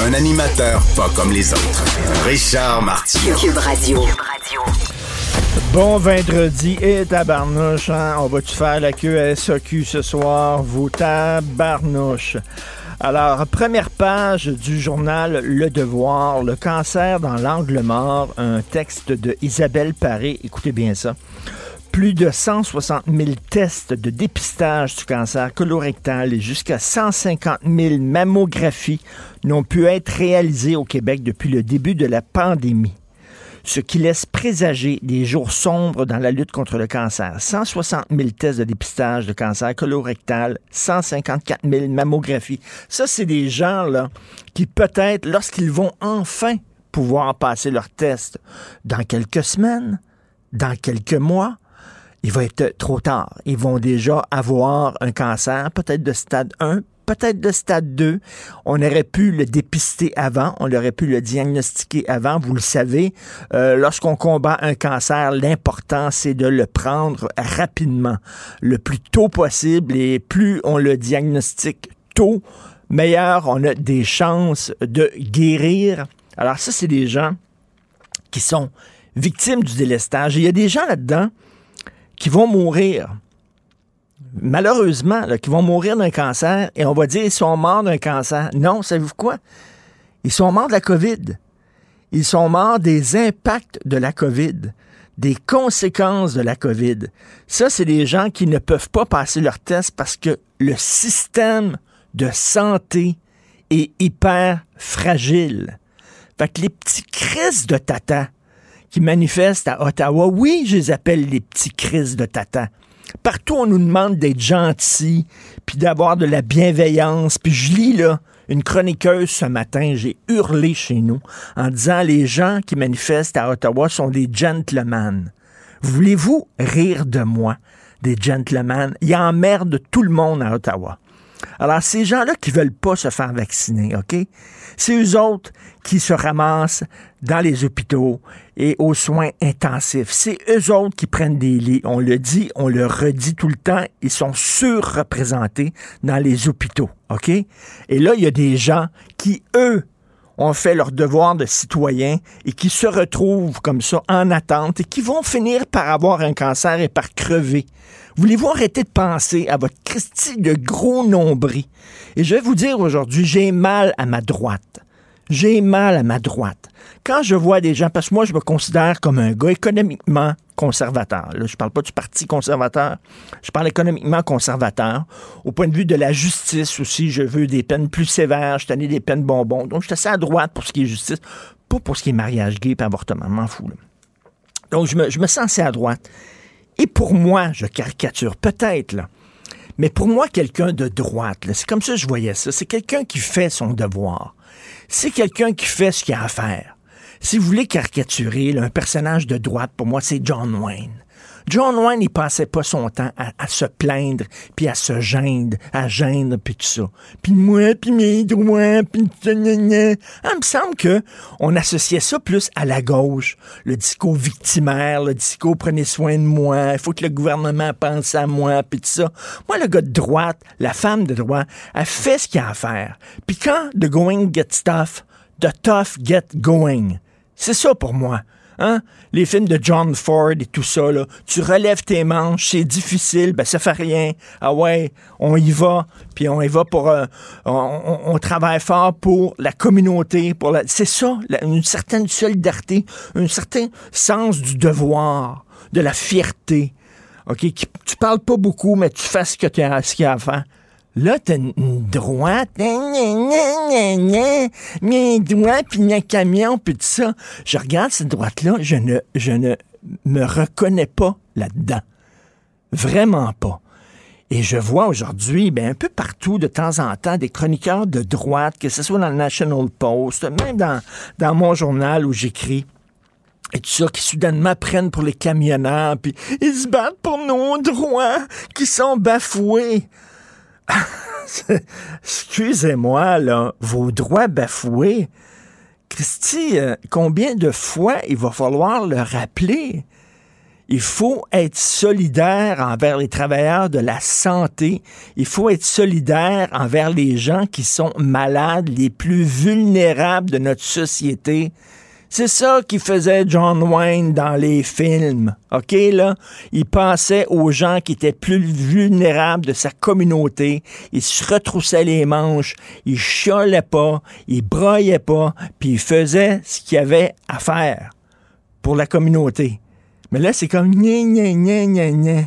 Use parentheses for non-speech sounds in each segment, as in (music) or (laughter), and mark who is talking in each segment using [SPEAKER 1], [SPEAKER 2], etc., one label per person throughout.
[SPEAKER 1] Un animateur pas comme les autres. Richard Martineau.
[SPEAKER 2] Cube Radio.
[SPEAKER 3] Bon vendredi et tabarnouche, hein? On va-tu faire la queue à SAQ ce soir, vous tabarnouche? Alors, première page du journal Le Devoir, le cancer dans l'angle mort, un texte de Isabelle Paré. Écoutez bien ça. Plus de 160 000 tests de dépistage du cancer colorectal et jusqu'à 150 000 mammographies n'ont pu être réalisées au Québec depuis le début de la pandémie ce qui laisse présager des jours sombres dans la lutte contre le cancer. 160 000 tests de dépistage de cancer colorectal, 154 000 mammographies. Ça, c'est des gens là qui peut-être, lorsqu'ils vont enfin pouvoir passer leur test dans quelques semaines, dans quelques mois, il va être trop tard. Ils vont déjà avoir un cancer, peut-être de stade 1, peut-être de stade 2. On aurait pu le dépister avant, on aurait pu le diagnostiquer avant. Vous le savez, euh, lorsqu'on combat un cancer, l'important, c'est de le prendre rapidement, le plus tôt possible, et plus on le diagnostique tôt, meilleur on a des chances de guérir. Alors ça, c'est des gens qui sont victimes du délestage. Il y a des gens là-dedans qui vont mourir malheureusement, là, qui vont mourir d'un cancer et on va dire ils sont morts d'un cancer. Non, savez-vous quoi? Ils sont morts de la COVID. Ils sont morts des impacts de la COVID, des conséquences de la COVID. Ça, c'est des gens qui ne peuvent pas passer leur test parce que le système de santé est hyper fragile. Fait que les petits crises de tata qui manifestent à Ottawa, oui, je les appelle les petits crises de tata. Partout, on nous demande d'être gentil, puis d'avoir de la bienveillance. Puis je lis, là, une chroniqueuse ce matin, j'ai hurlé chez nous en disant les gens qui manifestent à Ottawa sont des gentlemen. Voulez-vous rire de moi, des gentlemen? Ils emmerdent tout le monde à Ottawa. Alors, ces gens-là qui veulent pas se faire vacciner, OK? C'est eux autres qui se ramassent dans les hôpitaux et aux soins intensifs. C'est eux autres qui prennent des lits. On le dit, on le redit tout le temps. Ils sont surreprésentés dans les hôpitaux, OK? Et là, il y a des gens qui, eux, ont fait leur devoir de citoyen et qui se retrouvent comme ça en attente et qui vont finir par avoir un cancer et par crever. Voulez-vous arrêter de penser à votre Christie de gros nombril? Et je vais vous dire aujourd'hui, j'ai mal à ma droite. J'ai mal à ma droite. Quand je vois des gens, parce que moi, je me considère comme un gars économiquement conservateur. Je parle pas du Parti conservateur. Je parle économiquement conservateur. Au point de vue de la justice aussi, je veux des peines plus sévères. Je tenais des peines bonbons. Donc, je suis assez à droite pour ce qui est justice. Pas pour ce qui est mariage gay et avortement. M'en fous. Donc, je me, sens assez à droite. Et pour moi, je caricature peut-être. Mais pour moi, quelqu'un de droite, c'est comme ça que je voyais ça. C'est quelqu'un qui fait son devoir. C'est quelqu'un qui fait ce qu'il a à faire. Si vous voulez caricaturer un personnage de droite, pour moi, c'est John Wayne. John Wayne, il passait pas son temps à, se plaindre, puis à se gêner, à gêner, puis tout ça. Puis moi, puis mes droits, puis... Ah, il me semble que on associait ça plus à la gauche. Le discours victimaire, le discours prenez soin de moi, il faut que le gouvernement pense à moi, puis tout ça. Moi, le gars de droite, la femme de droite, elle fait ce qu'il y a à faire. Puis quand the going gets tough, the tough get going. C'est ça pour moi. Hein? Les films de John Ford et tout ça, tu relèves tes manches, c'est difficile, ben ça fait rien. Ah ouais, on y va, puis on y va pour... euh, on, travaille fort pour la communauté, pour la... C'est ça, une certaine solidarité, un certain sens du devoir, de la fierté. OK? Qui- tu parles pas beaucoup, mais tu fais ce que tu as, ce à faire. Là, t'as une, droite, mes doigts, puis un camion, puis tout ça. Je regarde cette droite-là, je ne, je ne me reconnais pas là-dedans. Vraiment pas. Et je vois aujourd'hui, ben, un peu partout, de temps en temps, des chroniqueurs de droite, que ce soit dans le National Post, même dans, dans mon journal où j'écris, et tout ça, qui soudainement prennent pour les camionneurs, puis ils se battent pour nos droits qui sont bafoués. (laughs) Excusez-moi, là, vos droits bafoués. Christy, euh, combien de fois il va falloir le rappeler? Il faut être solidaire envers les travailleurs de la santé. Il faut être solidaire envers les gens qui sont malades, les plus vulnérables de notre société. C'est ça qui faisait John Wayne dans les films. OK, là? Il pensait aux gens qui étaient plus vulnérables de sa communauté. Il se retroussait les manches. Il chiolait pas. Il broyait pas. Puis il faisait ce qu'il avait à faire pour la communauté. Mais là, c'est comme gna gna gna gna gna.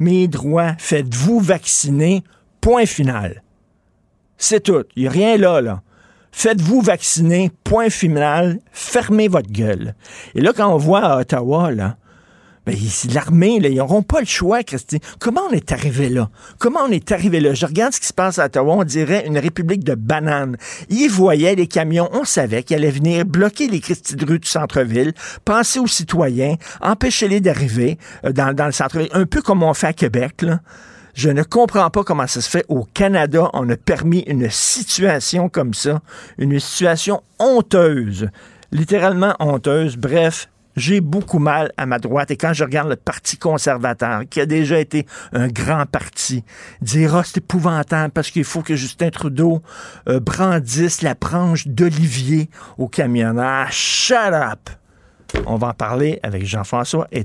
[SPEAKER 3] Mes droits, faites-vous vacciner. Point final. C'est tout. Il n'y a rien là, là. Faites-vous vacciner, point final, fermez votre gueule. Et là, quand on voit à Ottawa, là, ben, l'armée, ils n'auront pas le choix, Christy. Comment on est arrivé là? Comment on est arrivé là? Je regarde ce qui se passe à Ottawa, on dirait une république de bananes. Ils voyaient les camions, on savait qu'ils allaient venir bloquer les Christy de rue du centre-ville, penser aux citoyens, empêcher-les d'arriver euh, dans, le centre-ville, un peu comme on fait à Québec. Je ne comprends pas comment ça se fait. Au Canada, on a permis une situation comme ça, une situation honteuse, littéralement honteuse. Bref, j'ai beaucoup mal à ma droite. Et quand je regarde le Parti conservateur, qui a déjà été un grand parti, dire ah, c'est épouvantable parce qu'il faut que Justin Trudeau euh, brandisse la branche d'Olivier au camionneur. Shut up! On va en parler avec Jean-François et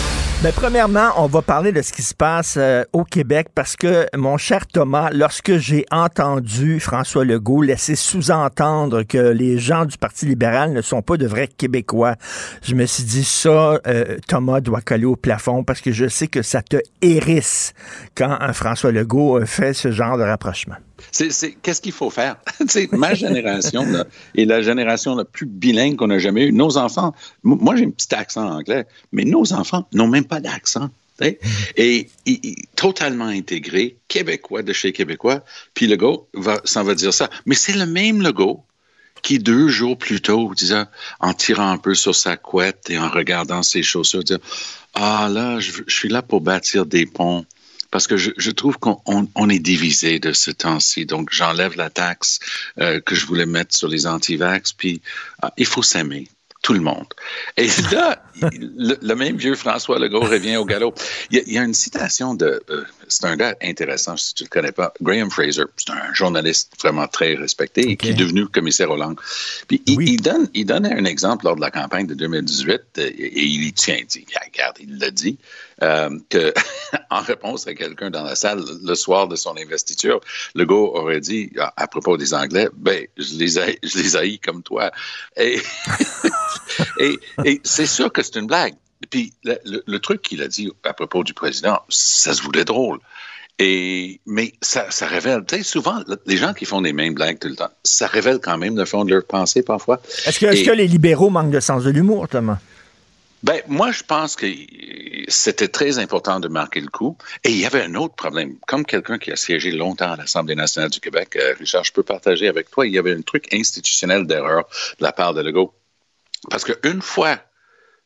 [SPEAKER 3] Ben, premièrement, on va parler de ce qui se passe euh, au Québec parce que, mon cher Thomas, lorsque j'ai entendu François Legault laisser sous-entendre que les gens du Parti libéral ne sont pas de vrais Québécois, je me suis dit ça, euh, Thomas doit coller au plafond parce que je sais que ça te hérisse quand un François Legault euh, fait ce genre de rapprochement.
[SPEAKER 4] Qu'est-ce qu'il faut faire? (laughs) Ma génération là, est la génération la plus bilingue qu'on a jamais eue. Nos enfants, moi j'ai un petit accent anglais, mais nos enfants n'ont même pas d'accent. Et totalement intégrés, québécois de chez québécois, puis le gars va, s'en va dire ça. Mais c'est le même Legault qui, deux jours plus tôt, disait, en tirant un peu sur sa couette et en regardant ses chaussures, dire Ah là, je suis là pour bâtir des ponts. Parce que je, je trouve qu'on on, on est divisé de ce temps-ci. Donc, j'enlève la taxe euh, que je voulais mettre sur les anti-vax, puis ah, il faut s'aimer, tout le monde. Et là, le, le même vieux François Legault revient au galop. Il y a, il y a une citation de... euh, c'est un gars intéressant, si tu ne le connais pas, Graham Fraser. C'est un journaliste vraiment très respecté et qui est devenu commissaire aux langues. Puis il, il donne, il donnait un exemple lors de la campagne de 2018 euh, et il y tient. Il dit, regarde, il l'a dit, euh, que (laughs) en réponse à quelqu'un dans la salle le soir de son investiture, le gars aurait dit à, à propos des Anglais, ben je les haïs, je les haïs comme toi. Et, (laughs) et, et c'est sûr que c'est une blague. Puis le, le- le truc qu'il a dit à propos du président, ça se voulait drôle. Et, mais ça, ça révèle, tu sais, souvent, les gens qui font des mêmes blagues tout le temps, ça révèle quand même le fond de leur pensée parfois.
[SPEAKER 3] Est-ce que, est
[SPEAKER 4] Et-
[SPEAKER 3] que les libéraux manquent de sens de l'humour, Thomas?
[SPEAKER 4] Ben, moi, je pense que c'était très important de marquer le coup. Et il y avait un autre problème. Comme quelqu'un qui a siégé longtemps à l'Assemblée nationale du Québec, euh, Richard, je peux partager avec toi, il y avait un truc institutionnel d'erreur de la part de Legault. Parce qu'une fois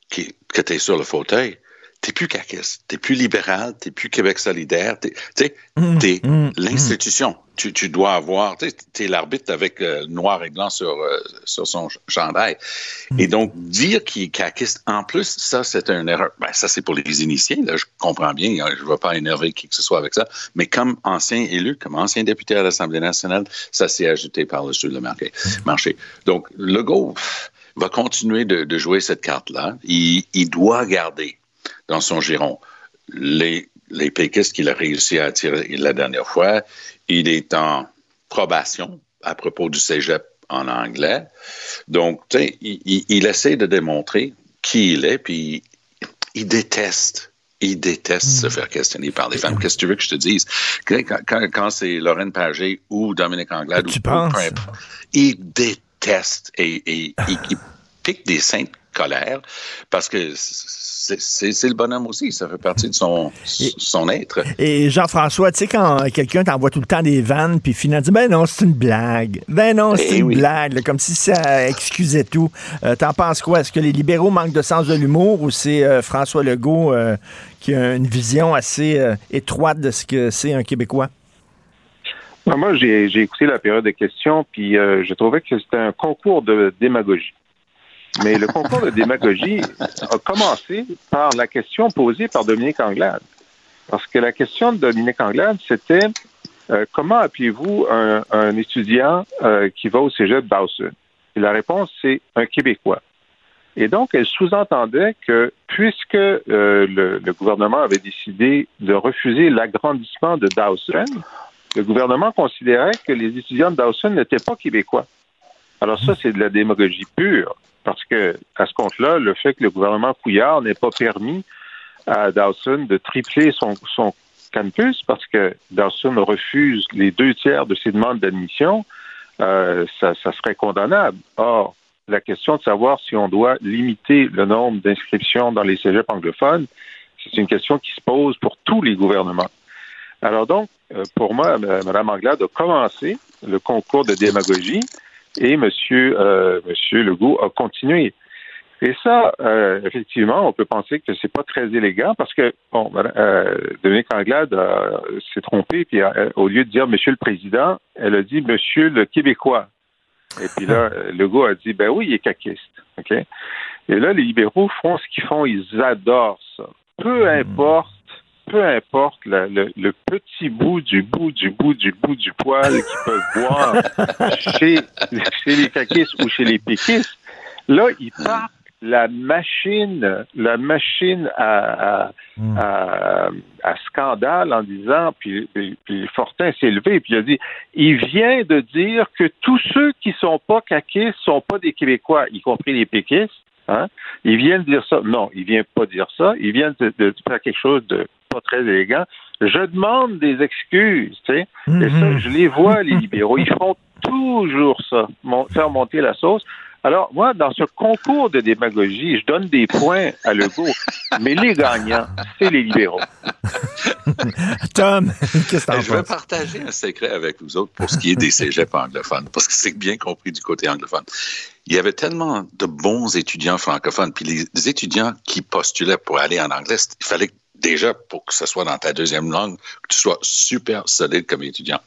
[SPEAKER 4] qui- que tu es sur le fauteuil, t'es plus caquiste, t'es plus libéral, t'es plus Québec solidaire, t'es, tu sais, t'es l'institution. Tu, tu dois avoir, t'es l'arbitre avec euh, noir et blanc sur, euh, sur son ch- chandail. Et donc, dire qu'il est caquiste, en plus, ça, c'est une erreur. Ben, ça, c'est pour les initiés, là, je comprends bien, hein, je ne veux pas énerver qui que ce soit avec ça, mais comme ancien élu, comme ancien député à l'Assemblée nationale, ça s'est ajouté par-dessus le marché. marché. Donc, Legault pff, va continuer de, de jouer cette carte-là. Il, il doit garder dans son giron les, les péquistes qu'il a réussi à attirer la dernière fois. Il est en probation à propos du cégep en anglais. Donc, tu sais, il, il- il essaie de démontrer qui il est, puis il, déteste. Il déteste se faire questionner par les femmes. Qu'est-ce que tu veux que je te dise? Quand, quand- quand c'est Lorraine Pagé ou Dominique Anglade,
[SPEAKER 3] Tu
[SPEAKER 4] ou,
[SPEAKER 3] penses?
[SPEAKER 4] ou il déteste et, il (laughs) pique des saintes colères parce que c'est c'est- c'est le bonhomme aussi. Ça fait partie de son, son être.
[SPEAKER 3] Et Jean-François, tu sais, quand quelqu'un t'envoie tout le temps des vannes, puis finalement dit Ben non, c'est une blague. Ben non, c'est
[SPEAKER 4] Eh
[SPEAKER 3] une
[SPEAKER 4] oui.
[SPEAKER 3] blague. là, comme si ça excusait tout. Euh, T'en penses quoi? Est-ce que les libéraux manquent de sens de l'humour ou c'est euh, François Legault euh, qui a une vision assez étroite de ce que c'est un Québécois?
[SPEAKER 5] Moi, j'ai j'ai écouté la période de questions, puis euh, je trouvais que c'était un concours de démagogie. Mais le concours de démagogie a commencé par la question posée par Dominique Anglade. Parce que la question de Dominique Anglade, c'était euh, comment appelez-vous un, un étudiant euh, qui va au cégep Dawson? Et la réponse, c'est un Québécois. Et donc, elle sous-entendait que puisque euh, le, le gouvernement avait décidé de refuser l'agrandissement de Dawson, le gouvernement considérait que les étudiants de Dawson n'étaient pas québécois. Alors ça, c'est de la démagogie pure, parce que à ce compte-là, le fait que le gouvernement Couillard n'ait pas permis à Dawson de tripler son, son campus, parce que Dawson refuse les deux tiers de ses demandes d'admission, euh, ça, ça serait condamnable. Or, la question de savoir si on doit limiter le nombre d'inscriptions dans les cégeps anglophones, c'est une question qui se pose pour tous les gouvernements. Alors donc, euh, pour moi, euh, Mme Anglade a commencé le concours de démagogie et M. Euh, monsieur Legault a continué. Et ça, euh, effectivement, on peut penser que c'est pas très élégant parce que, bon, euh, Dominique Anglade euh, s'est trompée, puis au lieu de dire Monsieur le Président, elle a dit Monsieur le Québécois. Et puis là, (laughs) Legault a dit, ben oui, il est caquiste. OK? Et là, les libéraux font ce qu'ils font, ils adorent ça. Peu importe peu importe le, le petit bout du bout du bout du bout du poil qu'ils peuvent voir (laughs) chez, chez les caquistes ou chez les péquistes, là, ils partent la machine, la machine à, à, à- à scandale en disant, puis, puis, puis Fortin s'est levé, puis il a dit, il vient de dire que tous ceux qui sont pas caquistes sont pas des Québécois, y compris les péquistes. Hein? Il vient de dire ça. Non, il vient pas dire ça. Il vient de, de faire quelque chose de pas très élégant. Je demande des excuses, tu sais. Et ça, je les vois, les libéraux. Ils font toujours ça, mon- faire monter la sauce. Alors, moi, dans ce concours de démagogie, je donne des points à Legault, mais les gagnants, c'est les libéraux. (laughs)
[SPEAKER 3] Tom, qu'est-ce que t'en
[SPEAKER 4] Je vais partager un secret avec vous autres pour ce qui est des cégeps anglophones, parce que c'est bien compris du côté anglophone. Il y avait tellement de bons étudiants francophones, puis les, étudiants qui postulaient pour aller en anglais, il fallait que déjà, pour que ce soit dans ta deuxième langue, que tu sois super solide comme étudiant.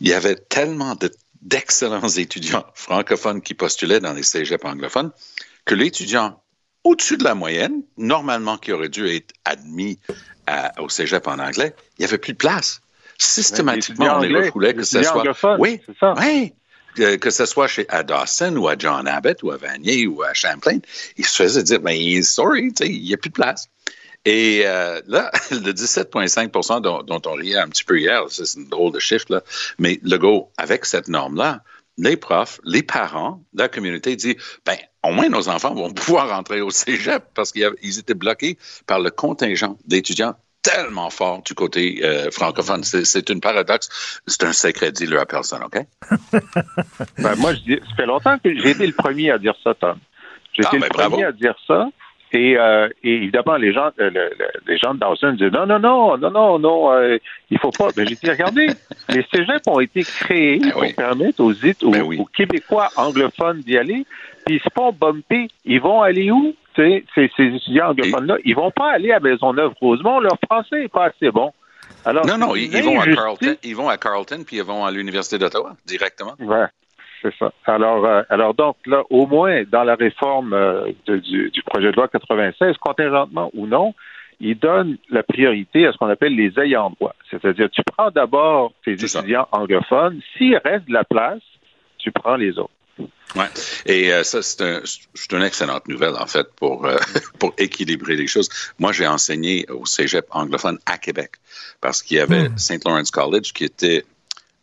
[SPEAKER 4] Il y avait tellement de- d'excellents (laughs) étudiants francophones qui postulaient dans les cégeps anglophones que l'étudiant au-dessus de la moyenne, normalement qui aurait dû être admis à- au cégep en anglais, il n'y avait plus de place. Systématiquement, on les refoulait, que ce soit. oui,
[SPEAKER 5] c'est ça.
[SPEAKER 4] oui. Que, ce soit chez à Dawson ou à John Abbott ou à Vanier ou à Champlain, ils se faisaient dire, ben, sorry, il n'y a plus de place. Et euh, là, (laughs) le 17,5 dont, dont on riait un petit peu hier, c'est une drôle de chiffre, là, mais le go, avec cette norme-là, les profs, les parents, la communauté dit, ben, au moins nos enfants vont (laughs) pouvoir rentrer au cégep parce qu'ils étaient bloqués par le contingent d'étudiants tellement fort du côté euh, francophone. C'est c'est une paradoxe. C'est un secret, dis-le à personne, OK? (laughs)
[SPEAKER 5] Ben, moi, je dis, ça fait longtemps que j'ai été le premier à dire ça, Tom. J'ai
[SPEAKER 4] Ah,
[SPEAKER 5] été
[SPEAKER 4] ben,
[SPEAKER 5] le premier
[SPEAKER 4] bravo.
[SPEAKER 5] à dire ça. Et, euh, et évidemment, les gens, euh, le- le- les gens de Dawson disent non, non, non, non, non, non, euh, il faut pas. Ben, j'ai dit, regardez, (laughs) les cégeps ont été créés
[SPEAKER 4] Ben
[SPEAKER 5] pour
[SPEAKER 4] oui.
[SPEAKER 5] permettre aux, aux,
[SPEAKER 4] Ben oui.
[SPEAKER 5] aux Québécois anglophones d'y aller. Puis ils se font bumper. Ils vont aller où? Sais, Ces, ces étudiants anglophones-là, ils vont pas aller à Maisonneuve-Rosemont. Leur français n'est pas assez bon. Alors,
[SPEAKER 4] Non, non, ils, vont à. Carleton, ils vont à Carleton, puis ils vont à l'Université d'Ottawa, directement.
[SPEAKER 5] Ouais, c'est ça. Alors, euh, alors donc là, au moins dans la réforme euh, de- du, du projet de loi 96, contingentement ou non, il donne la priorité à ce qu'on appelle les ayants droit. C'est-à-dire, tu prends d'abord tes
[SPEAKER 4] ça.
[SPEAKER 5] étudiants anglophones. S'il reste de la place, tu prends les autres.
[SPEAKER 4] Ouais. Et euh, ça, c'est un, une excellente nouvelle, en fait, pour, euh, (laughs) pour équilibrer les choses. Moi, j'ai enseigné au cégep anglophone à Québec parce qu'il y avait St. Lawrence College qui était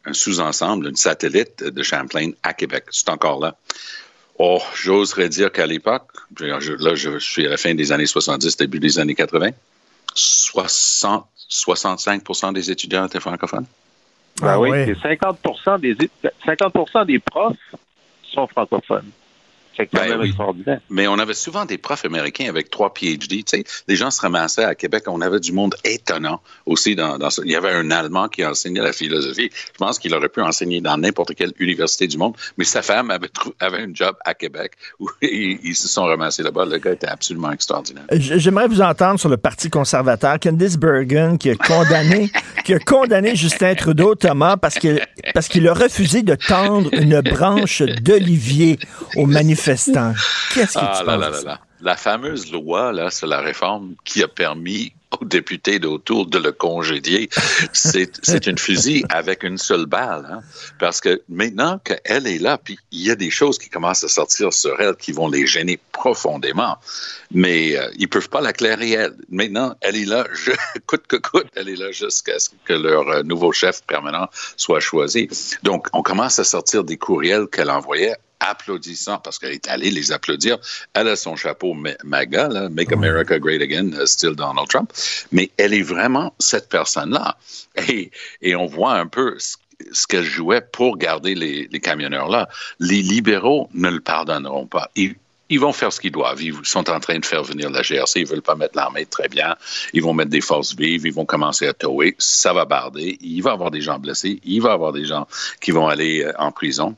[SPEAKER 4] un sous-ensemble, une satellite de Champlain à Québec. C'est encore là. Oh, j'oserais dire qu'à l'époque, là, je suis à la fin des années 70, début des années 80, 60, 65% des étudiants étaient francophones.
[SPEAKER 5] Ben
[SPEAKER 3] Ah
[SPEAKER 5] oui,
[SPEAKER 3] ouais.
[SPEAKER 5] et 50 des, 50 des profs sont francophones. C'est quand
[SPEAKER 4] Ben
[SPEAKER 5] même
[SPEAKER 4] oui.
[SPEAKER 5] extraordinaire.
[SPEAKER 4] Mais on avait souvent des profs américains avec trois PhD. Tu sais, les gens se ramassaient à Québec. On avait du monde étonnant aussi. Dans, dans ce- Il y avait un Allemand qui enseignait la philosophie. Je pense qu'il aurait pu enseigner dans n'importe quelle université du monde. Mais sa femme avait, trou- avait un job à Québec où (laughs) ils, ils se sont ramassés là-bas. Le gars était absolument extraordinaire.
[SPEAKER 3] J'aimerais vous entendre sur le Parti conservateur. Candice Bergen qui a condamné, (laughs) qui a condamné Justin Trudeau, Thomas, parce que parce qu'il a refusé de tendre une branche d'olivier aux manifestants. Qu'est-ce que
[SPEAKER 4] Ah
[SPEAKER 3] tu
[SPEAKER 4] là
[SPEAKER 3] penses
[SPEAKER 4] là là. La fameuse loi, là, c'est la réforme qui a permis aux députés d'autour de le congédier. C'est (laughs) c'est une fusil avec une seule balle. Hein? Parce que maintenant qu'elle est là, puis il y a des choses qui commencent à sortir sur elle qui vont les gêner profondément. Mais euh, ils peuvent pas la clairer, elle. Maintenant, elle est là, je, (laughs) coûte que coûte, elle est là jusqu'à ce que leur euh, nouveau chef permanent soit choisi. Donc, on commence à sortir des courriels qu'elle envoyait applaudissant, parce qu'elle est allée les applaudir. Elle a son chapeau ma- MAGA, là, Make America Great Again, uh, still Donald Trump, mais elle est vraiment cette personne-là. Et, et on voit un peu ce, ce qu'elle jouait pour garder les, les camionneurs là. Les libéraux ne le pardonneront pas. Ils, ils vont faire ce qu'ils doivent. Ils sont en train de faire venir la GRC. Ils veulent pas mettre l'armée très bien. Ils vont mettre des forces vives. Ils vont commencer à tower. Ça va barder. Il va y avoir des gens blessés. Il va y avoir des gens qui vont aller euh, en prison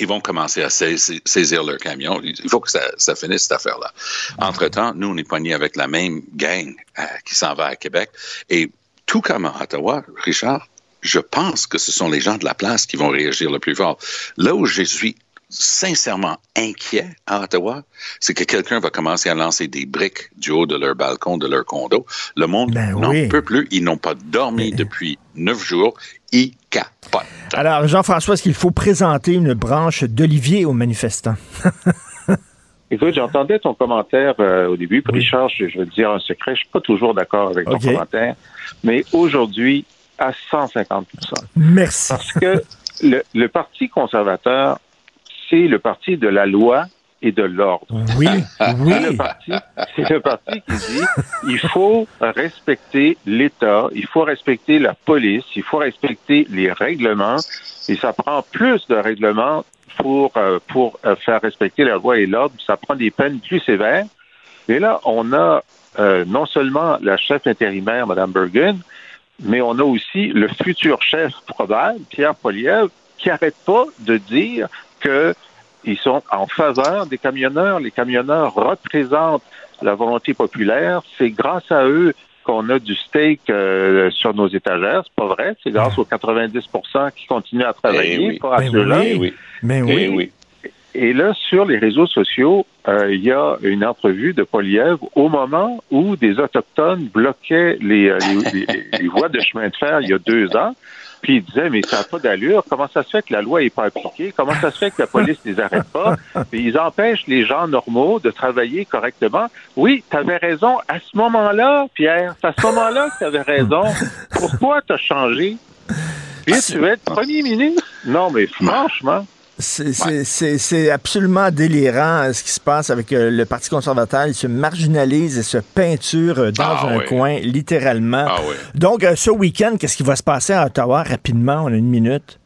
[SPEAKER 4] ils vont commencer à saisir, saisir leur camion. Il faut que ça, ça finisse cette affaire-là. Entre-temps, nous, on est poignés avec la même gang euh, qui s'en va à Québec. Et tout comme à Ottawa, Richard, je pense que ce sont les gens de la place qui vont réagir le plus fort. Là où je suis sincèrement inquiet à Ottawa, c'est que quelqu'un va commencer à lancer des briques du haut de leur balcon, de leur condo. Le monde
[SPEAKER 3] Ben
[SPEAKER 4] n'en
[SPEAKER 3] oui.
[SPEAKER 4] peut plus. Ils n'ont pas dormi depuis neuf jours. Ils
[SPEAKER 3] Alors, Jean-François, est-ce qu'il faut présenter une branche d'olivier aux manifestants? (laughs)
[SPEAKER 5] Écoute, j'entendais ton commentaire euh, au début. Puis Richard, je, je veux te dire un secret, je suis pas toujours d'accord avec ton commentaire, mais aujourd'hui, à 150%
[SPEAKER 3] Merci.
[SPEAKER 5] Parce que le, le Parti conservateur, c'est le parti de la loi et de l'ordre.
[SPEAKER 3] Oui, (laughs)
[SPEAKER 5] C'est le
[SPEAKER 3] oui.
[SPEAKER 5] parti, c'est le parti qui dit il faut respecter l'État, il faut respecter la police, il faut respecter les règlements, et ça prend plus de règlements pour euh, pour euh, faire respecter la loi et l'ordre. Ça prend des peines plus sévères. Et là, on a euh, non seulement la chef intérimaire, Mme Bergen, mais on a aussi le futur chef probable, Pierre Poliev, qui arrête pas de dire que ils sont en faveur des camionneurs. Les camionneurs représentent la volonté populaire. C'est grâce à eux qu'on a du steak euh, sur nos étagères. C'est pas vrai. C'est grâce aux 90% qui continuent à travailler,
[SPEAKER 4] Eh oui.
[SPEAKER 5] pas à ceux-là.
[SPEAKER 4] Eh oui.
[SPEAKER 3] Mais oui.
[SPEAKER 4] Eh oui.
[SPEAKER 5] Et là, sur les réseaux sociaux, euh, il y a une entrevue de Poliev au moment où des Autochtones bloquaient les, euh, les, les- les voies de chemin de fer il y a deux ans. Puis il disait, mais ça n'a pas d'allure. Comment ça se fait que la loi n'est pas appliquée? Comment ça se fait que la police ne les arrête pas? (laughs) Puis ils empêchent les gens normaux de travailler correctement. Oui, tu avais raison. À ce moment-là, Pierre, c'est à ce moment-là que tu avais raison. Pourquoi tu as changé? Puis tu veux être premier ministre? Non, mais franchement,
[SPEAKER 3] C'est absolument délirant euh, ce qui se passe avec euh, le Parti conservateur. Il se marginalise et se peinture euh, dans
[SPEAKER 4] Ah
[SPEAKER 3] un
[SPEAKER 4] oui.
[SPEAKER 3] coin, littéralement.
[SPEAKER 4] Ah oui.
[SPEAKER 3] Donc, euh, ce week-end, qu'est-ce qui va se passer à Ottawa rapidement? On a une minute.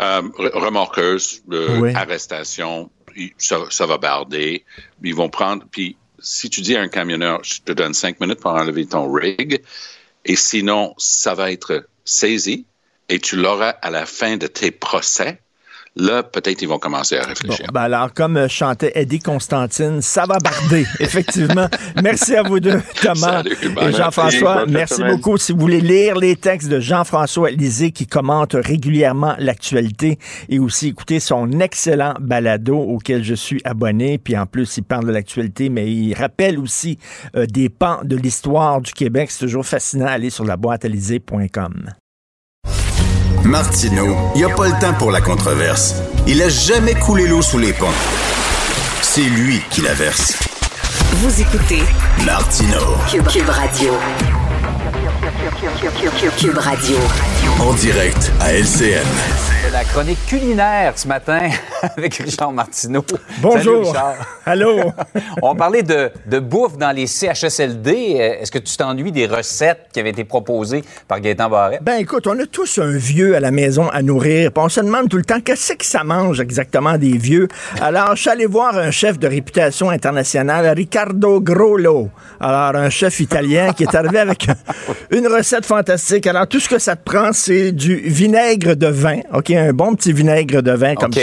[SPEAKER 4] Euh, re- remorqueuse,
[SPEAKER 3] Oui.
[SPEAKER 4] arrestation, ça, ça va barder. Ils vont prendre, puis si tu dis à un camionneur, je te donne cinq minutes pour enlever ton rig, et sinon, ça va être saisi, et tu l'auras à la fin de tes procès, là, peut-être ils vont commencer à
[SPEAKER 3] Bon,
[SPEAKER 4] réfléchir.
[SPEAKER 3] ben alors, comme euh, chantait Eddie Constantine, ça va barder, (laughs) effectivement. Merci à vous deux, (laughs) Thomas
[SPEAKER 4] Salut,
[SPEAKER 3] et. Jean-François.
[SPEAKER 5] Merci,
[SPEAKER 3] beaucoup. Si vous voulez lire les textes de Jean-François Lisée qui commente régulièrement l'actualité et aussi écouter son excellent balado auquel je suis abonné. Puis en plus, il parle de l'actualité, mais il rappelle aussi euh, des pans de l'histoire du Québec. C'est toujours fascinant. Allez sur la boîtealisée.com.
[SPEAKER 1] Martineau, il n'y a pas le temps pour la controverse. Il a jamais coulé l'eau sous les ponts. C'est lui qui la verse.
[SPEAKER 2] Vous écoutez. Cube, Cube Radio. Cube Radio.
[SPEAKER 1] En direct à LCN.
[SPEAKER 6] La chronique culinaire ce matin (laughs) avec Richard Martineau. Salut,
[SPEAKER 3] Bonjour.
[SPEAKER 6] Richard. (laughs)
[SPEAKER 3] Allô? (laughs)
[SPEAKER 6] On parlait de, de bouffe dans les CHSLD. Euh, Est-ce que tu t'ennuies des recettes qui avaient été proposées par Gaëtan Barrette?
[SPEAKER 3] Ben écoute, on a tous un vieux à la maison à nourrir. On se demande tout le temps qu'est-ce que ça mange exactement des vieux? Alors, je suis allé voir un chef de réputation internationale, Riccardo Grollo. Alors, un chef italien qui est arrivé avec une recette fantastique. Alors, tout ce que ça te prend, c'est du vinaigre de vin, OK? Un bon petit vinaigre de vin comme ça.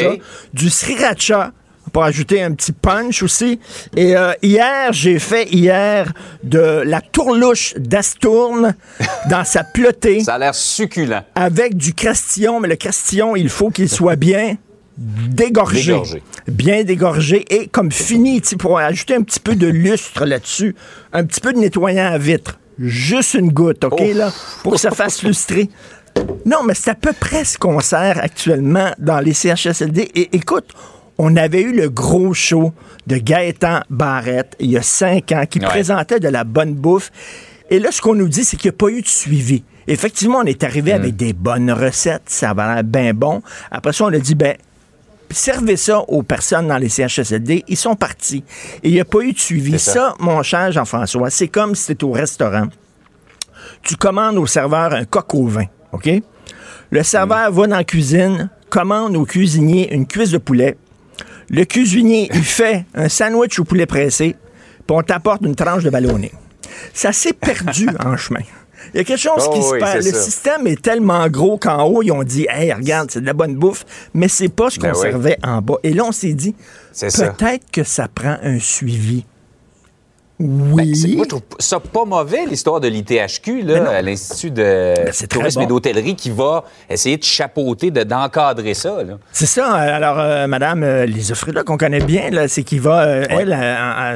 [SPEAKER 3] Du sriracha pour ajouter un petit punch aussi. Et euh, hier, j'ai fait hier de la tourlouche d'Astourne (laughs) dans sa plotée
[SPEAKER 6] Ça a l'air succulent.
[SPEAKER 3] avec du crastillon, mais le crastillon, il faut qu'il soit bien dégorgé.
[SPEAKER 6] Dégorgé.
[SPEAKER 3] Bien dégorgé et comme fini, pour ajouter un petit peu de lustre là-dessus, un petit peu de nettoyant à vitre. Juste une goutte, OK,
[SPEAKER 6] Oh.
[SPEAKER 3] là, pour que ça fasse (laughs) lustrer. Non, mais c'est à peu près ce qu'on sert actuellement dans les CHSLD. Et écoute, on avait eu le gros show de Gaëtan Barrette il y a cinq ans qui
[SPEAKER 6] Ouais.
[SPEAKER 3] présentait de la bonne bouffe. Et là, ce qu'on nous dit, c'est qu'il n'y a pas eu de suivi. Effectivement, on est arrivé avec des bonnes recettes, ça va l'air bien bon. Après ça, on a dit, ben, servez ça aux personnes dans les CHSLD, ils sont partis. Et il n'y a pas eu de suivi. Ça. mon cher Jean-François, c'est comme si tu au restaurant. Tu commandes au serveur un coq au vin, OK? Le serveur va dans la cuisine, commande au cuisinier une cuisse de poulet. Le cuisinier, il (laughs) fait un sandwich au poulet pressé, puis on t'apporte une tranche de ballonné. Ça s'est perdu (laughs) en chemin. Il y a quelque chose
[SPEAKER 6] Oh
[SPEAKER 3] qui se
[SPEAKER 6] oui, c'est
[SPEAKER 3] Le
[SPEAKER 6] ça.
[SPEAKER 3] système est tellement gros qu'en haut, ils ont dit Hey, regarde, c'est de la bonne bouffe, mais c'est pas ce qu'on
[SPEAKER 6] Ben oui.
[SPEAKER 3] servait en bas. Et là, on s'est dit peut-être que ça prend un suivi.
[SPEAKER 6] Ben,
[SPEAKER 3] Oui.
[SPEAKER 6] moi, je trouve ça pas mauvais, l'histoire de l'ITHQ, là, à l'Institut de
[SPEAKER 3] très
[SPEAKER 6] tourisme
[SPEAKER 3] bon.
[SPEAKER 6] et d'hôtellerie, qui va essayer de chapeauter, de- d'encadrer ça. Là.
[SPEAKER 3] C'est ça. euh, Alors, euh, Madame euh, Lisa Frida, qu'on connaît bien, là, c'est qu'il va, euh, elle, euh,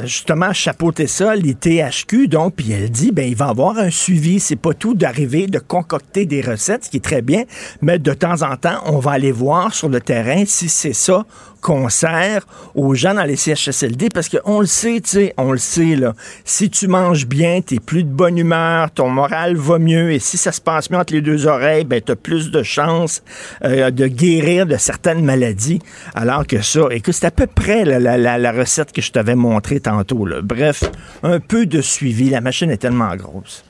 [SPEAKER 3] euh, justement, chapeauter ça, les THQ. Donc, puis elle dit, ben, il va avoir un suivi. C'est pas tout d'arriver, de concocter des recettes, ce qui est très bien, mais de temps en temps, on va aller voir sur le terrain si c'est ça qu'on sert aux gens dans les CHSLD, parce qu'on le sait, tu sais, on le sait, là. Si tu manges bien, t'es plus de bonne humeur, ton moral va mieux, et si ça se passe mieux entre les deux oreilles, ben, t'as plus de chances euh, de guérir de certaines maladies, alors que ça, écoute, c'est à peu près la- la recette que je t'avais montrée tantôt, là. Bref, un peu de suivi, la machine est tellement grosse.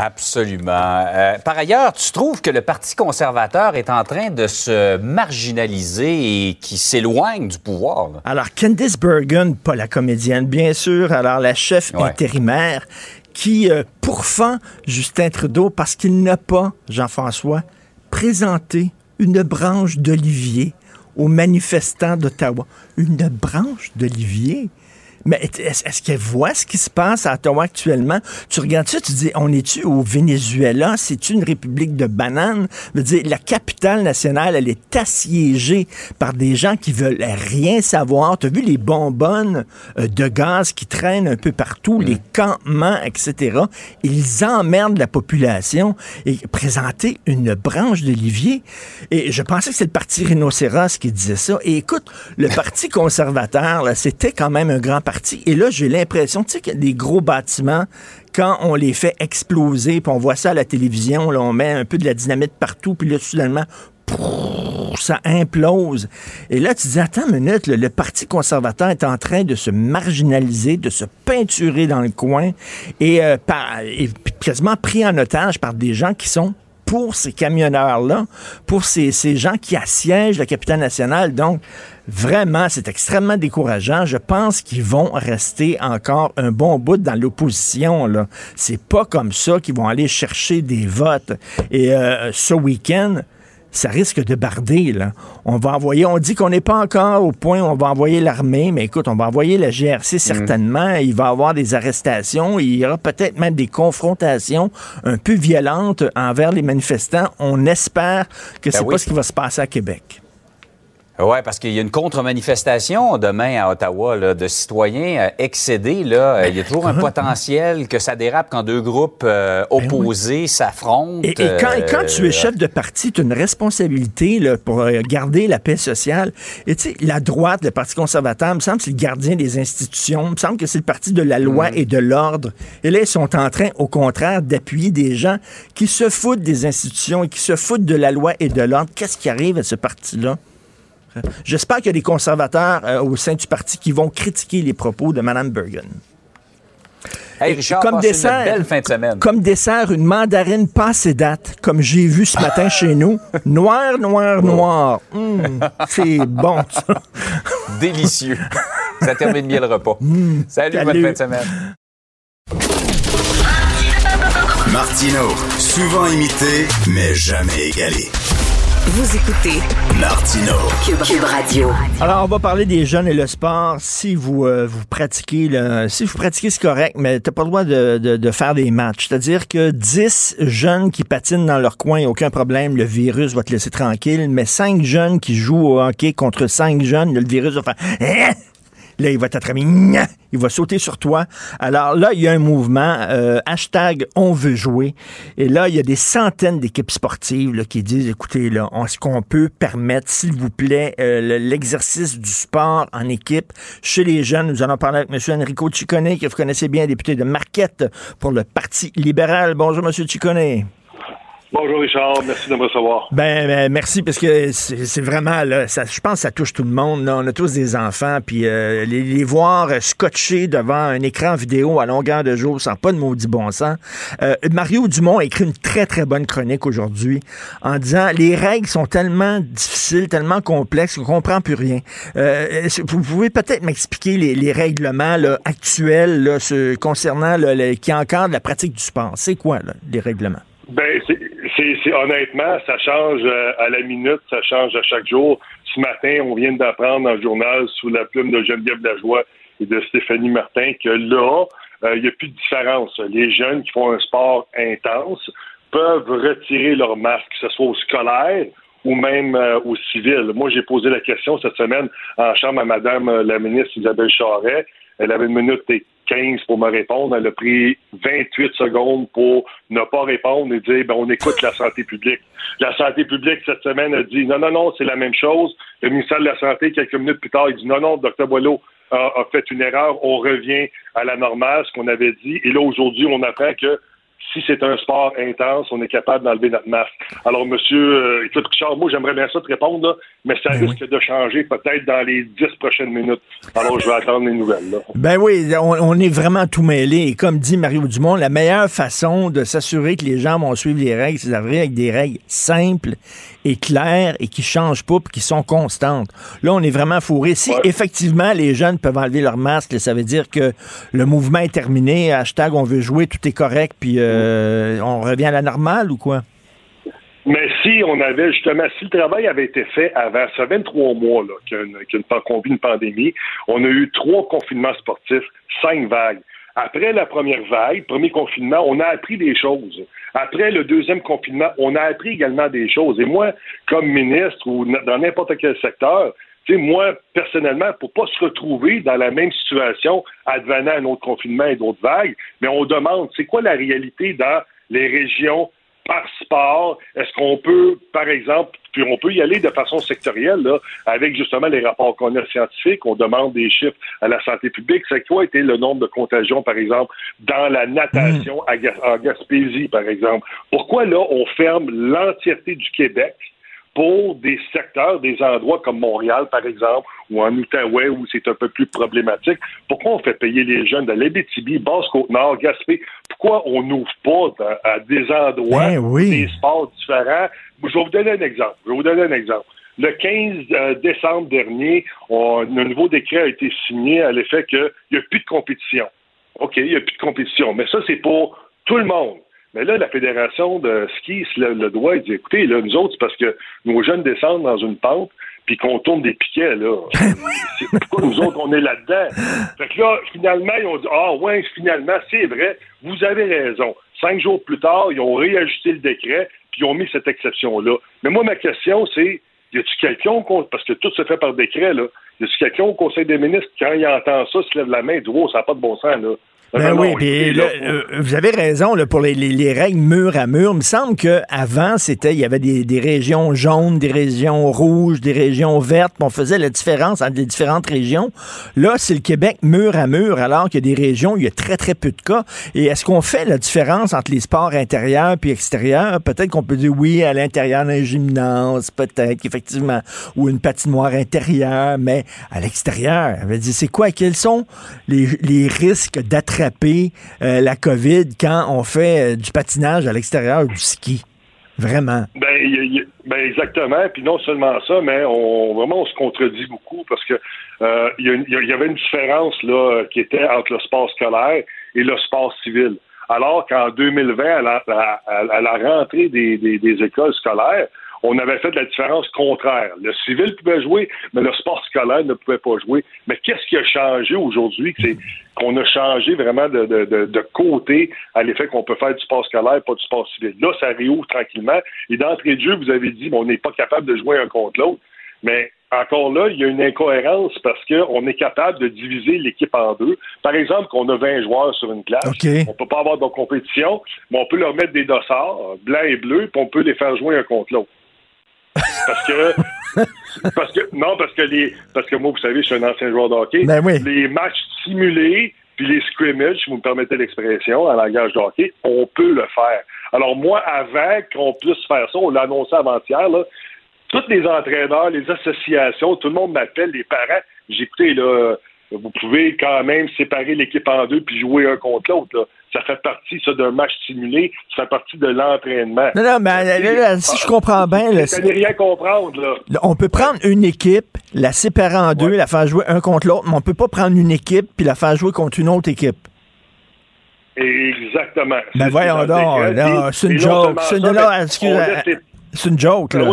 [SPEAKER 6] Absolument. Euh, par ailleurs, tu trouves que le Parti conservateur est en train de se marginaliser et qui s'éloigne du pouvoir? là?
[SPEAKER 3] Alors, Candice Bergen, pas la comédienne, bien sûr, alors la chef
[SPEAKER 6] Ouais.
[SPEAKER 3] intérimaire qui euh, pourfend Justin Trudeau parce qu'il n'a pas, Jean-François, présenté une branche d'olivier aux manifestants d'Ottawa. Une branche d'olivier? Mais est-ce qu'elle voit ce qui se passe à Ottawa actuellement? Tu regardes ça, tu dis, on est-tu au Venezuela? C'est une république de bananes? Je veux dire, la capitale nationale, elle est assiégée par des gens qui veulent rien savoir. Tu as vu les bonbonnes euh, de gaz qui traînent un peu partout, les campements, etc. Ils emmerdent la population et présenter une branche d'olivier. Et je pensais que c'est le parti rhinocéros qui disait ça. Et écoute, le parti conservateur, c'était quand même un grand parti. Et là, j'ai l'impression, tu sais, que des gros bâtiments, quand on les fait exploser, puis on voit ça à la télévision, là, on met un peu de la dynamite partout, puis là, soudainement, ça implose. Et là, tu dis, attends une minute, le, Parti conservateur est en train de se marginaliser, de se peinturer dans le coin et, euh, et quasiment pris en otage par des gens qui sont pour ces camionneurs-là, pour ces, ces gens qui assiègent la capitale nationale. Donc, vraiment, c'est extrêmement décourageant. Je pense qu'ils vont rester encore un bon bout dans l'opposition. C'est pas comme ça qu'ils vont aller chercher des votes. Et euh, ce week-end, ça risque de barder. Là. On va envoyer, on dit qu'on n'est pas encore au point où on va envoyer l'armée, mais écoute, on va envoyer la GRC certainement. Il va y avoir des arrestations. Il y aura peut-être même des confrontations un peu violentes envers les manifestants. On espère que c'est
[SPEAKER 6] oui.
[SPEAKER 3] pas ce qui va se passer à Québec.
[SPEAKER 6] Oui, parce qu'il y a une contre-manifestation demain à Ottawa là, de citoyens euh, excédés. Là. Euh, Il y a toujours un potentiel que ça dérape quand deux groupes euh, opposés s'affrontent.
[SPEAKER 3] Et, et quand, tu es chef de parti, tu as une responsabilité là, pour garder la paix sociale. Et tu sais, la droite, le Parti conservateur, il me semble que c'est le gardien des institutions. Il me semble que c'est le parti de la loi et de l'ordre. Et là, ils sont en train, au contraire, d'appuyer des gens qui se foutent des institutions et qui se foutent de la loi et de l'ordre. Qu'est-ce qui arrive à ce parti-là? J'espère qu'il y a des conservateurs euh, au sein du parti qui vont critiquer les propos de Mme Bergen.
[SPEAKER 6] Hey, Richard,
[SPEAKER 3] comme dessert,
[SPEAKER 6] une belle fin de semaine.
[SPEAKER 3] Comme dessert, une mandarine passée date, comme j'ai vu ce matin chez nous. (laughs) Noir, noir, noir. Hum, c'est bon, ça. (laughs)
[SPEAKER 6] Délicieux. ça termine bien le repas. salut, bonne
[SPEAKER 3] salut.
[SPEAKER 6] fin de semaine.
[SPEAKER 1] Martino, souvent imité, mais jamais égalé.
[SPEAKER 2] Vous écoutez
[SPEAKER 1] Martino,
[SPEAKER 2] Cube, Cube Radio.
[SPEAKER 3] Alors, on va parler des jeunes et le sport. Si vous, euh, vous pratiquez, le, si vous pratiquez, c'est correct, mais t'as pas le droit de, de- de faire des matchs. C'est-à-dire que 10 jeunes qui patinent dans leur coin, aucun problème, le virus va te laisser tranquille, mais 5 jeunes qui jouent au hockey contre 5 jeunes, le virus va faire... Là, il va t'attraper. Il va sauter sur toi. Alors là, il y a un mouvement, euh, hashtag on veut jouer. Et là, il y a des centaines d'équipes sportives qui disent, écoutez, là, est-ce qu'on peut permettre, s'il vous plaît, euh, le- l'exercice du sport en équipe chez les jeunes? Nous allons parler avec M. Enrico Ciccone, que vous connaissez bien, député de Marquette pour le Parti libéral. Bonjour, M. Ciccone.
[SPEAKER 7] Bonjour Richard, merci de me recevoir.
[SPEAKER 3] Ben, ben, merci parce que c'est vraiment là, ça, je pense que ça touche tout le monde. là. On a tous des enfants, puis euh, les, les voir scotchés devant un écran vidéo à longueur de jour, sans pas de maudit bon sens. Euh, Mario Dumont a écrit une très très bonne chronique aujourd'hui en disant les règles sont tellement difficiles, tellement complexes qu'on comprend plus rien. Euh, vous pouvez peut-être m'expliquer les, les règlements là, actuels là, ce- concernant là, le- qui encadrent la pratique du sport? C'est quoi là, les règlements?
[SPEAKER 7] Ben, c'est, c'est, honnêtement, ça change euh, à la minute, ça change à chaque jour. Ce matin, on vient d'apprendre dans le journal sous la plume de Geneviève Lajoie et de Stéphanie Martin que là, euh, il n'y a plus de différence. Les jeunes qui font un sport intense peuvent retirer leur masque, que ce soit au scolaire ou même euh, au civil. Moi, j'ai posé la question cette semaine en chambre à Madame la ministre Isabelle Charret. Elle avait une minute et 15 pour me répondre. Elle a pris 28 secondes pour ne pas répondre et dire ben, on écoute la santé publique. La santé publique, cette semaine, a dit non, non, non, c'est la même chose. Le ministère de la Santé, quelques minutes plus tard, il dit non, non, Dr. Boileau a, a fait une erreur. On revient à la normale, ce qu'on avait dit. Et là, aujourd'hui, on apprend que si c'est un sport intense, on est capable d'enlever notre masque. Alors, monsieur, euh, écoute, Richard, moi, j'aimerais bien ça te répondre, là, mais ça risque de changer peut-être dans les dix prochaines minutes. Alors, je vais attendre les nouvelles. Là.
[SPEAKER 3] Ben oui, on, on est vraiment tout mêlé. Et comme dit Mario Dumont, la meilleure façon de s'assurer que les gens vont suivre les règles, c'est d'arriver avec des règles simples et claires et qui changent pas puis qui sont constantes. Là, on est vraiment fourré. Si effectivement les jeunes peuvent enlever leur masque, ça veut dire que le mouvement est terminé. Hashtag on veut jouer, tout est correct, puis euh, on revient à la normale ou quoi?
[SPEAKER 7] Mais si on avait justement, si le travail avait été fait avant, ça fait 23 mois qu'une, vit une pandémie, on a eu trois confinements sportifs, cinq vagues. Après la première vague, premier confinement, on a appris des choses. Après le deuxième confinement, on a appris également des choses. Et moi, comme ministre ou dans n'importe quel secteur, moi, personnellement, pour pas se retrouver dans la même situation advenant un autre confinement et d'autres vagues, mais on demande, c'est quoi la réalité dans les régions par sport, est-ce qu'on peut, par exemple, puis on peut y aller de façon sectorielle, là, avec justement les rapports qu'on a scientifiques, on demande des chiffres à la santé publique. C'est quoi était le nombre de contagions, par exemple, dans la natation à Ga- en Gaspésie, par exemple? Pourquoi là, on ferme l'entièreté du Québec pour des secteurs, des endroits comme Montréal, par exemple, ou en Outaouais, où c'est un peu plus problématique? Pourquoi on fait payer les jeunes de l'Abitibi, Basse-Côte-Nord, Gaspé? Pourquoi on n'ouvre pas à, des endroits,
[SPEAKER 3] Ben oui.
[SPEAKER 7] des sports différents? Je vais vous donner un exemple. Je vais vous donner un exemple. Le 15 euh, décembre dernier, on- un nouveau décret a été signé à l'effet qu'il n'y a plus de compétition. OK, il n'y a plus de compétition. Mais ça, c'est pour tout le monde. Mais là, la Fédération de ski se lève le doigt et dit écoutez, là, nous autres, c'est parce que nos jeunes descendent dans une pente puis qu'on tourne des piquets, là. (laughs) C'est pourquoi nous autres, on est là-dedans? Fait que là, finalement, ils ont dit Ah, ouais, finalement, c'est vrai, vous avez raison. Cinq jours plus tard, ils ont réajusté le décret puis ils ont mis cette exception-là. Mais moi, ma question, c'est y a-tu quelqu'un, parce que tout se fait par décret, là, y a-tu quelqu'un au Conseil des ministres, quand il entend ça, se lève la main et dit Oh, ça n'a pas de bon sens, là.
[SPEAKER 3] Ben
[SPEAKER 7] non,
[SPEAKER 3] oui, puis euh, vous avez raison là, pour les, les- les règles mur à mur. Il me semble qu'avant, c'était il y avait des, des régions jaunes, des régions rouges, des régions vertes. On faisait la différence entre les différentes régions. Là, c'est le Québec mur à mur, alors qu'il y a des régions où il y a très, très peu de cas. Et est-ce qu'on fait la différence entre les sports intérieurs puis extérieurs? Peut-être qu'on peut dire oui, à l'intérieur d'un gymnase, peut-être qu'effectivement, ou une patinoire intérieure, mais à l'extérieur, c'est quoi? Quels sont les, les risques d'attraper euh, la COVID quand on fait euh, du patinage à l'extérieur du ski? Vraiment.
[SPEAKER 7] Ben, y ben, exactement. Puis non seulement ça, mais vraiment on se contredit beaucoup parce que euh, il il y avait une différence là qui était entre le sport scolaire et le sport civil. Alors qu'en 2020, à la, à- la rentrée des- des écoles scolaires, on avait fait la différence contraire. Le civil pouvait jouer, mais le sport scolaire ne pouvait pas jouer. Mais qu'est-ce qui a changé aujourd'hui? C'est qu'on a changé vraiment de, de- de- de côté à l'effet qu'on peut faire du sport scolaire, pas du sport civil? Là, ça réouvre tranquillement. Et d'entrée de jeu, vous avez dit, bon, on n'est pas capable de jouer un contre l'autre. Mais encore là, il y a une incohérence parce qu'on est capable de diviser l'équipe en deux. Par exemple, qu'on a 20 joueurs sur une classe. On peut pas avoir de compétition, mais on peut leur mettre des dossards, blancs et bleus, puis on peut les faire jouer un contre l'autre. Parce que, (laughs) parce que, non, parce que les, parce que moi, vous savez, je suis un ancien joueur de hockey.
[SPEAKER 3] Ben oui.
[SPEAKER 7] Les matchs simulés, puis les scrimmages, si vous me permettez l'expression, en langage de hockey, on peut le faire. Alors moi, avant qu'on puisse faire ça, on l'a annoncé avant-hier, là, tous les entraîneurs, les associations, tout le monde m'appelle, les parents. J'ai écouté, là, vous pouvez quand même séparer l'équipe en deux puis jouer un contre l'autre. Ça fait partie, ça, d'un match simulé. Ça fait partie de l'entraînement.
[SPEAKER 3] Non, non, mais là, là, si je comprends bien, là,
[SPEAKER 7] Ça n'est rien comprendre, là.
[SPEAKER 3] On peut prendre une équipe, la séparer en deux, la faire jouer un contre l'autre, mais on peut pas prendre une équipe puis la faire jouer contre une autre équipe.
[SPEAKER 7] Exactement.
[SPEAKER 3] Ben voyons donc, c'est une joke.
[SPEAKER 7] les-
[SPEAKER 3] c'est une joke, là.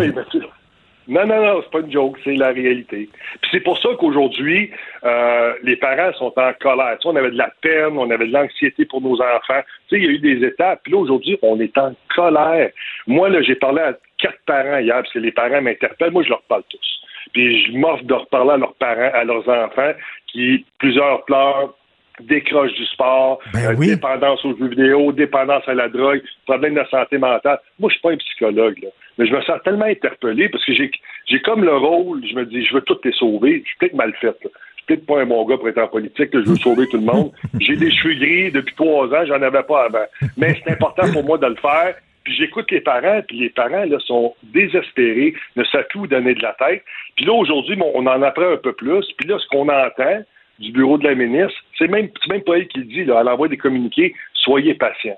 [SPEAKER 7] Non, non, non, c'est pas une joke, c'est la réalité. Puis c'est pour ça qu'aujourd'hui, euh, les parents sont en colère. Tu sais, on avait de la peine, on avait de l'anxiété pour nos enfants. Tu sais, il y a eu des étapes. Puis là, aujourd'hui, on est en colère. Moi, là, j'ai parlé à quatre parents hier, parce que les parents m'interpellent. Moi, je leur parle tous. Puis je m'offre de reparler à leurs parents, à leurs enfants, qui, plusieurs pleurent, décrochent du sport,
[SPEAKER 3] Ben
[SPEAKER 7] euh,
[SPEAKER 3] oui.
[SPEAKER 7] dépendance aux jeux vidéo, dépendance à la drogue, problème de santé mentale. Moi, je suis pas un psychologue, là. mais je me sens tellement interpellé parce que j'ai j'ai comme le rôle, je me dis, je veux toutes les sauver. Je suis peut-être mal fait. là. Je suis peut-être pas un bon gars pour être en politique, là. je veux sauver tout le monde. (laughs) J'ai des cheveux gris depuis trois ans, j'en avais pas avant. Mais c'est important pour moi de le faire. Puis j'écoute les parents, puis les parents là, sont désespérés, ne savent plus où donner de la tête. Puis là, aujourd'hui, bon, on en apprend un peu plus. Puis là, ce qu'on entend du bureau de la ministre, c'est même, même pas elle qui le dit, là, elle envoie des communiqués, soyez patients.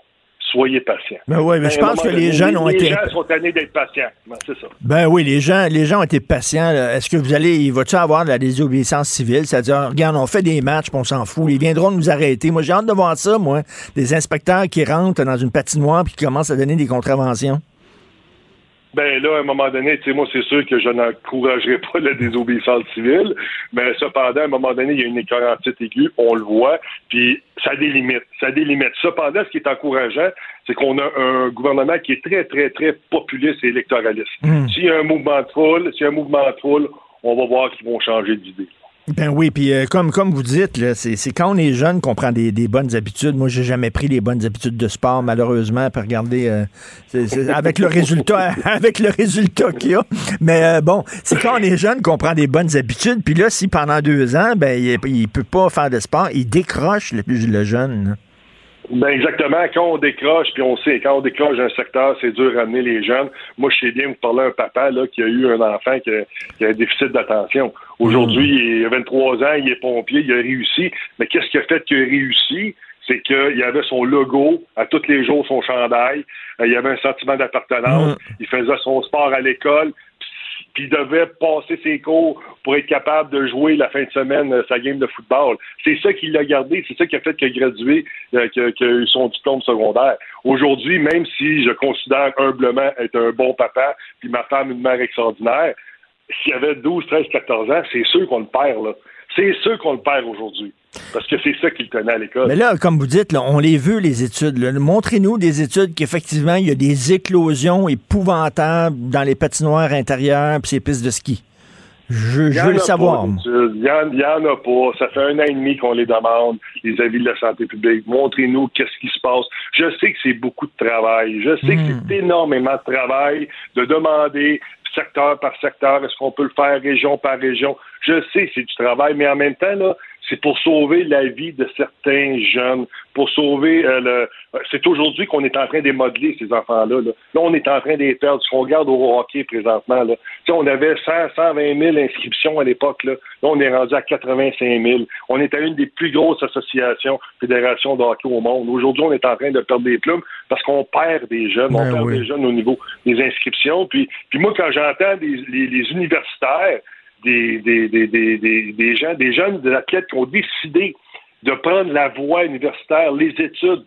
[SPEAKER 7] Soyez patients.
[SPEAKER 3] Ben oui, mais je
[SPEAKER 7] un
[SPEAKER 3] pense que les jeunes ont
[SPEAKER 7] les
[SPEAKER 3] été.
[SPEAKER 7] gens sont tannés d'être patients. Ben, c'est ça.
[SPEAKER 3] Ben oui, les gens, les gens ont été patients. Est-ce que vous allez, il va-tu avoir de la désobéissance civile? C'est-à-dire, regarde, on fait des matchs, puis on s'en fout. Ils viendront nous arrêter. Moi, j'ai hâte de voir ça, moi. Des inspecteurs qui rentrent dans une patinoire puis qui commencent à donner des contraventions.
[SPEAKER 7] Ben là, à un moment donné, tu sais, moi, c'est sûr que je n'encouragerai pas la désobéissance civile, mais cependant, à un moment donné, il y a une écœurantite aiguë, on le voit, puis ça limites. Ça limites. Cependant, ce qui est encourageant, c'est qu'on a un gouvernement qui est très, très, très populiste et électoraliste.
[SPEAKER 3] Mm.
[SPEAKER 7] S'il y a un mouvement de foule, s'il y a un mouvement de foule, on va voir qu'ils vont changer d'idée.
[SPEAKER 3] Ben oui, puis euh, comme, comme vous dites, là, c'est, c'est quand on est jeune qu'on prend des, des bonnes habitudes. Moi, j'ai jamais pris les bonnes habitudes de sport, malheureusement. Puis regardez, euh, c'est- c'est- avec le résultat, (laughs) (laughs) avec le résultat qu'il y a. Mais euh, bon, c'est quand on est jeune qu'on prend des bonnes habitudes. Puis là, si pendant deux ans, ben il, il peut pas faire de sport, il décroche le, le jeune.
[SPEAKER 7] Ben exactement. Quand on décroche, puis on sait, quand on décroche un secteur, c'est dur à amener les jeunes. Moi, je sais bien, vous parlez d'un papa là, qui a eu un enfant qui a, qui a un déficit d'attention. Aujourd'hui, il a 23 ans, il est pompier, il a réussi. Mais qu'est-ce qui a fait qu'il a réussi? C'est qu'il avait son logo à tous les jours, son chandail. Euh, Il avait un sentiment d'appartenance. Il faisait son sport à l'école. Puis devait passer ses cours pour être capable de jouer la fin de semaine euh, sa game de football. C'est ça qui l'a gardé, c'est ça qui a fait qu'il a gradué, euh, qu'il a- eu son diplôme secondaire. Aujourd'hui, même si je considère humblement être un bon papa, puis ma femme une mère extraordinaire, s'il avait 12, 13, 14 ans, c'est sûr qu'on le perd, là. C'est sûr qu'on le perd aujourd'hui. Parce que c'est ça qu'il tenait à l'école.
[SPEAKER 3] Mais là, comme vous dites, là, on les veut, les études. Montrez-nous des études qu'effectivement, il y a des éclosions épouvantables dans les patinoires intérieures et ces pistes de ski. Je, veux le savoir.
[SPEAKER 7] Il y en, en a pas. Ça fait un an et demi qu'on les demande, les avis de la santé publique. Montrez-nous qu'est-ce qui se passe. Je sais que c'est beaucoup de travail. Je sais que c'est énormément de travail de demander secteur par secteur. Est-ce qu'on peut le faire région par région? Je sais que c'est du travail, mais en même temps, là, c'est pour sauver la vie de certains jeunes, pour sauver euh, le. C'est aujourd'hui qu'on est en train de modeler ces enfants-là. Là. Là, on est en train de les perdre. Ce qu'on regarde au hockey présentement, là. On avait 100, 120 000 inscriptions à l'époque. Là. là, on est rendu à 85 000. On est à une des plus grosses associations, fédérations de hockey au monde. Aujourd'hui, on est en train de perdre des plumes parce qu'on perd des jeunes. on
[SPEAKER 3] Ben
[SPEAKER 7] perd
[SPEAKER 3] oui.
[SPEAKER 7] des jeunes au niveau des inscriptions. Puis, puis moi, quand j'entends les, les universitaires des, des, des, des, des, des gens, des jeunes, des athlètes qui ont décidé de prendre la voie universitaire, les études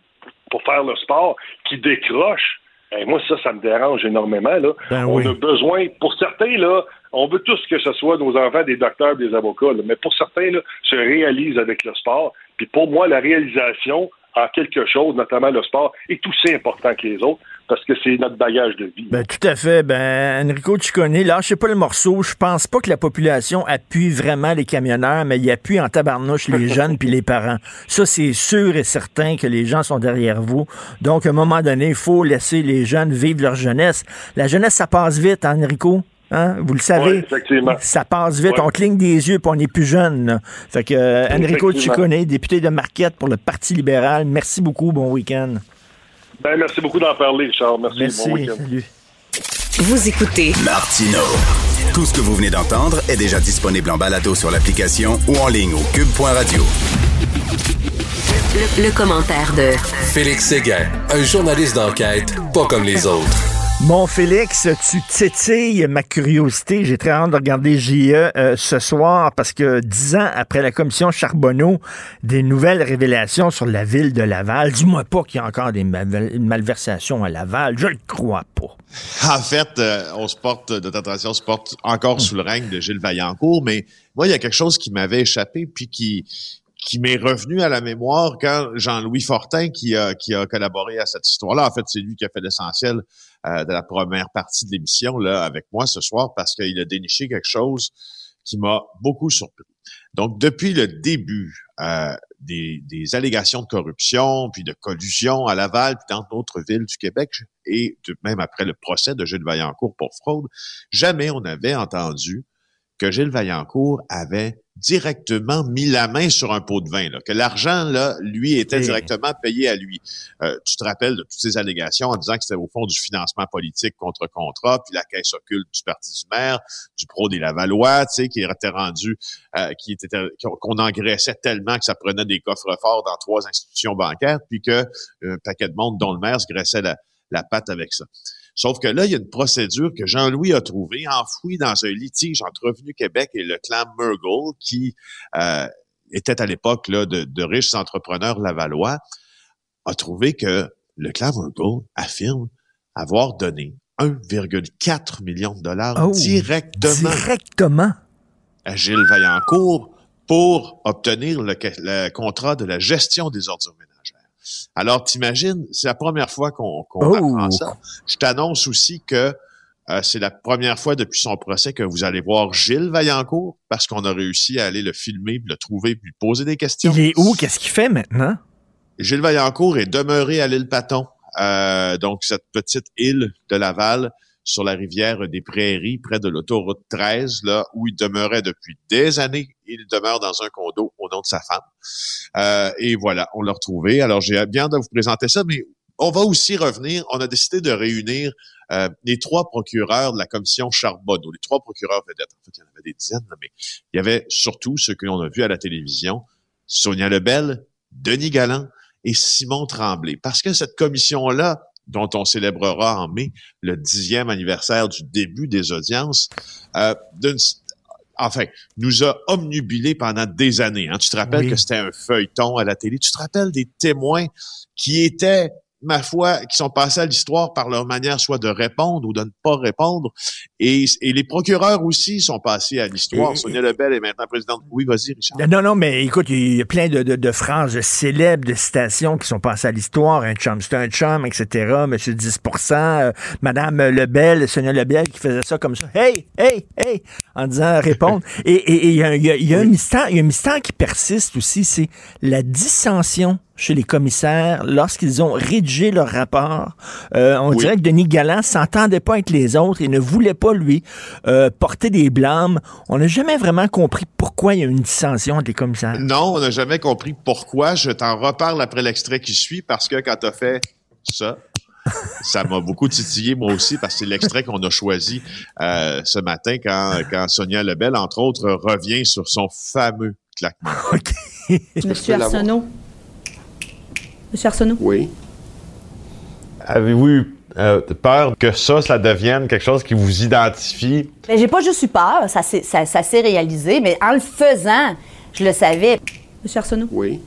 [SPEAKER 7] pour faire le sport, qui décrochent. Eh, moi, ça, ça me dérange énormément. Là.
[SPEAKER 3] Ben
[SPEAKER 7] on
[SPEAKER 3] oui.
[SPEAKER 7] a besoin, pour certains, là, on veut tous que ce soit nos enfants des docteurs, des avocats, là, mais pour certains, là, se réalisent avec le sport. Puis pour moi, la réalisation en quelque chose, notamment le sport, est aussi important que les autres parce que c'est notre bagage de vie.
[SPEAKER 3] Ben, tout à fait. Ben, Enrico Ciccone, lâchez pas le morceau. Je pense pas que la population appuie vraiment les camionneurs, mais il appuie en tabarnouche les (laughs) jeunes puis les parents. Ça, c'est sûr et certain que les gens sont derrière vous. Donc, à un moment donné, il faut laisser les jeunes vivre leur jeunesse. La jeunesse, ça passe vite, hein, Enrico? Hein? Vous le savez?
[SPEAKER 7] Ouais.
[SPEAKER 3] Ça passe vite.
[SPEAKER 7] Ouais.
[SPEAKER 3] On cligne des yeux puis on n'est plus jeune. là. Fait que, euh, Enrico. Ciccone, député de Marquette pour le Parti libéral, merci beaucoup. Bon week-end.
[SPEAKER 7] Ben, merci beaucoup d'en parler, Richard. Merci.
[SPEAKER 3] Merci.
[SPEAKER 7] Bon week-end.
[SPEAKER 3] Salut.
[SPEAKER 2] Vous écoutez
[SPEAKER 1] Martino. Tout ce que vous venez d'entendre est déjà disponible en balado sur l'application ou en ligne au cube.radio.
[SPEAKER 2] le, le commentaire de
[SPEAKER 8] Félix Séguin, un journaliste d'enquête pas comme les autres.
[SPEAKER 3] Mon Félix, tu titilles ma curiosité. J'ai très hâte de regarder JE euh, ce soir parce que dix ans après la commission Charbonneau, des nouvelles révélations sur la ville de Laval. Dis-moi pas qu'il y a encore des mal- malversations à Laval. Je le crois pas.
[SPEAKER 9] En fait, euh, on se porte, notre attention se porte encore sous le règne de Gilles Vaillancourt, mais moi, il y a quelque chose qui m'avait échappé, puis qui, qui m'est revenu à la mémoire quand Jean-Louis Fortin, qui a, qui a collaboré à cette histoire-là, en fait, c'est lui qui a fait l'essentiel euh, de la première partie de l'émission là avec moi ce soir, parce qu'il a déniché quelque chose qui m'a beaucoup surpris. Donc, depuis le début euh, des, des allégations de corruption, puis de collusion à Laval, puis dans d'autres villes du Québec, et de- même après le procès de Gilles Vaillancourt pour fraude, jamais on avait entendu que Gilles Vaillancourt avait directement mis la main sur un pot de vin, là, que l'argent, là, lui, était directement payé à lui. Euh, tu te rappelles de toutes ces allégations en disant que c'était au fond du financement politique contre contrat, puis la caisse occulte du parti du maire, du pro des Lavallois, tu sais, qui était rendu, euh, qui était, qu'on qu'on engraissait tellement que ça prenait des coffres forts dans trois institutions bancaires, puis que euh, un paquet de monde, dont le maire, se graissait la, la patte avec ça. Sauf que là, il y a une procédure que Jean-Louis a trouvée, enfouie dans un litige entre Revenu Québec et le clan Murgle, qui euh, était à l'époque là de, de riches entrepreneurs lavallois, a trouvé que le clan Murgle affirme avoir donné 1,4 million de dollars
[SPEAKER 3] Oh,
[SPEAKER 9] directement
[SPEAKER 3] Directement?
[SPEAKER 9] à Gilles Vaillancourt pour obtenir le, le contrat de la gestion des ordures. Alors, t'imagines, c'est la première fois qu'on qu'on
[SPEAKER 3] Oh.
[SPEAKER 9] apprend ça. Je t'annonce aussi que euh, c'est la première fois depuis son procès que vous allez voir Gilles Vaillancourt parce qu'on a réussi à aller le filmer, le trouver, puis lui poser des questions.
[SPEAKER 3] Il est où? Qu'est-ce qu'il fait maintenant?
[SPEAKER 9] Gilles Vaillancourt est demeuré à l'île Paton, euh, donc cette petite île de Laval, sur la rivière des Prairies, près de l'autoroute 13, là où il demeurait depuis des années. Il demeure dans un condo au nom de sa femme. Euh, et voilà, on l'a retrouvé. Alors, j'ai bien de vous présenter ça, mais on va aussi revenir. On a décidé de réunir euh, les trois procureurs de la commission Charbonneau, les trois procureurs vedettes. En fait, il y en avait des dizaines, mais il y avait surtout ceux que l'on a vus à la télévision, Sonia Lebel, Denis Galland et Simon Tremblay. Parce que cette commission-là, dont on célébrera en mai le dixième anniversaire du début des audiences, euh, enfin, nous a omnubilés pendant des années. Hein. Tu te rappelles que c'était un feuilleton à la télé. Tu te rappelles des témoins qui étaient ma foi, qui sont passés à l'histoire par leur manière soit de répondre ou de ne pas répondre. Et, et les procureurs aussi sont passés à l'histoire. Sonia Lebel est maintenant présidente. Oui, vas-y, Richard.
[SPEAKER 3] Non, non, mais écoute, il y a plein de, de, de phrases célèbres, de citations qui sont passées à l'histoire. Un chum, c'est un chum, etc. Monsieur 10 euh, Madame Lebel, Sonia Lebel qui faisait ça comme ça. Hey, hey, hey, en disant (laughs) répondre. et il y a, y a, y a un mystère, il y a un mystère qui persiste aussi, c'est la dissension chez les commissaires lorsqu'ils ont rédigé leur rapport. Euh, on dirait que Denis Galland s'entendait pas avec les autres et ne voulait pas lui euh, porter des blâmes. On n'a jamais vraiment compris pourquoi il y a une dissension entre les commissaires.
[SPEAKER 9] Non, on n'a jamais compris pourquoi. Je t'en reparle après l'extrait qui suit parce que quand tu as fait ça, ça m'a beaucoup titillé moi aussi parce que c'est l'extrait qu'on a choisi euh, ce matin quand, quand Sonia Lebel, entre autres, revient sur son fameux claquement. (laughs)
[SPEAKER 10] Monsieur Arsenault. Monsieur Arsenault?
[SPEAKER 11] Oui. Avez-vous eu euh, peur que ça, ça devienne quelque chose qui vous identifie?
[SPEAKER 10] Mais j'ai pas juste eu peur, ça s'est ça, ça réalisé, mais en le faisant, je le savais. Monsieur Arsenault?
[SPEAKER 11] Oui.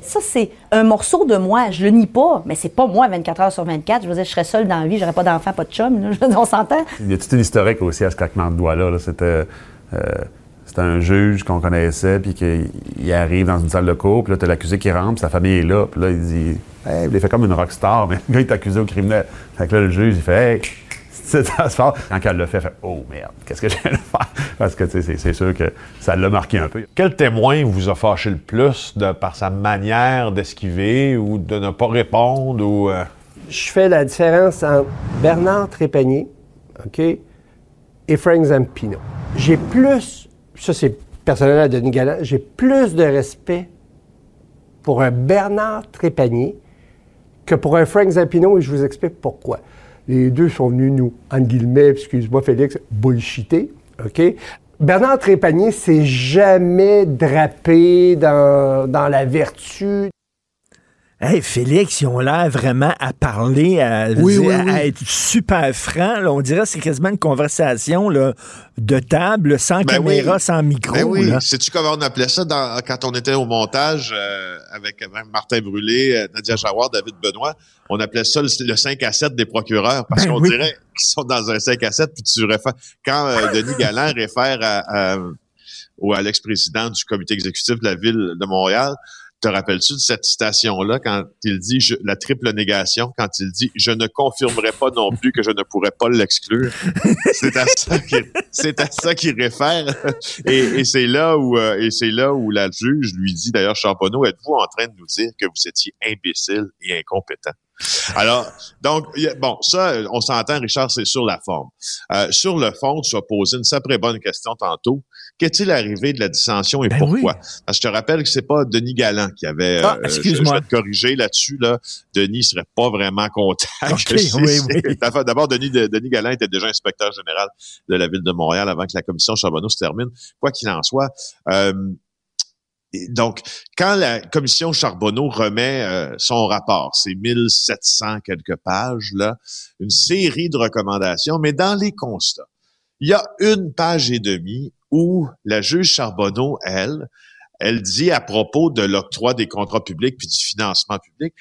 [SPEAKER 10] Ça, c'est un morceau de moi. Je le nie pas, mais c'est pas moi 24 heures sur 24. Je veux dire, je serais seule dans la vie, j'aurais pas d'enfant, pas de chum. Là. (laughs) On s'entend?
[SPEAKER 11] Il y a toute une historique aussi à ce claquement de doigts-là. C'était. Euh, c'est un juge qu'on connaissait, puis qu'il arrive dans une salle de cours, puis là, t'as l'accusé qui rentre, puis sa famille est là, puis là, il dit Hey, il est fait comme une rockstar, mais le gars, il est accusé au criminel. Fait que là, le juge, il fait Hey, c'est ça se passe. Quand elle l'a fait, elle fait Oh merde, qu'est-ce que je viens de faire? Parce que, tu sais, c'est sûr que ça l'a marqué un peu. Quel témoin vous a fâché le plus de, par sa manière d'esquiver ou de ne pas répondre ou. euh?
[SPEAKER 12] Je fais la différence entre Bernard Trépanier, OK, et Frank Zampino. J'ai plus ça c'est personnel à Denis Galland, j'ai plus de respect pour un Bernard Trépanier que pour un Frank Zampino, et je vous explique pourquoi. Les deux sont venus nous, en guillemets, excuse-moi Félix, bullshiter, OK? Bernard Trépanier s'est jamais drapé dans, dans la vertu.
[SPEAKER 3] Hey, Félix, ils ont l'air vraiment à parler, à,
[SPEAKER 9] Oui,
[SPEAKER 3] dire-
[SPEAKER 9] oui,
[SPEAKER 3] à
[SPEAKER 9] oui.
[SPEAKER 3] être super franc. là. On dirait que c'est quasiment une conversation là, de table, sans
[SPEAKER 9] Ben
[SPEAKER 3] caméra, sans micro.
[SPEAKER 9] Ben oui, sais-tu comment on appelait ça dans- quand on était au montage euh, avec même Martin Brûlé, euh, Nadia Jawar, David Benoît? On appelait ça le, le 5 à 7 des procureurs parce
[SPEAKER 3] Ben
[SPEAKER 9] qu'on dirait qu'ils sont dans un 5 à 7 puis tu réfères. Quand euh, Denis Galland réfère à, à, au, à l'ex-président du comité exécutif de la ville de Montréal, te rappelles-tu de cette citation-là quand il dit je- la triple négation, quand il dit je ne confirmerai pas non plus que je ne pourrais pas l'exclure? (laughs) c'est à ça qu'il c'est à ça qu'il réfère. Et, et c'est là où euh, et c'est là où la juge lui dit d'ailleurs Champonneau, êtes-vous en train de nous dire que vous étiez imbécile et incompétent? Alors, donc, bon, ça, on s'entend, Richard, c'est sur la forme. Euh, sur le fond, tu as posé une sacrée bonne question tantôt. Qu'est-il arrivé de la dissension et
[SPEAKER 3] Ben
[SPEAKER 9] pourquoi? Parce que je te rappelle que c'est pas Denis Galland qui avait...
[SPEAKER 3] Ah,
[SPEAKER 9] euh,
[SPEAKER 3] excuse-moi.
[SPEAKER 9] Je, je vais te corriger là-dessus, là. Denis serait pas vraiment content.
[SPEAKER 3] Oui, oui. (laughs)
[SPEAKER 9] D'abord, Denis, Denis Galland était déjà inspecteur général de la ville de Montréal avant que la commission Charbonneau se termine. Quoi qu'il en soit, euh, donc, quand la commission Charbonneau remet euh, son rapport, c'est 1700 quelques pages, là, une série de recommandations, mais dans les constats, il y a une page et demie où la juge Charbonneau, elle, elle dit à propos de l'octroi des contrats publics puis du financement public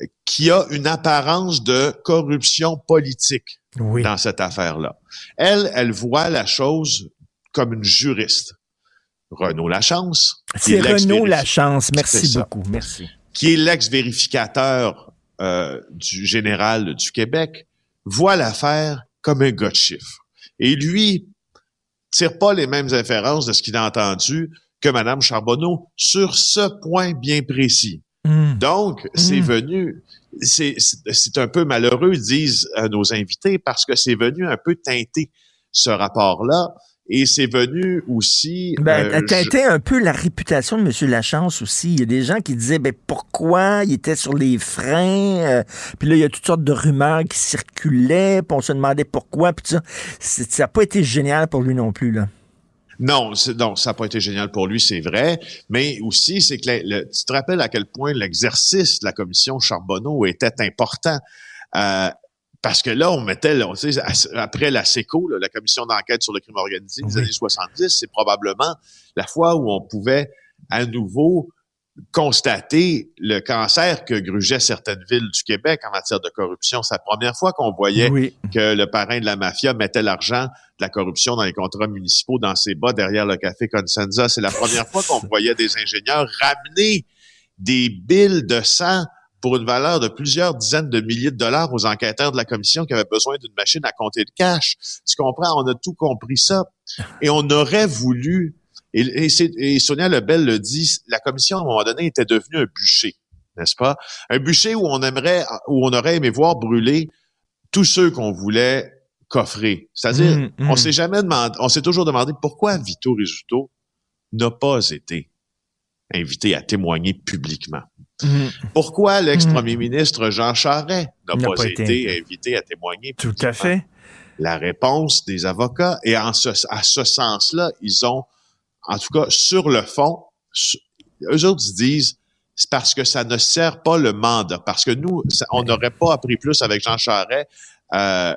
[SPEAKER 9] euh, qu'il y a une apparence de corruption politique
[SPEAKER 3] Oui.
[SPEAKER 9] dans cette affaire-là. Elle, elle voit la chose comme une juriste. Renaud Lachance.
[SPEAKER 3] C'est Renaud Lachance. Merci beaucoup. Merci.
[SPEAKER 9] qui est l'ex-vérificateur euh, du général du Québec, voit l'affaire comme un gars de chiffres. Et lui tire pas les mêmes inférences de ce qu'il a entendu que Mme Charbonneau sur ce point bien précis.
[SPEAKER 3] Hmm.
[SPEAKER 9] Donc, c'est
[SPEAKER 3] Mm.
[SPEAKER 9] venu, c'est c'est un peu malheureux, disent euh, nos invités, parce que c'est venu un peu teinter ce rapport-là. Et c'est venu aussi...
[SPEAKER 3] Ben,
[SPEAKER 9] euh,
[SPEAKER 3] teinter un peu la réputation de M. Lachance aussi. Il y a des gens qui disaient ben, pourquoi il était sur les freins. euh, puis là, il y a toutes sortes de rumeurs qui circulaient. Puis on se demandait pourquoi. Puis ça, ça n'a pas été génial pour lui non plus. Là.
[SPEAKER 9] Non, non, ça n'a pas été génial pour lui, c'est vrai. Mais aussi, c'est que le- tu te rappelles à quel point l'exercice de la commission Charbonneau était important. Euh, parce que là, on mettait, là, sais, à- après la SECO, là, la commission d'enquête sur le crime organisé des années 70, c'est probablement la fois où on pouvait à nouveau constater le cancer que grugeaient certaines villes du Québec en matière de corruption. C'est la première fois qu'on voyait
[SPEAKER 3] Oui.
[SPEAKER 9] que le parrain de la mafia mettait l'argent de la corruption dans les contrats municipaux dans ses bas derrière le café Consenza. C'est la première fois qu'on voyait des ingénieurs ramener des billes de sang pour une valeur de plusieurs dizaines de milliers de dollars aux enquêteurs de la commission qui avaient besoin d'une machine à compter le cash. Tu comprends? On a tout compris ça. Et on aurait voulu, et, et, c'est- et Sonia Lebel le dit, la commission, à un moment donné, était devenue un bûcher, n'est-ce pas? Un bûcher où on aimerait, où on aurait aimé voir brûler tous ceux qu'on voulait coffrer. C'est-à-dire,
[SPEAKER 3] Mm, mm.
[SPEAKER 9] on s'est jamais demandé, on s'est toujours demandé pourquoi Vito Rizzuto n'a pas été invité à témoigner publiquement. Pourquoi l'ex-premier ministre Jean Charest n'a pas,
[SPEAKER 3] pas
[SPEAKER 9] été,
[SPEAKER 3] été.
[SPEAKER 9] invité à témoigner
[SPEAKER 3] Tout à fait.
[SPEAKER 9] La réponse des avocats, et en ce, à ce sens-là, ils ont, en tout cas, sur le fond, eux autres disent, c'est parce que ça ne sert pas le mandat. Parce que nous, ça- on n'aurait pas appris plus avec Jean Charest, euh,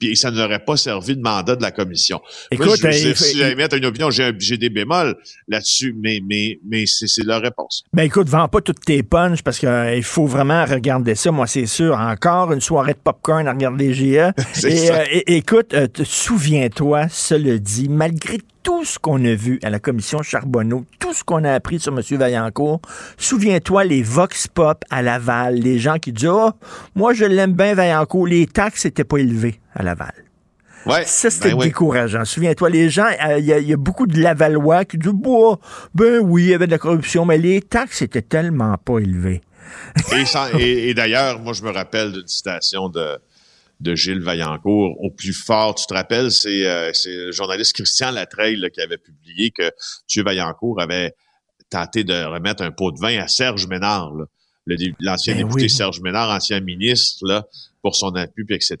[SPEAKER 9] puis ça n'aurait pas servi de mandat de la commission. Moi,
[SPEAKER 3] Écoute,
[SPEAKER 9] je,
[SPEAKER 3] euh,
[SPEAKER 9] je- si une opinion, j'ai des bémols là-dessus, mais, mais, mais c'est c'est leur réponse.
[SPEAKER 3] Ben écoute, vends pas toutes tes punches parce qu'il faut vraiment regarder ça. Moi, c'est sûr. Encore une soirée de popcorn à regarder GA. (laughs)
[SPEAKER 9] C'est
[SPEAKER 3] et,
[SPEAKER 9] ça.
[SPEAKER 3] euh, et- écoute, euh, te- souviens-toi, cela dit, malgré tout ce qu'on a vu à la commission Charbonneau, tout ce qu'on a appris sur M. Vaillancourt, souviens-toi les vox pop à Laval, les gens qui disent Oh, moi je l'aime bien Vaillancourt, les taxes n'étaient pas élevées à Laval.
[SPEAKER 9] Ouais,
[SPEAKER 3] Ça, c'était
[SPEAKER 9] ben oui.
[SPEAKER 3] décourageant. Souviens-toi, les gens, euh, il y, a- il y a beaucoup de Lavallois qui disent, bah, ben oui, il y avait de la corruption, mais les taxes étaient tellement pas élevées.
[SPEAKER 9] Et, sans- et- (laughs) et d'ailleurs, moi, je me rappelle d'une citation de, de Gilles Vaillancourt au plus fort. Tu te rappelles, c'est euh, c'est le journaliste Christian Latreille là, qui avait publié que M. Vaillancourt avait tenté de remettre un pot de vin à Serge Ménard, l'ancien
[SPEAKER 3] Ben
[SPEAKER 9] député
[SPEAKER 3] oui.
[SPEAKER 9] Serge Ménard, ancien ministre, là, pour son appui, puis etc.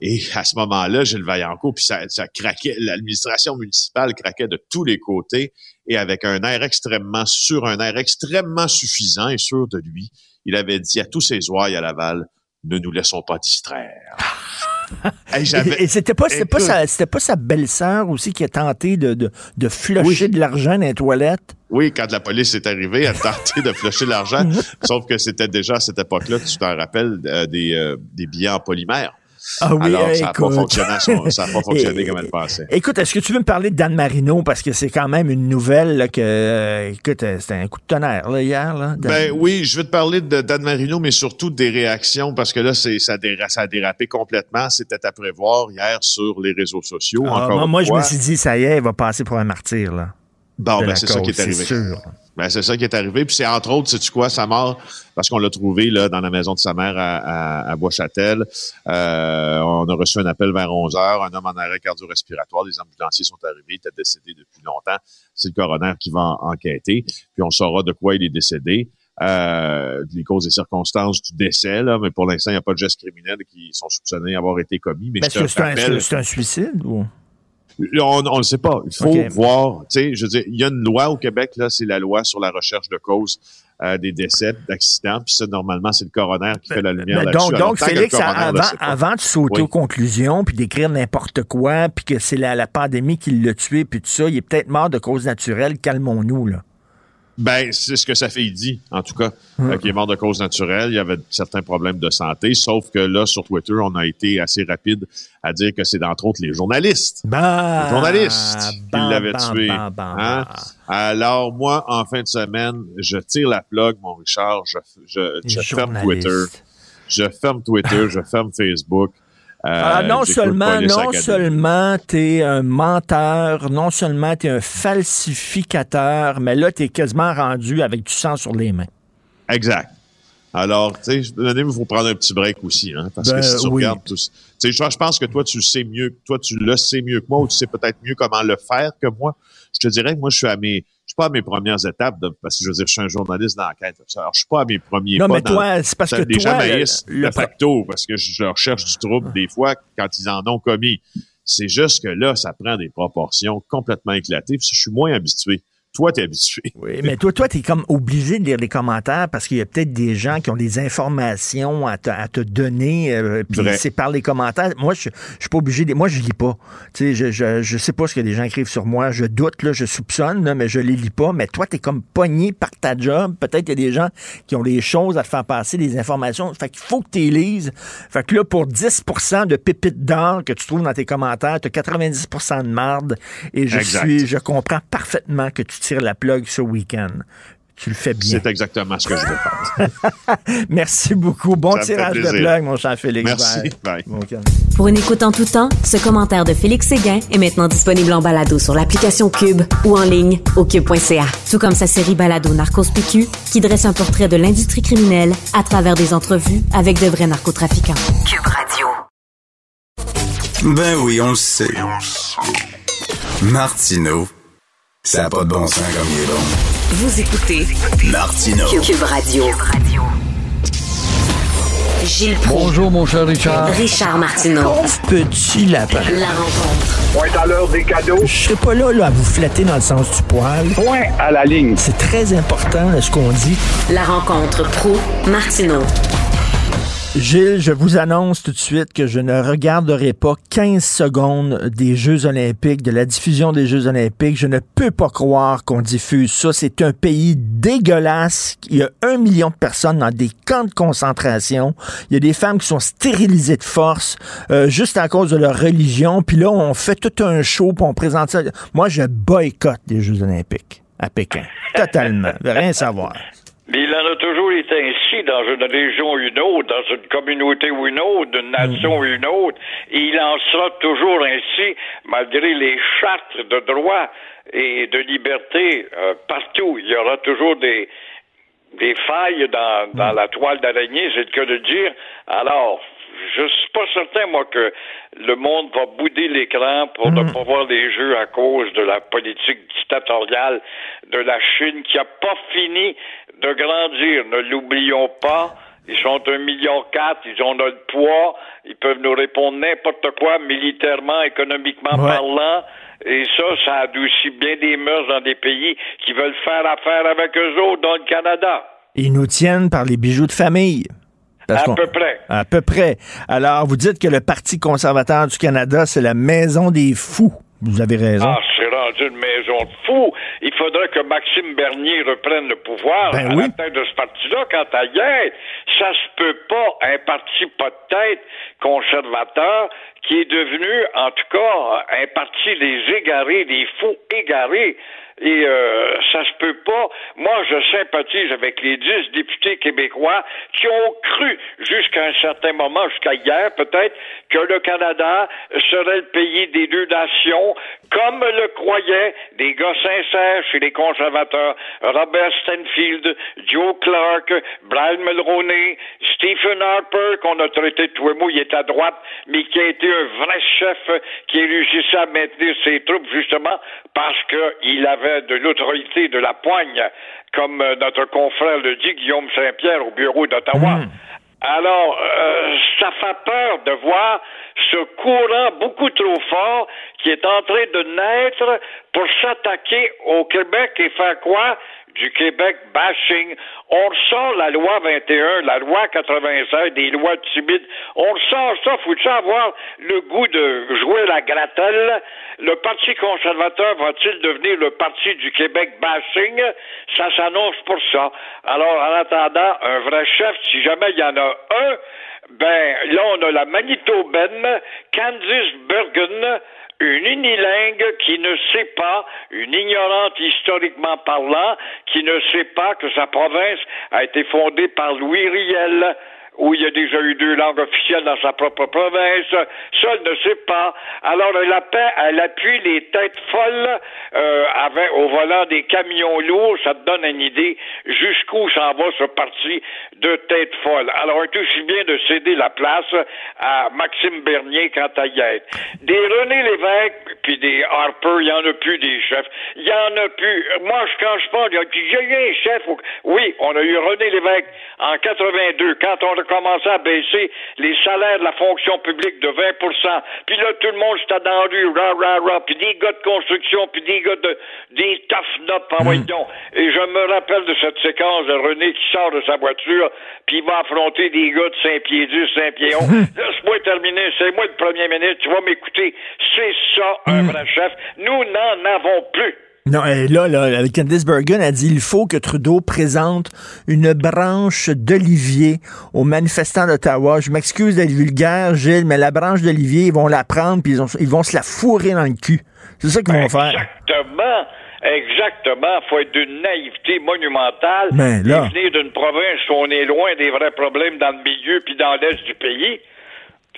[SPEAKER 9] Et, à ce moment-là, Gilles Vaillancourt, puis ça, ça craquait, l'administration municipale craquait de tous les côtés, et avec un air extrêmement sûr, un air extrêmement suffisant et sûr de lui, il avait dit à tous ses ouailles à Laval, ne nous laissons pas distraire. (laughs) Hey,
[SPEAKER 3] Et, et c'était pas, c'était pas,
[SPEAKER 9] Écoute.
[SPEAKER 3] sa, c'était pas sa belle-sœur aussi qui a tenté de, de, de flusher de l'argent dans les toilettes?
[SPEAKER 9] Oui, quand la police est arrivée, elle a tenté de flusher l'argent, (laughs) sauf que c'était déjà à cette époque-là, tu t'en rappelles, euh, des, euh, des billets en polymère.
[SPEAKER 3] Ah oui,
[SPEAKER 9] Alors, ça n'a pas fonctionné, son- ça n'a (laughs) pas fonctionné comme elle pensait.
[SPEAKER 3] Écoute, est-ce que tu veux me parler de Dan Marino? Parce que c'est quand même une nouvelle là, que, euh, écoute, euh, c'était un coup de tonnerre là, hier. Là, Dan-
[SPEAKER 9] Ben oui, je veux te parler de Dan Marino, mais surtout des réactions, parce que là, c'est ça, a déra- ça a dérapé complètement. C'était à prévoir hier sur les réseaux sociaux.
[SPEAKER 3] Ah,
[SPEAKER 9] encore
[SPEAKER 3] moi, je me suis dit, ça y est, il va passer pour un martyr. Là,
[SPEAKER 9] Bon, ben, c'est ça qui est arrivé.
[SPEAKER 3] C'est sûr.
[SPEAKER 9] Ben, c'est ça qui est arrivé. Puis c'est entre autres, sais-tu quoi, sa mort, parce qu'on l'a trouvé là, dans la maison de sa mère à, à, à Bois-Châtel. Euh, on a reçu un appel vers 11 heures. Un homme en arrêt cardio-respiratoire. Les ambulanciers sont arrivés. Il était décédé depuis longtemps. C'est le coroner qui va en- enquêter. Puis on saura de quoi il est décédé. Euh, les causes et circonstances du décès, là, mais pour l'instant, il n'y a pas de gestes criminels qui sont soupçonnés d'avoir été commis. Mais
[SPEAKER 3] Ben, c'est un, suicide? Ou?
[SPEAKER 9] On ne le sait pas. Il faut voir. Tu sais, je veux dire, il y a une loi au Québec, là, c'est la loi sur la recherche de cause euh, des décès, d'accidents. Puis ça, normalement, c'est le coroner qui fait la lumière
[SPEAKER 3] Ben,
[SPEAKER 9] là-dessus.
[SPEAKER 3] donc, donc Félix, avant, avant de sauter aux conclusions, puis d'écrire n'importe quoi, puis que c'est la, la pandémie qui l'a tué, puis tout ça, il est peut-être mort de cause naturelle, calmons-nous. là.
[SPEAKER 9] Ben, c'est ce que ça fait, il dit, en tout cas, euh, qu'il est mort de cause naturelle. Il y avait certains problèmes de santé, sauf que là, sur Twitter, on a été assez rapide à dire que c'est d'entre autres les journalistes.
[SPEAKER 3] Bah,
[SPEAKER 9] les journalistes qui
[SPEAKER 3] bam,
[SPEAKER 9] l'avaient
[SPEAKER 3] bam,
[SPEAKER 9] tué.
[SPEAKER 3] bam,
[SPEAKER 9] hein? Alors, moi, en fin de semaine, je tire la plug, mon Richard, je, je, je ferme. Twitter. Je ferme Twitter, je ferme Facebook. Euh,
[SPEAKER 3] Ah, non seulement, non seulement t'es un menteur, non seulement t'es un falsificateur, mais là, t'es quasiment rendu avec du sang sur les mains.
[SPEAKER 9] Exact. Alors, tu sais, il faut prendre un petit break aussi, hein, parce
[SPEAKER 3] Ben,
[SPEAKER 9] que si tu
[SPEAKER 3] oui.
[SPEAKER 9] regardes tout ça- tu sais, je pense que toi, tu le sais mieux, toi, tu le sais mieux que moi, ou tu sais peut-être mieux comment le faire que moi. Je te dirais que moi, je suis à mes, pas à mes premières étapes, de, parce que je veux dire, je suis un journaliste d'enquête. Alors, je suis pas à mes premiers
[SPEAKER 3] Non,
[SPEAKER 9] pas
[SPEAKER 3] mais
[SPEAKER 9] dans-
[SPEAKER 3] toi, c'est parce que
[SPEAKER 9] les
[SPEAKER 3] toi, le- le
[SPEAKER 9] de facto, parce que je je recherche du trouble des fois quand ils en ont commis. C'est juste que là, ça prend des proportions complètement éclatées, puis je suis moins habitué. Toi, t'es habitué. (laughs)
[SPEAKER 3] Oui, mais toi, toi, tu es comme obligé de lire les commentaires parce qu'il y a peut-être des gens qui ont des informations à te, à te donner. euh, puis c'est par les commentaires. Moi, je, je suis pas obligé. De, moi, je lis pas. Tu sais, je, je, je sais pas ce que les gens écrivent sur moi. Je doute, là, je soupçonne, là, mais je les lis pas. Mais toi, tu es comme pogné par ta job. Peut-être qu'il y a des gens qui ont des choses à te faire passer, des informations. Fait qu'il faut que tu les lises. Fait que là, pour 10% de pépites d'or que tu trouves dans tes commentaires, tu as 90% de marde. Et je
[SPEAKER 9] Exact.
[SPEAKER 3] suis, je comprends parfaitement que tu tires la plug ce week-end. Tu le fais bien.
[SPEAKER 9] C'est exactement ce que je veux faire. (laughs)
[SPEAKER 3] Merci beaucoup. Bon
[SPEAKER 9] Ça
[SPEAKER 3] tirage de plug, mon cher Félix.
[SPEAKER 9] Merci.
[SPEAKER 3] Bye.
[SPEAKER 9] Bye.
[SPEAKER 2] Pour une écoute en tout temps, ce commentaire de Félix Séguin est maintenant disponible en balado sur l'application Cube ou en ligne au cube.ca. Tout comme sa série balado Narcos PQ qui dresse un portrait de l'industrie criminelle à travers des entrevues avec de vrais narcotrafiquants. Cube Radio.
[SPEAKER 13] Ben oui, on le sait. Martineau, ça n'a pas de bon sens comme il est bon.
[SPEAKER 2] Vous écoutez
[SPEAKER 13] Martineau.
[SPEAKER 2] Cube Radio. Gilles Proulx.
[SPEAKER 3] Bonjour, mon cher Richard.
[SPEAKER 2] Richard Martineau.
[SPEAKER 3] Pauvre petit lapin.
[SPEAKER 2] La rencontre.
[SPEAKER 14] Point à l'heure des cadeaux.
[SPEAKER 3] Je serai pas là, là à vous flatter dans le sens du poil.
[SPEAKER 14] Point à la ligne.
[SPEAKER 3] C'est très important ce qu'on dit.
[SPEAKER 2] La rencontre pro Martineau.
[SPEAKER 3] Gilles, je vous annonce tout de suite que je ne regarderai pas 15 secondes des Jeux olympiques, de la diffusion des Jeux olympiques. Je ne peux pas croire qu'on diffuse ça. C'est un pays dégueulasse. Il y a un million de personnes dans des camps de concentration. Il y a des femmes qui sont stérilisées de force euh, juste à cause de leur religion. Puis là, on fait tout un show, puis on présente ça. Moi, je boycotte les Jeux olympiques à Pékin. Totalement. Je veux rien savoir.
[SPEAKER 15] Mais il en a toujours été ainsi dans une région ou une autre, dans une communauté ou une autre, d'une nation ou une autre. Et il en sera toujours ainsi, malgré les chartes de droit et de liberté euh, partout. Il y aura toujours des, des failles dans, dans la toile d'araignée, c'est le cas de dire. Alors, je suis pas certain, moi, que le monde va bouder l'écran pour ne pas voir les jeux à cause de la politique dictatoriale de la Chine qui a pas fini de grandir. Ne l'oublions pas. Ils sont un million quatre, ils ont le poids, ils peuvent nous répondre n'importe quoi, militairement, économiquement
[SPEAKER 3] Ouais.
[SPEAKER 15] parlant. Et ça, ça adoucit bien des mœurs dans des pays qui veulent faire affaire avec eux autres, dans le Canada.
[SPEAKER 3] Ils nous tiennent par les bijoux de famille. Parce
[SPEAKER 15] À peu près.
[SPEAKER 3] À peu près. Alors, vous dites que le Parti conservateur du Canada, c'est la maison des fous. Vous avez raison.
[SPEAKER 15] Ah, c'est rendu une maison de fous. Il faudrait que Maxime Bernier reprenne le pouvoir
[SPEAKER 3] Ben
[SPEAKER 15] à
[SPEAKER 3] oui.
[SPEAKER 15] la tête de ce parti-là. Quant à hier, ça se peut pas un parti pas de tête conservateur qui est devenu, en tout cas, un parti des égarés, des fous égarés. Et euh, ça se peut pas. Moi, je sympathise avec les dix députés québécois qui ont cru jusqu'à un certain moment, jusqu'à hier peut-être, que le Canada serait le pays des deux nations, comme le croyaient des gars sincères chez les conservateurs, Robert Stanfield, Joe Clark, Brian Mulroney, Stephen Harper, qu'on a traité de mou, il est à droite, mais qui a été un vrai chef qui réussissait à maintenir ses troupes justement parce qu'il avait de l'autorité de la poigne, comme euh, notre confrère le dit, Guillaume Saint-Pierre au bureau d'Ottawa. Alors, euh, ça fait peur de voir ce courant beaucoup trop fort qui est en train de naître pour s'attaquer au Québec et faire quoi? Du Québec bashing. On ressort la loi 21, la loi 96, des lois timides. On ressort ça, faut-il avoir le goût de jouer la gratelle? Le Parti conservateur va-t-il devenir le Parti du Québec bashing? Ça s'annonce pour ça. Alors, en attendant, un vrai chef, si jamais il y en a un, ben, là, on a la Manitobaine, Candice Bergen, une unilingue qui ne sait pas, une ignorante historiquement parlant, qui ne sait pas que sa province a été fondée par Louis Riel. Où il y a déjà eu deux langues officielles dans sa propre province. Seul ne sait pas. Alors, elle, appuie les têtes folles euh, avec, au volant des camions lourds. Ça te donne une idée jusqu'où s'en va ce parti de têtes folles. Alors, est aussi bien de céder la place à Maxime Bernier quant à y. Des René Lévesque, puis des Harper, il y en a plus des chefs. Il y en a plus. Moi, je, quand je parle, il y a eu un chef. Oui, on a eu René Lévesque en 82, quand on commencé à baisser les salaires de la fonction publique de 20 Puis là, tout le monde s'était dans la rue, rah, rah, rah, puis des gars de construction, puis des gars de des tough par voyons. Et je me rappelle de cette séquence de René qui sort de sa voiture, puis il va affronter des gars de 5 pieds 10, 5 pieds 11. Laisse-moi terminer, c'est moi le premier ministre, tu vas m'écouter. C'est ça, un vrai chef. Nous n'en avons plus.
[SPEAKER 3] Non, et là, là, Candice Bergen a dit il faut que Trudeau présente une branche d'olivier aux manifestants d'Ottawa. Je m'excuse d'être vulgaire, Gilles, mais la branche d'olivier, ils vont la prendre puis ils, ont- ils vont se la fourrer dans le cul. C'est ça qu'ils vont faire.
[SPEAKER 15] Exactement. Exactement. faut être d'une naïveté monumentale.
[SPEAKER 3] Mais là-
[SPEAKER 15] Et venir d'une province où on est loin des vrais problèmes dans le milieu puis dans l'est du pays.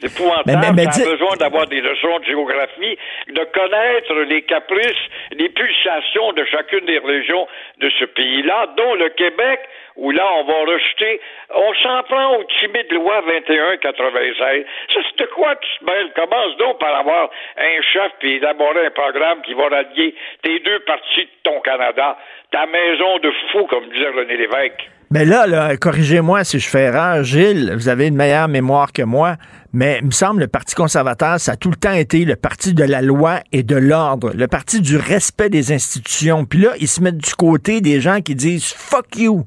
[SPEAKER 15] Épouvantable.
[SPEAKER 3] Mais- mais- mais
[SPEAKER 15] besoin d'avoir des leçons de géographie, de connaître les caprices, les pulsations de chacune des régions de ce pays-là, dont le Québec, où là, on va rejeter, on s'en prend au timide loi 2196. Ça, c'est de quoi tu te mêles? Commence donc par avoir un chef puis élaborer un programme qui va rallier tes deux parties de ton Canada, ta maison de fou, comme disait René Lévesque.
[SPEAKER 3] Mais là, là corrigez-moi si je fais erreur, Gilles, vous avez une meilleure mémoire que moi, mais il me semble le Parti conservateur, ça a tout le temps été le parti de la loi et de l'ordre, le parti du respect des institutions. Puis là, ils se mettent du côté des gens qui disent fuck you.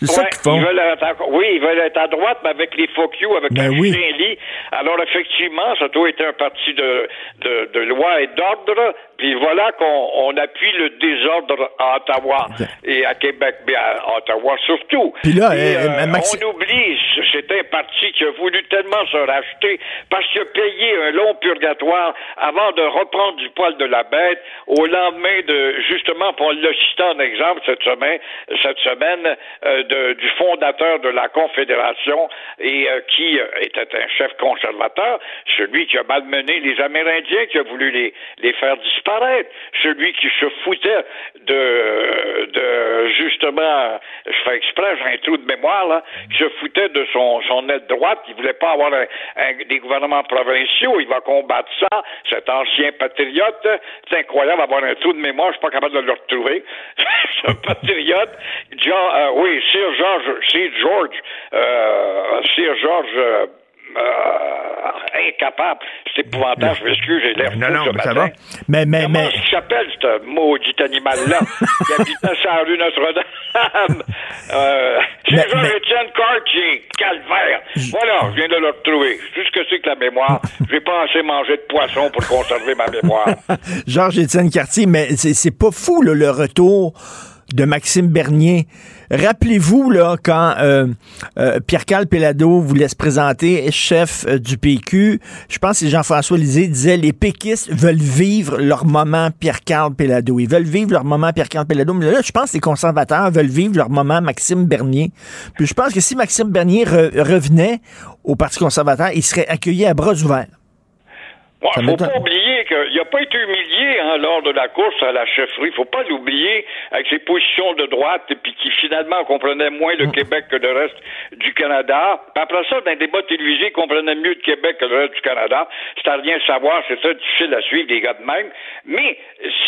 [SPEAKER 3] C'est ça
[SPEAKER 15] Ouais,
[SPEAKER 3] qu'ils font.
[SPEAKER 15] Ils veulent être oui, ils veulent être à droite, mais avec les fuck you, avec
[SPEAKER 3] Ben
[SPEAKER 15] un
[SPEAKER 3] oui.
[SPEAKER 15] lit. Alors, effectivement, ça doit être un parti de, de, de loi et d'ordre. Puis voilà qu'on on appuie le désordre à Ottawa et à Québec, mais à Ottawa surtout.
[SPEAKER 3] Puis là,
[SPEAKER 15] Et,
[SPEAKER 3] euh,
[SPEAKER 15] euh,
[SPEAKER 3] Maxi-
[SPEAKER 15] on oublie, c'est un parti qui a voulu tellement se racheter parce qu'il a payé un long purgatoire avant de reprendre du poil de la bête au lendemain de, justement, pour le citer en exemple cette semaine, cette semaine euh, du fondateur de la Confédération et euh, qui euh, était un chef conservateur, celui qui a malmené les Amérindiens, qui a voulu les, les faire disparaître, celui qui se foutait de, de justement, je fais exprès, j'ai un trou de mémoire, là, qui se foutait de son, son aile droite, il voulait pas avoir un- un- des gouvernements provinciaux, il va combattre ça, cet ancien patriote, c'est incroyable avoir un trou de mémoire, je suis pas capable de le retrouver, (laughs) ce patriote, John, euh, oui, Sir George, Sir George, euh, Sir George, euh, euh, incapable. C'est épouvantable, je m'excuse, j'ai l'air
[SPEAKER 3] Non, non,
[SPEAKER 15] ce
[SPEAKER 3] mais ça
[SPEAKER 15] matin.
[SPEAKER 3] va. Mais, mais,
[SPEAKER 15] Comment
[SPEAKER 3] mais.
[SPEAKER 15] qu'il s'appelle, ce maudit animal-là, (laughs) qui habitait sur la rue Notre-Dame? Euh, c'est
[SPEAKER 3] Mais-
[SPEAKER 15] Jean-Étienne Cartier, calvaire. Voilà, je viens de le retrouver. Juste que c'est que la mémoire. J'ai pas assez mangé de poisson pour conserver ma mémoire. (laughs)
[SPEAKER 3] Georges-Étienne Cartier, mais c'est c'est pas fou, là, le retour de Maxime Bernier. Rappelez-vous, là, quand euh, euh, Pierre-Carl Pellado voulait se présenter chef euh, du PQ, je pense que Jean-François Lisée disait les péquistes veulent vivre leur moment Pierre-Carl Pellado. Ils veulent vivre leur moment Pierre-Carl Pellado. Mais là, je pense que les conservateurs veulent vivre leur moment Maxime Bernier. Puis je pense que si Maxime Bernier re- revenait au Parti conservateur, il serait accueilli à bras ouverts.
[SPEAKER 15] Bon,
[SPEAKER 3] Ça
[SPEAKER 15] faut
[SPEAKER 3] m'étonne.
[SPEAKER 15] pas oublier qu'il n'a pas été humilié hein, lors de la course à la chefferie. faut pas l'oublier avec ses positions de droite et puis qui finalement comprenait moins le Québec que le reste du Canada. Puis après ça, dans un débat télévisé, il comprenait mieux le Québec que le reste du Canada. C'est à rien savoir, c'est très difficile à suivre des gars de même. Mais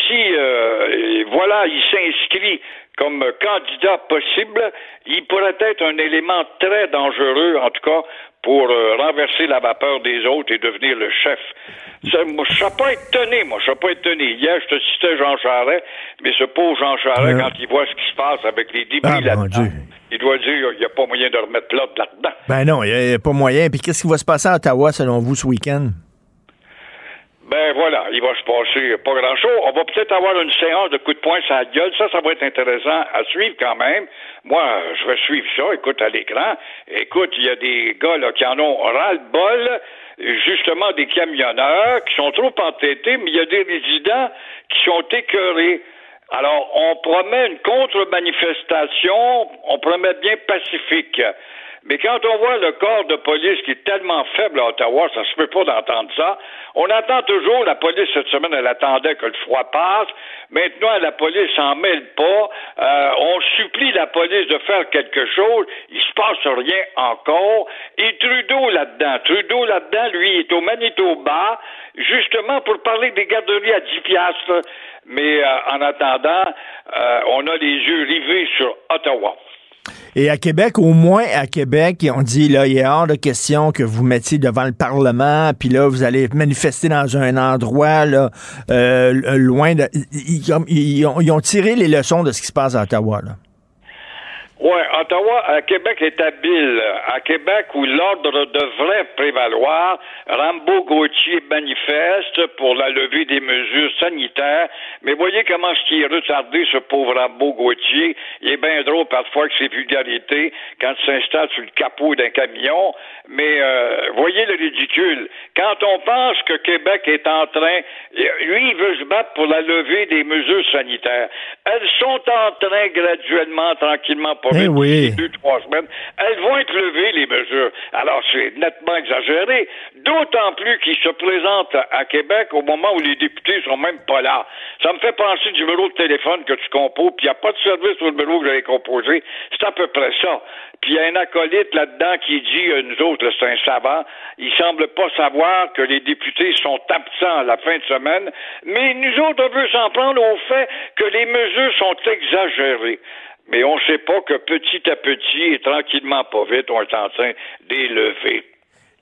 [SPEAKER 15] si euh, voilà, il s'inscrit comme candidat possible, il pourrait être un élément très dangereux, en tout cas, pour euh, renverser la vapeur des autres et devenir le chef. Moi, je ne serais pas étonné, moi, je serais pas étonné. Hier, je te citais Jean Charest, mais ce pauvre Jean Charest,
[SPEAKER 3] Ouais.
[SPEAKER 15] quand il voit ce qui se passe avec les débris
[SPEAKER 3] Ah,
[SPEAKER 15] là-dedans, il doit dire il n'y a pas moyen de remettre l'ordre là-dedans.
[SPEAKER 3] Ben non, il n'y a, pas moyen. Puis qu'est-ce qui va se passer à Ottawa, selon vous, ce week-end?
[SPEAKER 15] Ben voilà, il va se passer pas grand-chose. On va peut-être avoir une séance de coups de poing sur la gueule. Ça, ça va être intéressant à suivre quand même. Moi, je vais suivre ça, écoute, à l'écran. Écoute, il y a des gars là, qui en ont ras-le-bol, justement des camionneurs qui sont trop entêtés, mais il y a des résidents qui sont écœurés. Alors, on promet une contre-manifestation, on promet bien pacifique. Mais quand on voit le corps de police qui est tellement faible à Ottawa, ça se peut pas d'entendre ça. On attend toujours, la police cette semaine, elle attendait que le froid passe. Maintenant, la police s'en mêle pas. Euh, on supplie la police de faire quelque chose. Il se passe rien encore. Et Trudeau là-dedans, Trudeau là-dedans, lui, est au Manitoba, justement pour parler des garderies à 10 piastres. Mais euh, en attendant, euh, on a les yeux rivés sur Ottawa.
[SPEAKER 3] Et à Québec, au moins à Québec, on dit, là, il est hors de question que vous mettiez devant le Parlement, puis là, vous allez manifester dans un endroit, euh, loin de... Ils, ont, tiré les leçons de ce qui se passe à Ottawa.
[SPEAKER 15] Oui, Ottawa, à Québec est habile. À Québec, où l'ordre devrait prévaloir, Rambo Gauthier manifeste pour la levée des mesures sanitaires. Mais voyez comment ce qui est retardé, ce pauvre Rambo Gauthier. Il est bien drôle parfois que ses vulgarités quand il s'installe sur le capot d'un camion. Mais euh, voyez le ridicule. Quand on pense que Québec est en train, lui, il veut se battre pour la levée des mesures sanitaires. Elles sont en train graduellement, tranquillement, pas
[SPEAKER 3] Eh oui.
[SPEAKER 15] d'ici deux, trois semaines, elles vont être levées, les mesures. Alors, c'est nettement exagéré. D'autant plus qu'ils se présentent à Québec au moment où les députés sont même pas là. Ça me fait penser du numéro de téléphone que tu composes, puis il n'y a pas de service au numéro que j'avais composé. C'est à peu près ça. Puis il y a un acolyte là-dedans qui dit, euh, nous autres, c'est un savant, il semble pas savoir que les députés sont absents à la fin de semaine, mais nous autres, on veut s'en prendre au fait que les mesures sont exagérées. Mais on ne sait pas que petit à petit et tranquillement pas vite, on est en train d'élever.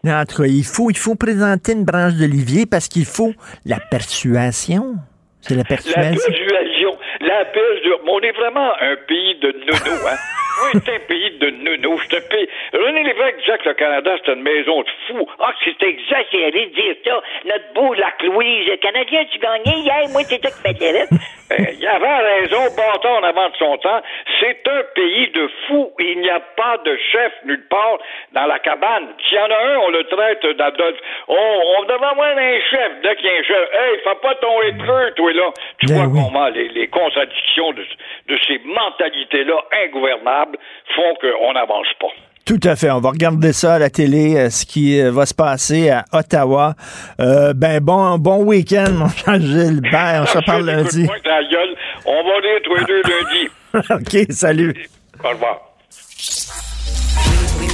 [SPEAKER 3] En tout cas, il faut, il faut présenter une branche d'olivier parce qu'il faut la persuasion. C'est la
[SPEAKER 15] La
[SPEAKER 3] persuasion.
[SPEAKER 15] persuasion, la persuasion. On est vraiment un pays de nono, hein? (laughs) Oui, c'est un pays de nono. C'est un pays... René Lévesque disait que le Canada, c'est une maison de fous. Ah, c'est exagéré de dire ça. Notre beau Lac-Louise, Canadien, tu gagnais hier, moi, c'est toi qui m'intéresse. (laughs) Euh, il avait raison, bâton en avant de son temps. C'est un pays de fous. Il n'y a pas de chef nulle part dans la cabane. S'il y en a un, on le traite d'Adolphe. On, on devrait avoir un chef. Dès qu'il y a un chef, hey, fais pas ton étreux, toi, là. Tu vois comment les, les contradictions de, de ces mentalités-là ingouvernables font qu'on n'avance pas.
[SPEAKER 3] Tout à fait. On va regarder ça à la télé, euh, ce qui euh, va se passer à Ottawa. Euh, ben bon, bon week-end, mon cher Gilbert. On se parle lundi.
[SPEAKER 15] Point ta gueule. On va dire tous les deux lundi. (laughs)
[SPEAKER 3] OK, salut.
[SPEAKER 15] Au revoir.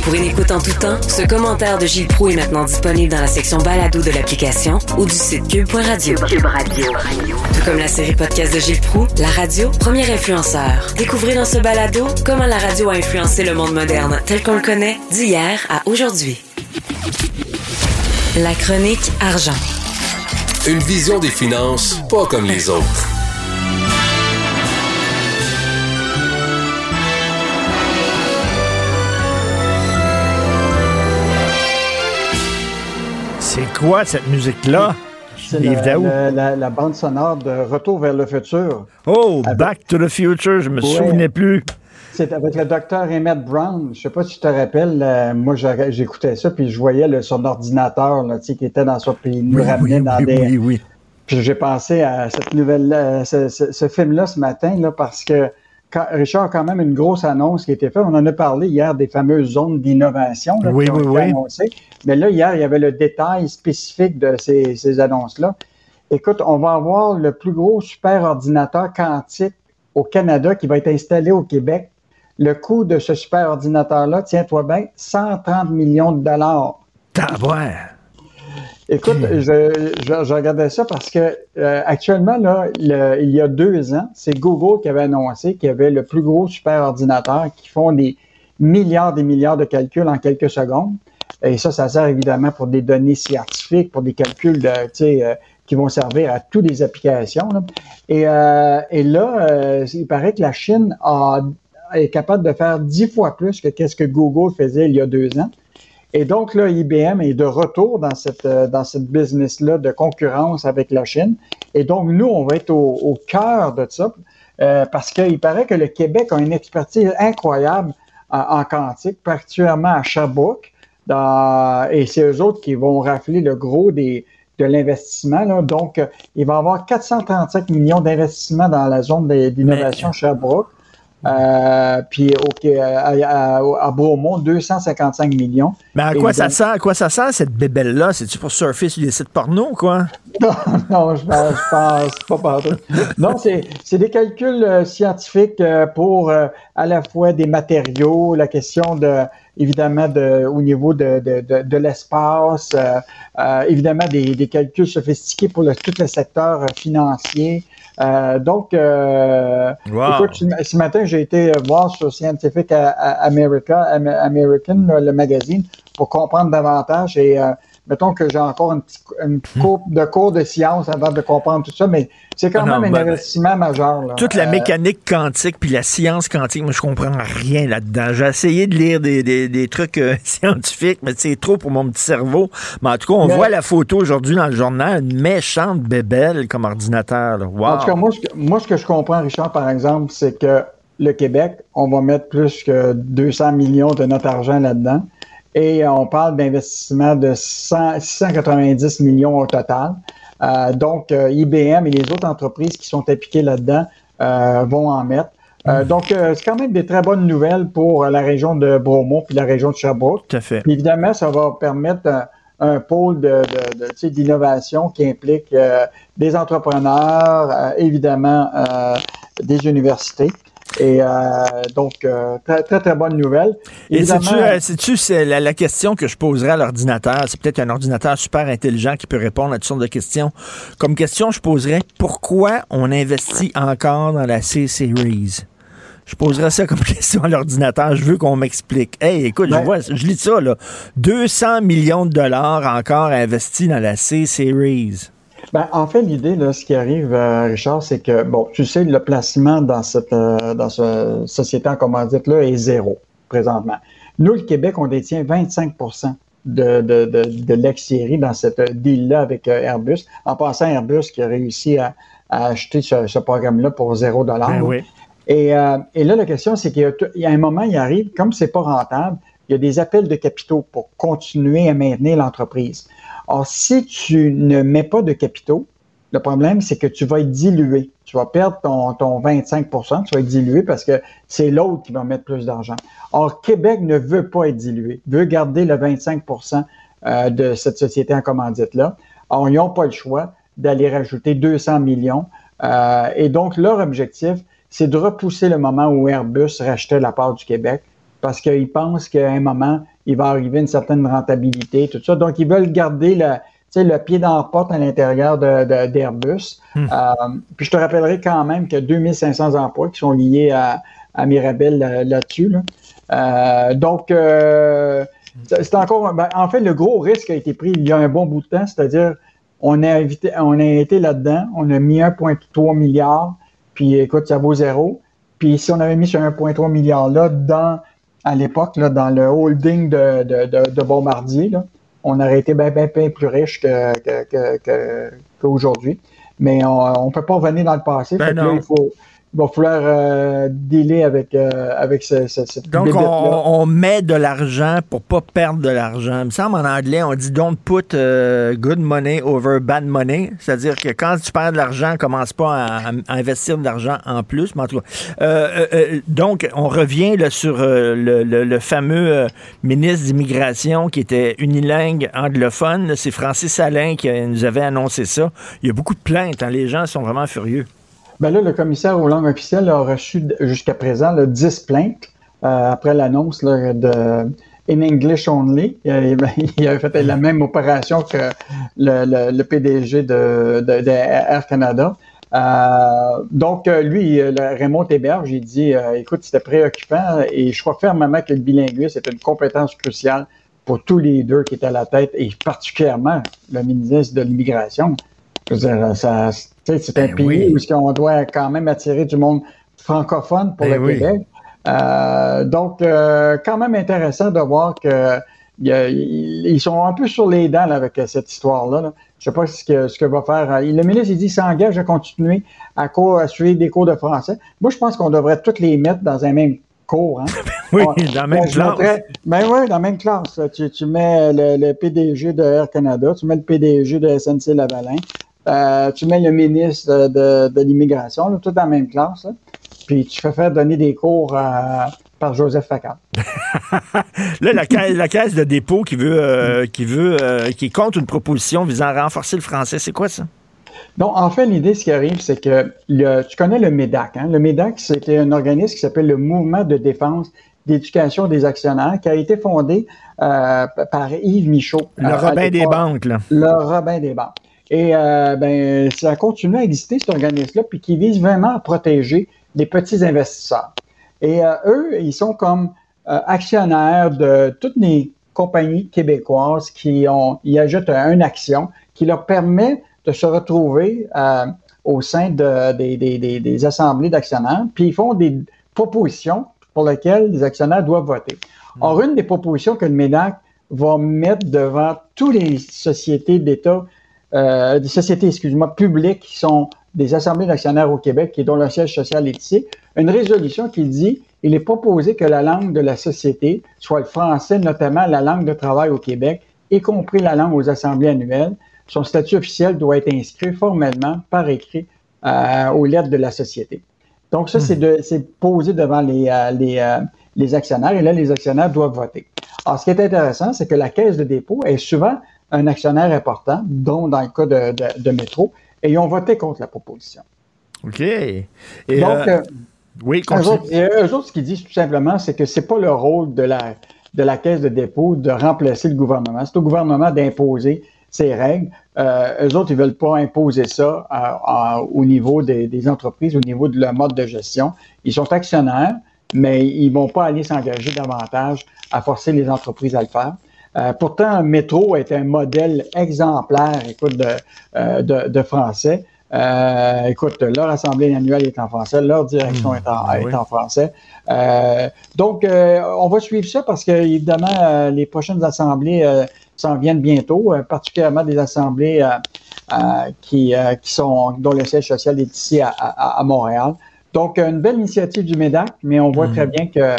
[SPEAKER 2] Pour une écoute en tout temps, ce commentaire de Gilles Proux est maintenant disponible dans la section balado de l'application ou du site cube.radio. Cube Radio. Tout comme la série podcast de Gilles Proux, la radio, premier influenceur. Découvrez dans ce balado comment la radio a influencé le monde moderne tel qu'on le connaît d'hier à aujourd'hui. La chronique argent.
[SPEAKER 8] Une vision des finances pas comme les autres.
[SPEAKER 3] Quoi cette musique-là?
[SPEAKER 16] C'est la, la- la- bande sonore de Retour vers le futur.
[SPEAKER 3] Oh, Back to the Future, je me
[SPEAKER 16] Ouais.
[SPEAKER 3] souvenais plus.
[SPEAKER 16] C'est avec le docteur Emmett Brown. Je sais pas si tu te rappelles, euh, moi j'écoutais ça, puis je voyais là, son ordinateur là, qui était dans ça, puis il nous
[SPEAKER 3] Oui,
[SPEAKER 16] ramenait
[SPEAKER 3] oui,
[SPEAKER 16] dans
[SPEAKER 3] oui,
[SPEAKER 16] des...
[SPEAKER 3] oui, oui.
[SPEAKER 16] Puis j'ai pensé à cette nouvelle, euh, ce, ce- ce film-là ce matin, là, parce que Richard a quand même une grosse annonce qui a été faite. On en a parlé hier des fameuses zones d'innovation
[SPEAKER 3] Oui,
[SPEAKER 16] qui ont
[SPEAKER 3] oui,
[SPEAKER 16] été
[SPEAKER 3] oui.
[SPEAKER 16] annoncées. Mais là, hier, il y avait le détail spécifique de ces, ces annonces-là. Écoute, on va avoir le plus gros super ordinateur quantique au Canada qui va être installé au Québec. Le coût de ce super ordinateur-là, tiens-toi bien, 130 millions de dollars. Écoute, je, je- je regardais ça parce que euh, actuellement, là, le- il y a deux ans, c'est Google qui avait annoncé qu'il y avait le plus gros super ordinateur qui font des milliards et milliards de calculs en quelques secondes. Et ça, ça sert évidemment pour des données scientifiques, pour des calculs de, euh, qui vont servir à toutes les applications. là. Et, euh, et là, euh, il paraît que la Chine a- est capable de faire dix fois plus que qu'est-ce que Google faisait il y a deux ans. Et donc, là, IBM est de retour dans cette, euh, dans cette business-là de concurrence avec la Chine. Et donc, nous, on va être au, au cœur de ça euh, parce qu'il paraît que le Québec a une expertise incroyable en, en quantique, particulièrement à Sherbrooke. Dans- et c'est eux autres qui vont rafler le gros des, de l'investissement. là. Donc, euh, il va y avoir 435 millions d'investissements dans la zone d'innovation Sherbrooke. Euh, puis à, à, à Beaumont, 255 millions.
[SPEAKER 3] Mais à quoi ça sert, à quoi ça sert cette bébelle-là? C'est-tu pour surfer sur des sites porno, quoi? (laughs)
[SPEAKER 16] Non, non, je pense, je pense pas partout. Non, c'est des calculs euh, scientifiques euh, pour euh, à la fois des matériaux, la question de évidemment de, au niveau de, de, de, de l'espace, évidemment des, des calculs sophistiqués pour le, tout le secteur financier. Euh, donc, euh,
[SPEAKER 3] Wow.
[SPEAKER 16] écoute, ce- matin, j'ai été voir sur Scientific America, Am- American, le le magazine, pour comprendre davantage. Et euh, mettons que j'ai encore une, petite- une courbe de cours de science avant de comprendre tout ça, mais c'est quand
[SPEAKER 3] Ah non,
[SPEAKER 16] même un
[SPEAKER 3] ben,
[SPEAKER 16] investissement majeur. là.
[SPEAKER 3] Toute la
[SPEAKER 16] Euh,
[SPEAKER 3] mécanique quantique puis la science quantique, moi, je comprends rien là-dedans. J'ai essayé de lire des, des- des trucs euh, (laughs) scientifiques, mais c'est trop pour mon petit cerveau. Mais en tout cas, on
[SPEAKER 16] Mais-
[SPEAKER 3] voit la photo aujourd'hui dans le journal, une méchante bébelle comme ordinateur. là. Wow.
[SPEAKER 16] En tout cas, moi ce, moi, ce que je comprends, Richard, par exemple, c'est que le Québec, on va mettre plus que 200 millions de notre argent là-dedans. Et on parle d'investissement de 100 690 millions au total. Euh, donc, euh, IBM et les autres entreprises qui sont impliquées là-dedans euh, vont en mettre. Euh, donc, euh, c'est quand même des très bonnes nouvelles pour la région de Bromont puis la région de Sherbrooke.
[SPEAKER 3] Tout à fait.
[SPEAKER 16] Puis évidemment, ça va permettre un, un pôle de, de- de, d'innovation qui implique euh, des entrepreneurs, euh, évidemment euh, des universités. Et euh, donc, euh, très, très, très bonne nouvelle.
[SPEAKER 3] Et
[SPEAKER 16] Évidemment,
[SPEAKER 3] euh, sais-tu, c'est la, la question que je poserais à l'ordinateur, c'est peut-être un ordinateur super intelligent qui peut répondre à toutes sortes de questions. Comme question, je poserais pourquoi on investit encore dans la C-Series? Je poserais ça comme (laughs) question à l'ordinateur. Je veux qu'on m'explique. Hey, écoute, je,
[SPEAKER 16] Ouais.
[SPEAKER 3] vois, je lis ça, là. 200 millions de dollars encore investis dans la C-Series.
[SPEAKER 16] Ben, en fait, l'idée, là, ce qui arrive, euh, Richard, c'est que, bon, tu sais, le placement dans cette euh, dans cette société en commandite-là est zéro, présentement. Nous, le Québec, on détient 25 de, de, de, de l'ex-série dans cette deal-là avec euh, Airbus. En passant, Airbus qui a réussi à, à acheter ce, ce programme-là pour zéro dollar.
[SPEAKER 3] Ben oui.
[SPEAKER 16] Et, euh, et là, la question, c'est qu'il y a, tout- il y a un moment, il arrive, comme c'est pas rentable, il y a des appels de capitaux pour continuer à maintenir l'entreprise. Or, si tu ne mets pas de capitaux, le problème, c'est que tu vas être dilué. Tu vas perdre ton, ton 25% tu vas être dilué parce que c'est l'autre qui va mettre plus d'argent. Or, Québec ne veut pas être dilué, veut garder le 25% euh, de cette société en commandite-là. Or, ils n'ont pas le choix d'aller rajouter 200 millions. Euh, et donc, leur objectif, c'est de repousser le moment où Airbus rachetait la part du Québec parce qu'ils pensent qu'à un moment, il va arriver une certaine rentabilité, tout ça. Donc, ils veulent garder le, pied dans la porte à l'intérieur de- de- d'Airbus.
[SPEAKER 3] Hmm.
[SPEAKER 16] Euh, puis je te rappellerai quand même qu'il y a 2500 emplois qui sont liés à, à Mirabel là- là-dessus. là. Euh, donc, euh, c'est c'est encore. ben, en fait, le gros risque a été pris il y a un bon bout de temps, c'est-à-dire on a, invité, on a été là-dedans, on a mis 1,3 milliard, puis écoute, ça vaut zéro. Puis si on avait mis ce 1,3 milliard là dans à l'époque, là, dans le holding de, de, de, de Bombardier, là, on aurait été bien, bien, bien plus riche que, que, que, que- qu'aujourd'hui. Mais on ne peut pas revenir dans le passé.
[SPEAKER 3] Ben
[SPEAKER 16] Fait que là,
[SPEAKER 3] non.
[SPEAKER 16] il, faut, il va falloir euh, dealer avec, euh, avec ce, ce, cette
[SPEAKER 3] Donc, on, met de l'argent pour pas perdre de l'argent. Il me semble en anglais, on dit don't put euh, good money over bad money. C'est-à-dire que quand tu perds de l'argent, commence pas à, à investir de l'argent en plus. Mais en tout cas, euh, donc, on revient là, sur le, le- le fameux ministre d'immigration qui était unilingue anglophone. C'est Francis Alain qui nous avait annoncé ça. Il y a beaucoup de plaintes. hein. Les gens sont vraiment furieux.
[SPEAKER 16] Ben là, le commissaire aux langues officielles a reçu jusqu'à présent là, 10 plaintes euh, après l'annonce de In English Only. Il, a- (laughs) il avait fait la même opération que le, PDG de, Air Canada. Euh, donc, euh, lui, euh, Raymond Héberge, il dit euh, écoute, c'était préoccupant et je crois fermement que le bilinguisme est une compétence cruciale pour tous les deux qui étaient à la tête et particulièrement le ministre de l'Immigration. Ça- c'est un
[SPEAKER 3] Ben
[SPEAKER 16] pays
[SPEAKER 3] oui.
[SPEAKER 16] où qu'on doit quand même attirer du monde francophone pour
[SPEAKER 3] Ben
[SPEAKER 16] le
[SPEAKER 3] oui.
[SPEAKER 16] Québec. Euh, donc, euh, quand même intéressant de voir que il y a- ils ils sont un peu sur les dents là, avec cette histoire-là. là. Je sais pas ce que, ce que va faire. euh, Le ministre, il dit, s'engage à continuer à, cours, à suivre des cours de français. Moi, je pense qu'on devrait tous les mettre dans un même cours. Hein. (laughs)
[SPEAKER 3] Oui,
[SPEAKER 16] Ouais.
[SPEAKER 3] dans la même classe.
[SPEAKER 16] mettrais- Ben oui, dans la même classe. Tu, tu mets le, le PDG de Air Canada, tu mets le PDG de SNC Lavalin, euh, tu mets le ministre de, de l'immigration, là, tout dans la même classe. là. puis tu fais faire donner des cours à- par Joseph Facal. (laughs)
[SPEAKER 3] Là, la caisse, la caisse de dépôt qui veut, euh, qui veut, euh, qui compte une proposition visant à renforcer le français, c'est quoi ça?
[SPEAKER 16] Donc, en fait, l'idée, ce qui arrive, c'est que le- tu connais le MEDAC. Hein? Le MEDAC, c'était un organisme qui s'appelle le Mouvement de défense d'éducation des actionnaires, qui a été fondé euh, par Yves Michaud.
[SPEAKER 3] Le
[SPEAKER 16] euh,
[SPEAKER 3] Robin des banques, là.
[SPEAKER 16] Le Robin des banques. Et euh, ben, ça continue à exister, cet organisme-là, puis qui vise vraiment à protéger les petits investisseurs. Et euh, eux, ils sont comme euh, actionnaires de toutes les compagnies québécoises qui ont, y ajoutent une action qui leur permet de se retrouver euh, au sein de- des, des- des- des assemblées d'actionnaires, puis ils font des propositions pour lesquelles les actionnaires doivent voter. Or, une des propositions que le MEDAC va mettre devant toutes les sociétés d'État, euh, des sociétés, excuse-moi, publiques qui sont des assemblées d'actionnaires au Québec et dont le siège social est ici, une résolution qui dit il est proposé que la langue de la société soit le français, notamment la langue de travail au Québec, y compris la langue aux assemblées annuelles. Son statut officiel doit être inscrit formellement par écrit euh, aux lettres de la société. Donc, ça, c'est de- c'est posé devant les, euh, les, euh, les actionnaires et là, les actionnaires doivent voter. Alors, ce qui est intéressant, c'est que la Caisse de dépôt est souvent un actionnaire important, dont dans le cas de, de- de Métro, et ils ont voté contre la proposition.
[SPEAKER 3] OK. Et,
[SPEAKER 16] Donc,
[SPEAKER 3] euh,
[SPEAKER 16] euh,
[SPEAKER 3] oui,
[SPEAKER 16] eux autres, et eux autres, ce qu'ils disent tout simplement, c'est que c'est pas le rôle de la, de la Caisse de dépôt de remplacer le gouvernement. C'est au gouvernement d'imposer ses règles. Euh, eux autres, ils veulent pas imposer ça à- à- au niveau des, des entreprises, au niveau de leur mode de gestion. Ils sont actionnaires, mais ils vont pas aller s'engager davantage à forcer les entreprises à le faire. Euh, pourtant, Métro est un modèle exemplaire, écoute, de, euh, de, de français. Euh, écoute, leur assemblée annuelle est en français, leur direction est, en, est en français. Euh, donc, euh, on va suivre ça parce que, évidemment, euh, les prochaines assemblées euh, s'en viennent bientôt, euh, particulièrement des assemblées euh, euh, qui, euh, qui sont, dont le siège social est ici à, à- à Montréal. Donc, une belle initiative du MEDAC, mais on voit très bien que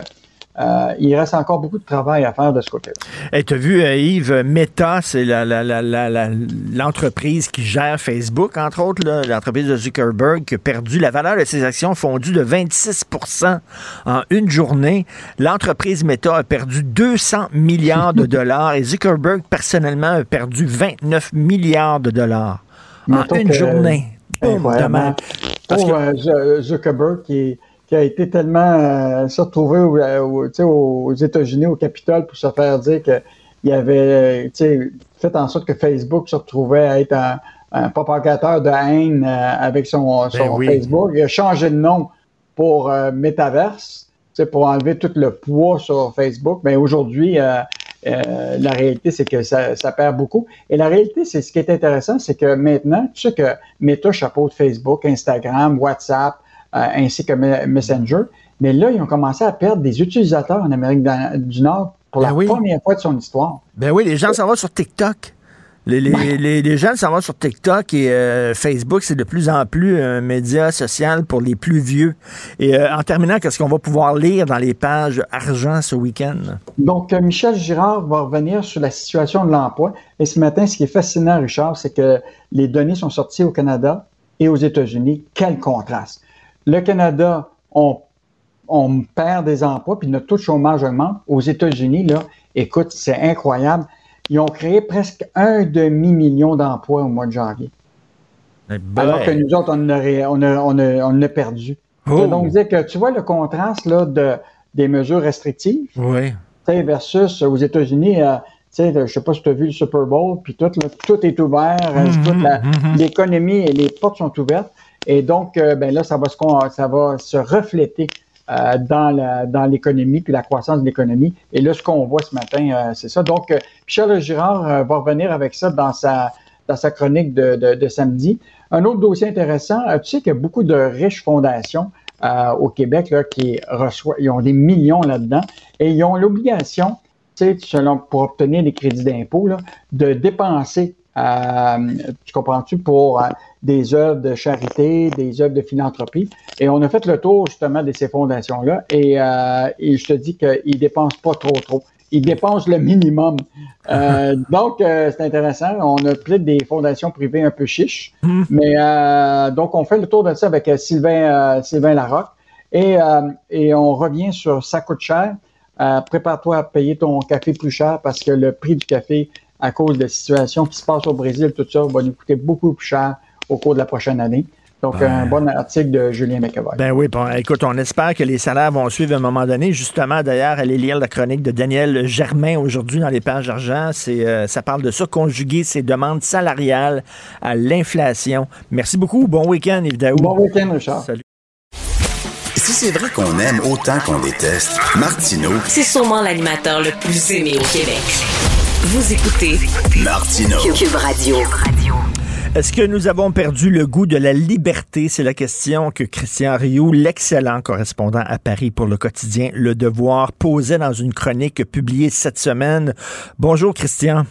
[SPEAKER 16] euh, il reste encore beaucoup de travail à faire de ce côté-là.
[SPEAKER 3] Hey, tu as vu, euh, Yves, Meta, c'est l'entreprise qui gère Facebook, entre autres, l'entreprise de Zuckerberg, qui a perdu la valeur de ses actions fondues de 26% en une journée. L'entreprise Meta a perdu 200 milliards de (laughs) dollars et Zuckerberg, personnellement, a perdu 29 milliards de dollars en une
[SPEAKER 16] que-
[SPEAKER 3] journée. Boum, même. Parce que-
[SPEAKER 16] euh, Zu- Zuckerberg, qui, qui a été tellement euh, se retrouvé au- au- tu sais, aux États-Unis, au Capitole, pour se faire dire qu'il avait euh, fait en sorte que Facebook se retrouvait à être un, un propagateur de haine euh, avec son, son
[SPEAKER 3] Ben oui.
[SPEAKER 16] Facebook. Il a changé de nom pour euh, Metaverse, pour enlever tout le poids sur Facebook. Mais aujourd'hui, euh, euh, la réalité, c'est que ça, ça perd beaucoup. Et la réalité, c'est ce qui est intéressant, c'est que maintenant, tu sais que Meta chapeaute Facebook, Instagram, WhatsApp, euh, ainsi que Me- Messenger. Mais là, ils ont commencé à perdre des utilisateurs en Amérique du Nord pour la première fois de son histoire.
[SPEAKER 3] Ben oui, les gens s'en vont sur TikTok. Les, les, les, les gens s'en vont sur TikTok et euh, Facebook, c'est de plus en plus un média social pour les plus vieux. Et euh, en terminant, qu'est-ce qu'on va pouvoir lire dans les pages argent ce week-end?
[SPEAKER 16] Donc, euh, Michel Girard va revenir sur la situation de l'emploi. Et ce matin, ce qui est fascinant, Richard, c'est que les données sont sorties au Canada et aux États-Unis. Quel contraste! Le Canada, on, on perd des emplois, puis notre taux de chômage augmente. Aux États-Unis, là, écoute, c'est incroyable. Ils ont créé presque un demi-million d'emplois au mois de janvier. Alors que nous autres, on, a, on, a, on a perdu.
[SPEAKER 3] Oh.
[SPEAKER 16] Donc, dire que tu vois le contraste là, de, des mesures restrictives
[SPEAKER 3] Oui.
[SPEAKER 16] versus aux États-Unis, euh, tu sais, je sais pas si tu as vu le Super Bowl, puis tout, là, tout est ouvert, euh,
[SPEAKER 3] Mhm,
[SPEAKER 16] la-
[SPEAKER 3] mhm.
[SPEAKER 16] l'économie et les portes sont ouvertes. Et donc, euh, ben là, ça va se, ça va se refléter euh, dans, la, dans l'économie, puis la croissance de l'économie. Et là, ce qu'on voit ce matin, euh, c'est ça. Donc, euh, Michel Girard euh, va revenir avec ça dans sa, dans sa chronique de, de- de samedi. Un autre dossier intéressant, euh, tu sais qu'il y a beaucoup de riches fondations au Québec là, qui reçoivent, ils ont des millions là-dedans, et ils ont l'obligation, tu sais, selon, pour obtenir des crédits d'impôt, de dépenser, tu comprends-tu, pour des œuvres de charité, des œuvres de philanthropie. Et on a fait le tour justement de ces fondations-là, et, euh, et je te dis qu'ils dépensent pas trop, trop. Ils dépensent le minimum. (laughs) Euh, donc, euh, c'est intéressant. On a peut-être des fondations privées un peu chiches. Mais euh, donc, on fait le tour de ça avec euh, Sylvain, euh, Sylvain Larocque. Et, euh, et on revient sur ça coûte cher. Euh, Prépare-toi à payer ton café plus cher parce que le prix du café, à cause de la situation qui se passe au Brésil, tout ça, va nous coûter beaucoup plus cher au cours de la prochaine année. Donc, un bon article de Julien McEvoy.
[SPEAKER 3] Ben oui, bon, écoute, on espère que les salaires vont suivre à un moment donné. Justement, d'ailleurs, allez lire la chronique de Daniel Germain aujourd'hui dans les pages argent. C'est, euh, ça parle de ça, conjuguer ses demandes salariales à l'inflation. Merci beaucoup. Bon week-end, Yves
[SPEAKER 16] Bon week-end, Richard.
[SPEAKER 3] Salut.
[SPEAKER 13] Si c'est vrai qu'on aime autant qu'on déteste, Martineau,
[SPEAKER 2] C'est sûrement l'animateur le plus aimé au Québec. Vous écoutez
[SPEAKER 13] Martineau.
[SPEAKER 2] Cube Radio.
[SPEAKER 3] Est-ce que nous avons perdu le goût de la liberté? C'est la question que Christian Rioux, l'excellent correspondant à Paris pour le quotidien Le Devoir, posait dans une chronique publiée cette semaine. Bonjour, Christian.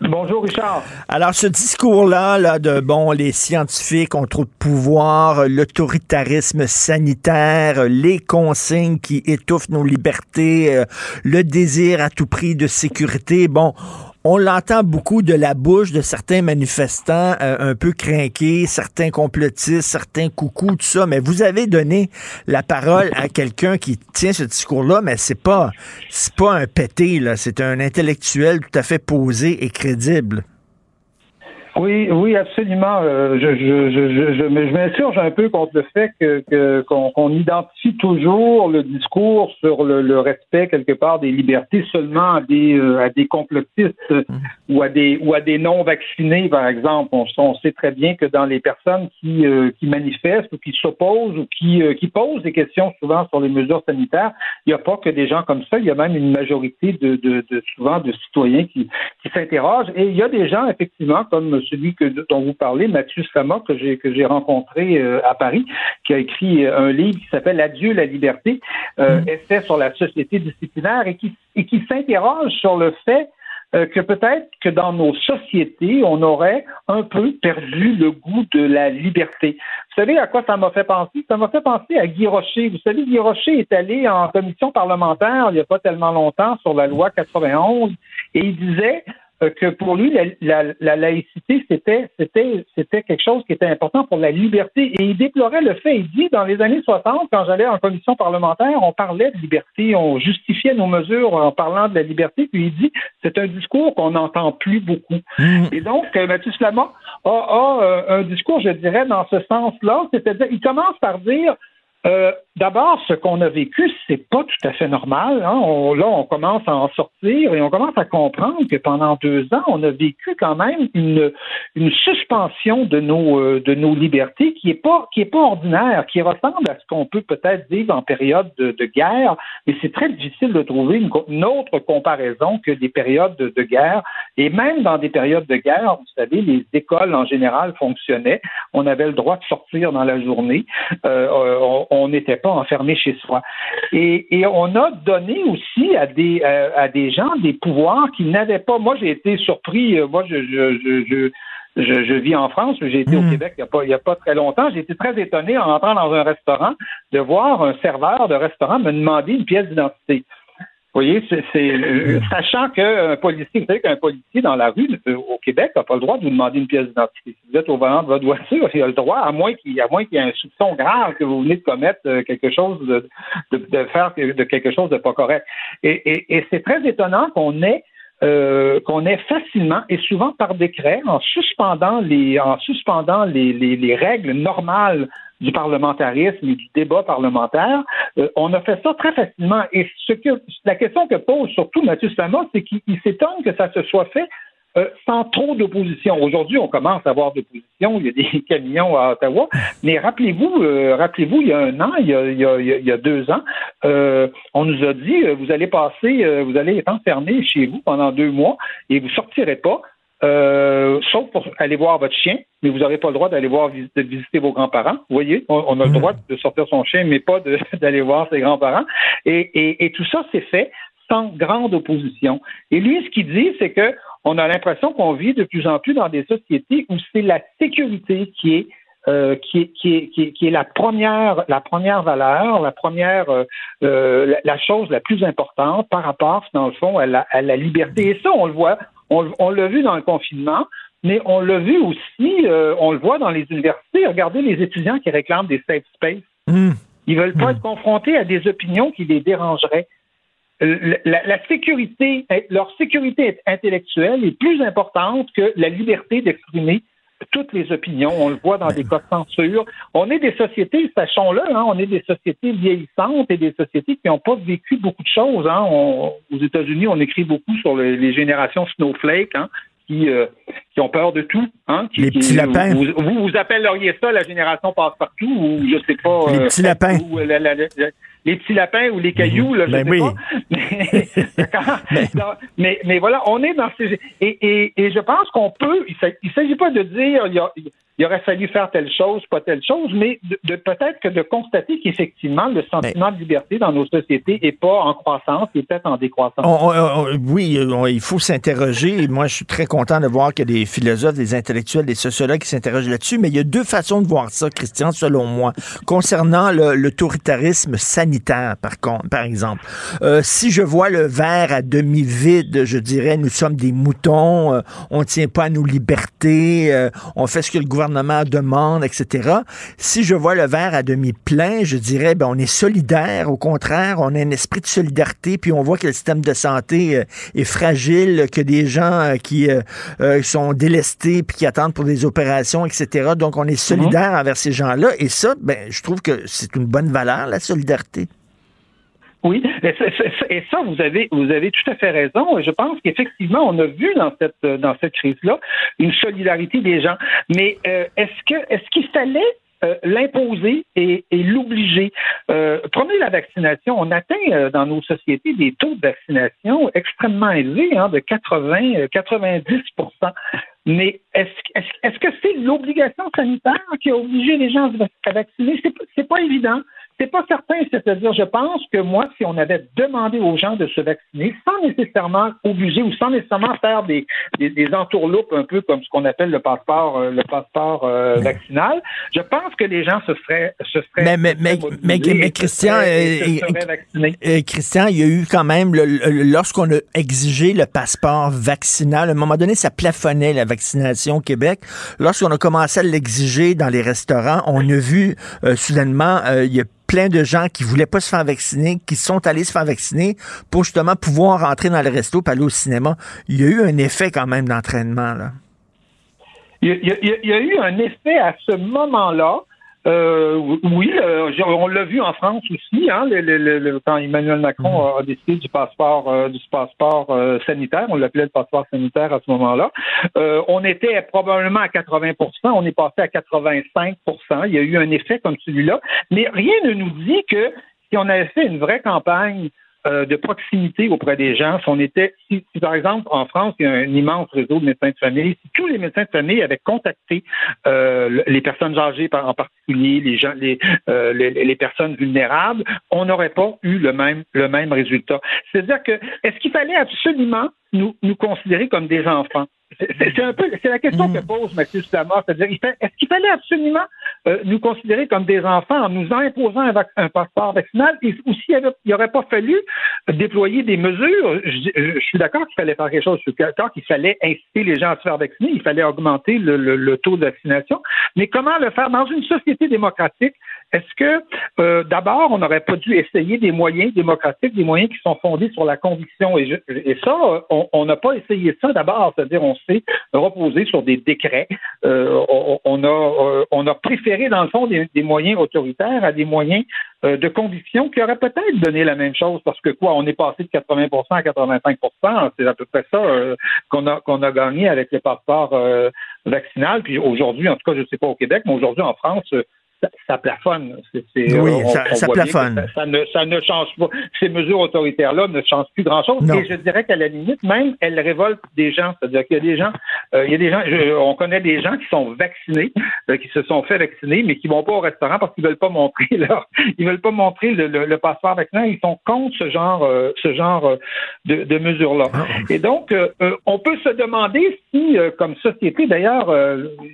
[SPEAKER 17] Bonjour Richard.
[SPEAKER 3] Alors ce discours-là, là, de bon, les scientifiques ont trop de pouvoir, l'autoritarisme sanitaire, les consignes qui étouffent nos libertés, euh, le désir à tout prix de sécurité, bon. On l'entend beaucoup de la bouche de certains manifestants euh, un peu craqués, certains complotistes, certains coucous, tout ça. Mais vous avez donné la parole à quelqu'un qui tient ce discours-là, mais c'est pas, c'est pas un pété, là. C'est un intellectuel tout à fait posé et crédible.
[SPEAKER 17] Oui, oui, absolument. Euh, je, je, je, je, je, m'insurge un peu contre le fait que que- qu'on qu'on identifie toujours le discours sur le, le respect quelque part des libertés seulement à des euh, à des complotistes euh, ou à des ou à des non vaccinés, par exemple. On, on sait très bien que dans les personnes qui euh, qui manifestent ou qui s'opposent ou qui euh, qui posent des questions souvent sur les mesures sanitaires, il n'y a pas que des gens comme ça. Il y a même une majorité de, de, de souvent de citoyens qui qui s'interrogent. Et il y a des gens effectivement comme celui que, dont vous parlez, Mathieu Sama, que j'ai que j'ai rencontré euh, à Paris, qui a écrit euh, un livre qui s'appelle Adieu la liberté, euh, essai sur la société disciplinaire, et qui et qui s'interroge sur le fait euh, que peut-être que dans nos sociétés, on aurait un peu perdu le goût de la liberté. Vous savez à quoi ça m'a fait penser? Ça m'a fait penser à Guy Rocher. Vous savez, Guy Rocher est allé en commission parlementaire il n'y a pas tellement longtemps sur la loi 91 et il disait que pour lui, la, la- la laïcité, c'était, c'était, c'était quelque chose qui était important pour la liberté. Et il déplorait le fait, il dit, dans les années 60, quand j'allais en commission parlementaire, on parlait de liberté, on justifiait nos mesures en parlant de la liberté, puis il dit, c'est un discours qu'on n'entend plus beaucoup. Et donc, euh, Mathieu Slama a, a, euh, un discours, je dirais, dans ce sens-là, c'est-à-dire, il commence par dire, euh, D'abord, ce qu'on a vécu, c'est pas tout à fait normal. hein. Là, on commence à en sortir et on commence à comprendre que pendant deux ans, on a vécu quand même une, une suspension de nos euh, de nos libertés qui est pas qui est pas ordinaire, qui ressemble à ce qu'on peut peut-être vivre en période de, guerre, mais c'est très difficile de trouver une, autre comparaison que des périodes de, guerre. Et même dans des périodes de guerre, vous savez, les écoles en général fonctionnaient. On avait le droit de sortir dans la journée. Euh, on- on n'était pas enfermé chez soi. Et, et on a donné aussi à des euh, à des gens des pouvoirs qu'ils n'avaient pas. Moi, j'ai été surpris. euh, Moi, je, je, je, je je, vis en France, mais j'ai été au Québec il n'y a, pas- il y a pas très longtemps. J'ai été très étonné en entrant dans un restaurant de voir un serveur de restaurant me demander une pièce d'identité. Voyez, c'est, euh, sachant qu'un policier, vous savez qu'un policier dans la rue euh, au Québec n'a pas le droit de vous demander une pièce d'identité. Si vous êtes au volant de votre voiture, il a le droit, à moins qu'il, y ait un soupçon grave que vous venez de commettre euh, quelque chose de, de, de faire de quelque chose de pas correct. Et, et, et c'est très étonnant qu'on ait euh, qu'on ait facilement et souvent par décret, en suspendant les, en suspendant les, les, les règles normales du parlementarisme et du débat parlementaire, euh, on a fait ça très facilement. Et ce que la question que pose surtout Mathieu Sama, c'est qu'il il s'étonne que ça se soit fait euh, sans trop d'opposition. Aujourd'hui, on commence à avoir d'opposition. Il y a des (laughs) camions à Ottawa. Mais rappelez-vous, euh, rappelez-vous, il y a un an, il y a, il y a- il y a- deux ans, euh, on nous a dit euh, vous allez passer, euh, vous allez être enfermé chez vous pendant deux mois et vous sortirez pas. euh, sauf pour aller voir votre chien, mais vous n'aurez pas le droit d'aller voir de visiter vos grands-parents. Vous voyez, on, on a le droit de sortir son chien, mais pas (laughs) d'aller voir ses grands-parents. Et, et- et tout ça, c'est fait sans grande opposition. Et lui, ce qu'il dit, c'est que on a l'impression qu'on vit de plus en plus dans des sociétés où c'est la sécurité qui est euh, qui, est, qui, est, qui, est, qui est la première la première valeur, la première euh, euh, la, chose la plus importante par rapport, dans le fond, à la, à la liberté. Et ça, on le voit, on, on l'a vu dans le confinement, mais on l'a vu aussi, on le voit dans les universités. Regardez les étudiants qui réclament des safe spaces. Ils veulent pas être confrontés à des opinions qui les dérangeraient. Euh, La, la sécurité, leur sécurité intellectuelle est plus importante que la liberté d'exprimer toutes les opinions. On le voit dans des cas de censure. On est des sociétés, sachons-le, hein, on est des sociétés vieillissantes et des sociétés qui n'ont pas vécu beaucoup de choses. Hein. On- aux États-Unis, on écrit beaucoup sur le- les générations snowflake. Hein, qui, euh, qui ont peur de tout. Hein, qui,
[SPEAKER 3] Les
[SPEAKER 17] qui-
[SPEAKER 3] petits lapins.
[SPEAKER 17] Vous, vous, vous appelleriez ça la génération passe-partout ou je sais pas.
[SPEAKER 3] Les
[SPEAKER 17] euh,
[SPEAKER 3] petits lapins.
[SPEAKER 17] ou, euh, la- la- la- les petits lapins ou les cailloux, là, je
[SPEAKER 3] Ben
[SPEAKER 17] sais
[SPEAKER 3] oui.
[SPEAKER 17] pas. (laughs) Mais. (laughs) Non, mais, mais voilà, on est dans ces... Et, et, et je pense qu'on peut... Il ne s'agit pas de dire il, y a- il aurait fallu faire telle chose, pas telle chose, mais de, de- peut-être que de constater qu'effectivement, le sentiment de liberté dans nos sociétés n'est pas en croissance, il est peut-être en décroissance.
[SPEAKER 3] On- on- on- oui, il faut s'interroger. Moi, je suis très content de voir qu'il y a des philosophes, des intellectuels, des sociologues qui s'interrogent là-dessus. Mais il y a deux façons de voir ça, Christian, selon moi. Concernant l'autoritarisme sanitaire, par contre, par exemple. Euh, si je vois le verre à demi vide, je dirais, nous sommes des moutons, euh, on ne tient pas à nos libertés, euh, on fait ce que le gouvernement demande, etc. Si je vois le verre à demi plein, je dirais, ben, on est solidaire. Au contraire, on a un esprit de solidarité, puis on voit que le système de santé euh, est fragile, que des gens euh, qui euh, sont délestés puis qui attendent pour des opérations, etc. Donc, on est solidaire envers ces gens-là. Et ça, ben, je trouve que c'est une bonne valeur, la solidarité.
[SPEAKER 17] Oui, et ça, vous avez, vous avez tout à fait raison. Je pense qu'effectivement, on a vu dans cette, dans cette crise-là une solidarité des gens. Mais euh, est-ce que, est-ce qu'il fallait euh, l'imposer et, l'obliger? Euh, prenez la vaccination. On atteint dans nos sociétés des taux de vaccination extrêmement élevés, hein, de 80, euh, 90% Mais est-ce est-ce est-ce que c'est l'obligation sanitaire qui a obligé les gens à vacciner? C'est pas évident. C'est pas certain. C'est-à-dire, je pense que moi, si on avait demandé aux gens de se vacciner sans nécessairement obliger ou sans nécessairement faire des, des, des entourloupes un peu comme ce qu'on appelle le passeport, euh, le passeport euh, vaccinal, je pense que les gens se seraient, se seraient
[SPEAKER 3] Mais, mais, mais, mais, mais Christian, euh,
[SPEAKER 17] se seraient
[SPEAKER 3] euh, Christian, il y a eu quand même, le- le- lorsqu'on a exigé le passeport vaccinal, à un moment donné, ça plafonnait la vaccination au Québec. Lorsqu'on a commencé à l'exiger dans les restaurants, on a vu euh, soudainement, euh, il y a plein de gens qui voulaient pas se faire vacciner, qui sont allés se faire vacciner pour justement pouvoir rentrer dans le resto et aller au cinéma. Il y a eu un effet quand même d'entraînement, là.
[SPEAKER 17] Il y, a, eu un effet à ce moment-là. Euh, oui, euh, on l'a vu en France aussi, hein, le- le- le- le- quand Emmanuel Macron a, a décidé du passeport, euh, du passeport euh, sanitaire, on l'appelait le passeport sanitaire à ce moment-là. Euh, on était probablement à 80% on est passé à 85% Il y a eu un effet comme celui-là, mais rien ne nous dit que si on avait fait une vraie campagne euh, de proximité auprès des gens. Si on était, si, par exemple en France il y a un immense réseau de médecins de famille, si tous les médecins de famille avaient contacté euh, le- les personnes âgées en particulier, les gens, euh, les personnes vulnérables, on n'aurait pas eu le même le même résultat. C'est-à-dire que est-ce qu'il fallait absolument nous, nous considérer comme des enfants? C'est un peu, c'est la question que pose Mathieu Slamar, c'est-à-dire, est-ce qu'il fallait absolument euh, nous considérer comme des enfants en nous imposant un, un passeport vaccinal, et, ou s'il n'aurait pas fallu déployer des mesures, je, je- je suis d'accord qu'il fallait faire quelque chose, je suis d'accord qu'il fallait inciter les gens à se faire vacciner, il fallait augmenter le, le- le taux de vaccination, mais comment le faire dans une société démocratique? Est-ce que euh, d'abord, on n'aurait pas dû essayer des moyens démocratiques, des moyens qui sont fondés sur la conviction? Et, je- et ça, on- n'a pas essayé ça d'abord, c'est-à-dire on s'est reposé sur des décrets. Euh, on, on a, euh, on a préféré, dans le fond, des, des moyens autoritaires à des moyens euh, de conviction qui auraient peut-être donné la même chose, parce que quoi, on est passé de 80% à 85% c'est à peu près ça euh, qu'on a qu'on a gagné avec le passeport euh, vaccinal. Puis aujourd'hui, en tout cas, je ne sais pas au Québec, mais aujourd'hui en France, ça, ça plafonne.
[SPEAKER 3] Oui,
[SPEAKER 17] on-
[SPEAKER 3] ça-
[SPEAKER 17] on
[SPEAKER 3] plafonne.
[SPEAKER 17] Ça, ne, ça ne change pas. Ces mesures autoritaires-là ne changent plus grand-chose. Et je dirais qu'à la limite, même, elles révoltent des gens. C'est-à-dire qu'il y a des gens, euh, il y a des gens, je- on connaît des gens qui sont vaccinés, euh, qui se sont fait vacciner, mais qui vont pas au restaurant parce qu'ils veulent pas montrer (laughs) leur, ils veulent pas montrer le, le- le passeport vaccinal. Ils sont contre ce genre, euh, ce genre de, de mesures-là. Et donc, on peut se demander si, comme société, d'ailleurs,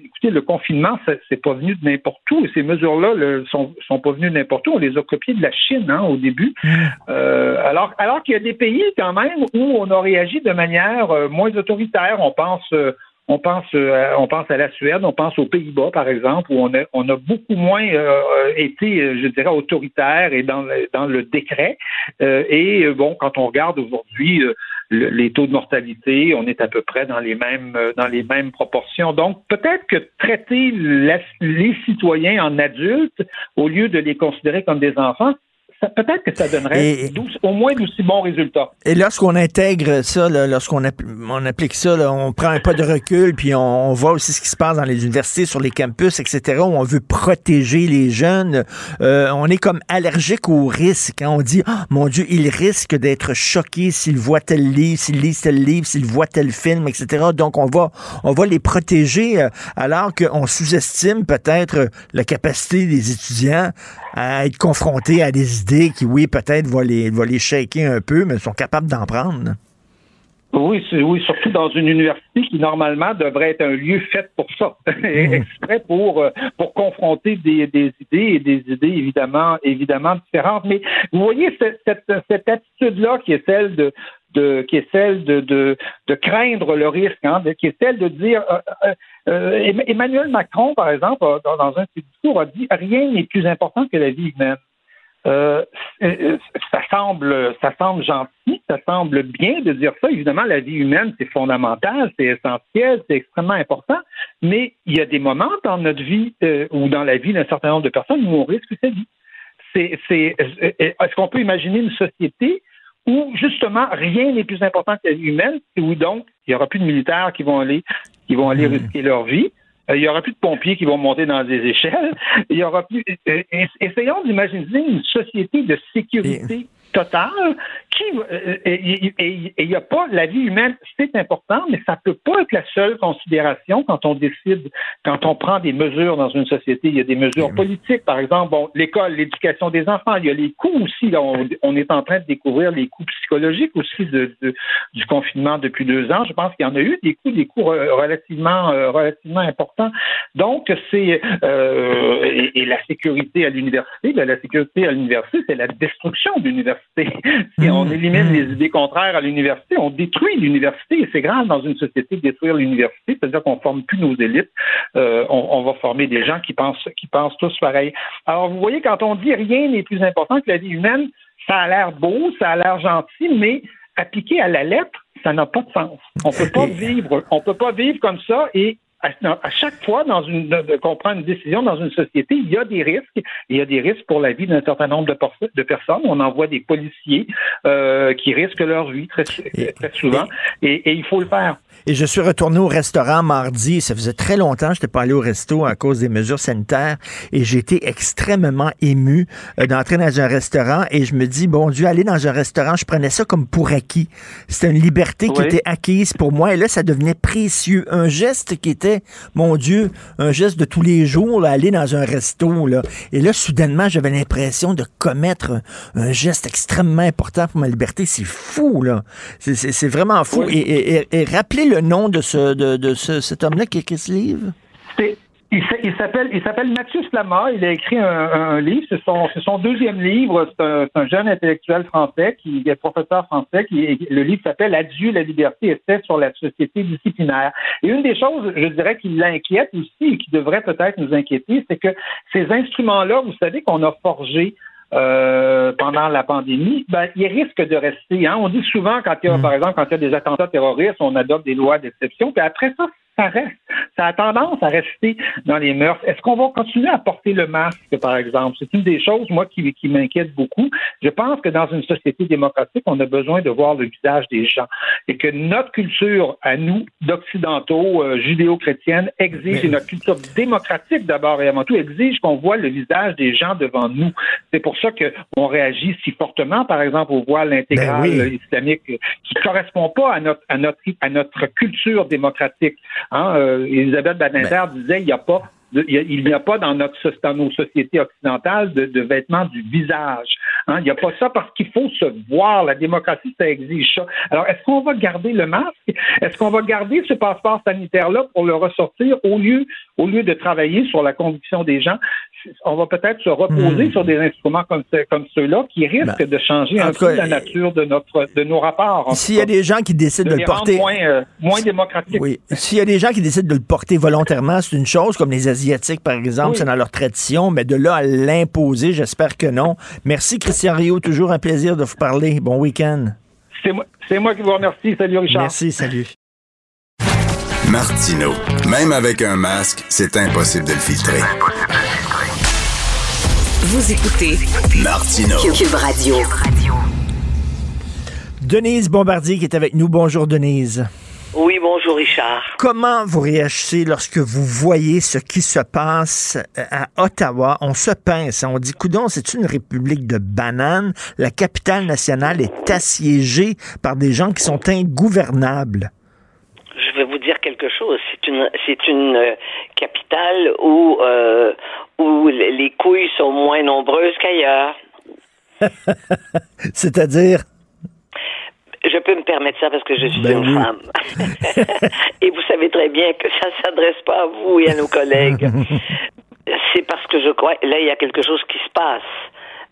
[SPEAKER 17] écoutez, le confinement, c'est pas venu de n'importe où. Ces mesures-là le- sont, sont pas venues n'importe où. On les a copiées de la Chine hein, au début. Euh, alors, alors qu'il y a des pays quand même où on a réagi de manière euh, moins autoritaire. On pense, euh, On pense, euh, on pense à la Suède, on pense aux Pays-Bas, par exemple, où on a, on a beaucoup moins euh, été, je dirais, autoritaire et dans le, dans le décret. Euh, et bon, quand on regarde aujourd'hui le- les taux de mortalité, on est à peu près dans les mêmes euh, dans les mêmes proportions. Donc peut-être que traiter les citoyens en adultes au lieu de les considérer comme des enfants, peut-être que ça donnerait
[SPEAKER 3] Et-
[SPEAKER 17] au moins d'aussi bons résultats.
[SPEAKER 3] Et lorsqu'on intègre ça, là, lorsqu'on on applique ça, là, on prend un pas de recul, puis on, on voit aussi ce qui se passe dans les universités, sur les campus, etc., où on veut protéger les jeunes. Euh, on est comme allergique au risque. Hein. On dit, Ah, mon Dieu, il risque d'être choqué s'il voit tel livre, s'il lit tel livre, s'il voit tel film, etc. Donc, on va, on va les protéger, euh, alors qu'on sous-estime peut-être la capacité des étudiants à être confrontés à des idées qui, oui, peut-être vont les, vont les shaker un peu, mais sont capables d'en prendre.
[SPEAKER 17] Oui, oui, surtout dans une université qui normalement devrait être un lieu fait pour ça, (laughs) exprès pour euh, pour confronter des, des idées et des idées évidemment évidemment différentes. Mais vous voyez cette cette, cette attitude-là qui est celle de de qui est celle de de, de craindre le risque, hein, de- qui est celle de dire euh, euh, euh, Em- Emmanuel Macron par exemple dans, un de ses discours a dit rien n'est plus important que la vie humaine. Euh, euh, ça semble, ça semble gentil, ça semble bien de dire ça. Évidemment, la vie humaine, c'est fondamental, c'est essentiel, c'est extrêmement important. Mais il y a des moments dans notre vie ou dans la vie d'un certain nombre de personnes où on risque sa vie. Est-ce qu'on peut imaginer une société où justement rien n'est plus important que la vie humaine, et où donc il n'y aura plus de militaires qui vont aller, qui vont aller risquer leur vie. Euh, Il n'y aura plus de pompiers qui vont monter dans des (laughs) échelles. Il y aura plus. euh, euh, Essayons d'imaginer une société de sécurité totale qui euh, et il n'y a pas la vie humaine, c'est important, mais ça peut pas être la seule considération quand on décide, quand on prend des mesures dans une société. Il y a des mesures politiques, par exemple, bon, l'école, l'éducation des enfants. Il y a les coûts aussi. Là, on, on est en train de découvrir les coûts psychologiques aussi de, de- du confinement depuis deux ans. Je pense qu'il y en a eu des coûts, des coûts re- relativement, euh, relativement importants. Donc, c'est euh, et, et la sécurité à l'université. ben, la sécurité à l'université, c'est la destruction de l'université. Si on élimine les idées contraires à l'université, on détruit l'université. Et c'est grave dans une société de détruire l'université, c'est-à-dire qu'on forme plus nos élites. Euh, on, on va former des gens qui pensent, qui pensent tous pareil. Alors, vous voyez, quand on dit rien n'est plus important que la vie humaine, ça a l'air beau, ça a l'air gentil, mais appliqué à la lettre, ça n'a pas de sens. On peut pas vivre, on peut pas vivre comme ça et à, à chaque fois dans une, qu'on prend une décision dans une société, il y a des risques. Il y a des risques pour la vie d'un certain nombre de, perso- de personnes. On envoie des policiers euh, qui risquent leur vie très, très souvent, et, et il faut le faire.
[SPEAKER 3] Et je suis retourné au restaurant mardi. Ça faisait très longtemps que je n'étais pas allé au resto à cause des mesures sanitaires. Et j'ai été extrêmement ému euh, d'entrer dans un restaurant. Et je me dis, bon Dieu, aller dans un restaurant, je prenais ça comme pour acquis. C'était une liberté qui était acquise pour moi. Et là, ça devenait précieux. Un geste qui était, mon Dieu, un geste de tous les jours, là, aller dans un resto. Là. Et là, soudainement, j'avais l'impression de commettre un, geste extrêmement important pour ma liberté. C'est fou, là. C'est- vraiment fou.
[SPEAKER 17] Oui.
[SPEAKER 3] Et, et- et- et rappelez le nom de, ce, de, de ce- cet homme-là qui écrit ce livre?
[SPEAKER 17] Il s'a- il s'appelle il s'appelle Mathieu Slama. Il a écrit un, un livre. C'est son, c'est son deuxième livre. C'est un, jeune intellectuel français qui est professeur français. Qui, le livre s'appelle Adieu la liberté, essai sur la société disciplinaire. Et une des choses, je dirais, qui l'inquiète aussi et qui devrait peut-être nous inquiéter, c'est que ces instruments-là, vous savez qu'on a forgés euh, pendant la pandémie, ben, ils risquent de rester. Hein. On dit souvent, quand il y a, par exemple, quand il y a des attentats terroristes, on adopte des lois d'exception, puis après ça, ça reste. Ça a tendance à rester dans les mœurs. Est-ce qu'on va continuer à porter le masque, par exemple? C'est une des choses, moi, qui, qui m'inquiète beaucoup. Je pense que dans une société démocratique, on a besoin de voir le visage des gens et que notre culture, à nous, d'occidentaux, euh, judéo-chrétiennes, exige, et notre culture démocratique d'abord et avant tout, exige qu'on voit le visage des gens devant nous. C'est pour ça qu'on réagit si fortement, par exemple, au voile intégral
[SPEAKER 3] Ben oui.
[SPEAKER 17] islamique euh, qui ne correspond pas à notre, à notre, à notre culture démocratique. Hein, euh, Elisabeth Badinter disait il n'y a pas il a- n'y a pas dans, notre, dans nos sociétés occidentales de, de vêtements du visage. Hein, il n'y a pas ça parce qu'il faut se voir. La démocratie, ça exige ça. Alors, est-ce qu'on va garder le masque? Est-ce qu'on va garder ce passeport sanitaire-là pour le ressortir au lieu, au lieu de travailler sur la conviction des gens? On va peut-être se reposer
[SPEAKER 3] Hmm.
[SPEAKER 17] sur des instruments comme, comme ceux-là qui risquent de changer
[SPEAKER 3] Ben,
[SPEAKER 17] un peu
[SPEAKER 3] cas,
[SPEAKER 17] la nature de notre de nos rapports.
[SPEAKER 3] S'il y a des gens qui décident
[SPEAKER 17] de
[SPEAKER 3] de,
[SPEAKER 17] les
[SPEAKER 3] le porter.
[SPEAKER 17] moins, euh, moins démocratiques.
[SPEAKER 3] Oui. S'il y a des gens qui décident de le porter volontairement, c'est une chose, comme les Asiatiques, par exemple,
[SPEAKER 17] Oui.
[SPEAKER 3] c'est dans leur tradition, mais de là à l'imposer, j'espère que non. Merci, Christian Rio. Toujours un plaisir de vous parler. Bon week-end.
[SPEAKER 17] C'est moi, c'est moi qui vous remercie. Salut Richard.
[SPEAKER 3] Merci, salut.
[SPEAKER 13] Martino. Même avec un masque, c'est impossible de le filtrer.
[SPEAKER 2] Vous écoutez
[SPEAKER 13] Martino.
[SPEAKER 2] Cube Radio.
[SPEAKER 3] Denise Bombardier qui est avec nous. Bonjour, Denise.
[SPEAKER 18] Oui, bonjour Richard.
[SPEAKER 3] Comment vous réagissez lorsque vous voyez ce qui se passe euh, à Ottawa? On se pince, on dit, coudon, c'est une république de bananes. La capitale nationale est assiégée par des gens qui sont ingouvernables.
[SPEAKER 18] Je vais vous dire quelque chose. C'est une, c'est une euh, capitale où, euh, où les les couilles sont moins nombreuses qu'ailleurs. (laughs)
[SPEAKER 3] C'est-à-dire,
[SPEAKER 18] Je peux me permettre ça parce que je suis
[SPEAKER 3] Ben
[SPEAKER 18] une
[SPEAKER 3] oui.
[SPEAKER 18] femme. (laughs) et vous savez très bien que ça ne s'adresse pas à vous et à nos collègues. (laughs) C'est parce que je crois, là, il y a quelque chose qui se passe.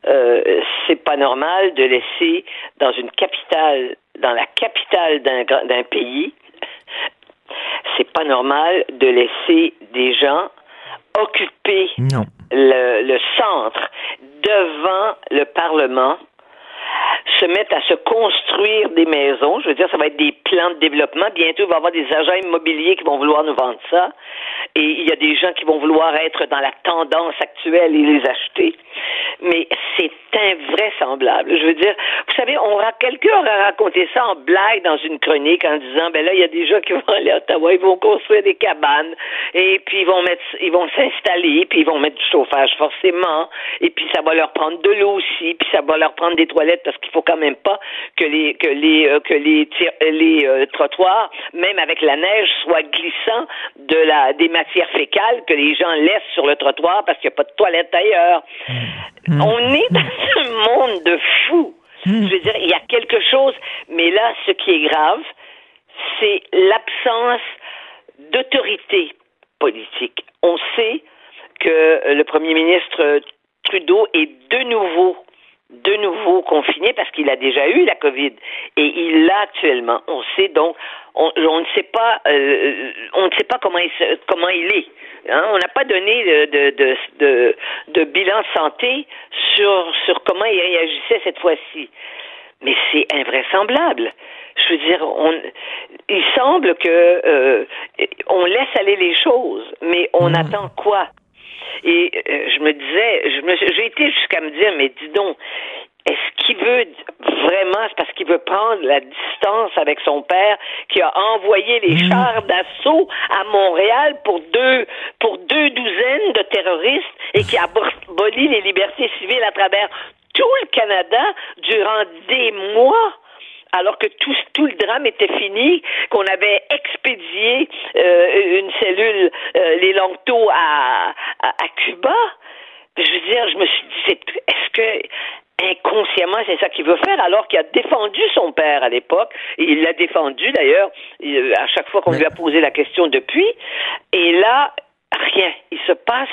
[SPEAKER 18] Euh, c'est pas normal de laisser dans une capitale, dans la capitale d'un pays, c'est pas normal de laisser des gens occuper
[SPEAKER 3] non.
[SPEAKER 18] le, le centre devant le Parlement se mettent à se construire des maisons. Je veux dire, ça va être des plans de développement. Bientôt, il va y avoir des agents immobiliers qui vont vouloir nous vendre ça. Et il y a des gens qui vont vouloir être dans la tendance actuelle et les acheter. Mais c'est invraisemblable. Je veux dire, vous savez, on quelqu'un aurait raconté ça en blague dans une chronique en disant, ben là, il y a des gens qui vont aller à Ottawa, ils vont construire des cabanes, et puis ils vont mettre, ils vont s'installer, puis ils vont mettre du chauffage forcément, et puis ça va leur prendre de l'eau aussi, puis ça va leur prendre des toilettes parce qu'il faut quand même pas que les que les euh, que les les euh, trottoirs, même avec la neige, soient glissants de la des matières fécales que les gens laissent sur le trottoir parce qu'il n'y a pas de toilettes ailleurs. On est dans un monde de fous. Je veux dire, il y a quelque chose, mais là, ce qui est grave, c'est l'absence d'autorité politique. On sait que le premier ministre Trudeau est de nouveau de nouveau confiné parce qu'il a déjà eu la COVID et il l'a actuellement. On sait donc, on, on ne sait pas, euh, on ne sait pas comment il, comment il est. Hein, on n'a pas donné de, de, de, de, de bilan santé sur, sur comment il réagissait cette fois-ci. Mais c'est invraisemblable. Je veux dire, on, il semble que euh, on laisse aller les choses, mais on attend quoi? Et euh, je me disais, j'ai été jusqu'à me dire, mais dis donc, est-ce qu'il veut vraiment, c'est parce qu'il veut prendre la distance avec son père qui a envoyé les chars d'assaut à Montréal pour deux, pour deux douzaines de terroristes et qui a aboli les libertés civiles à travers tout le Canada durant des mois? Alors que tout, tout le drame était fini, qu'on avait expédié euh, une cellule, euh, les Longto à, à, à Cuba. Je veux dire, je me suis dit, est-ce que inconsciemment c'est ça qu'il veut faire alors qu'il a défendu son père à l'époque et il l'a défendu d'ailleurs il- à chaque fois qu'on lui a posé la question depuis et là rien il se passe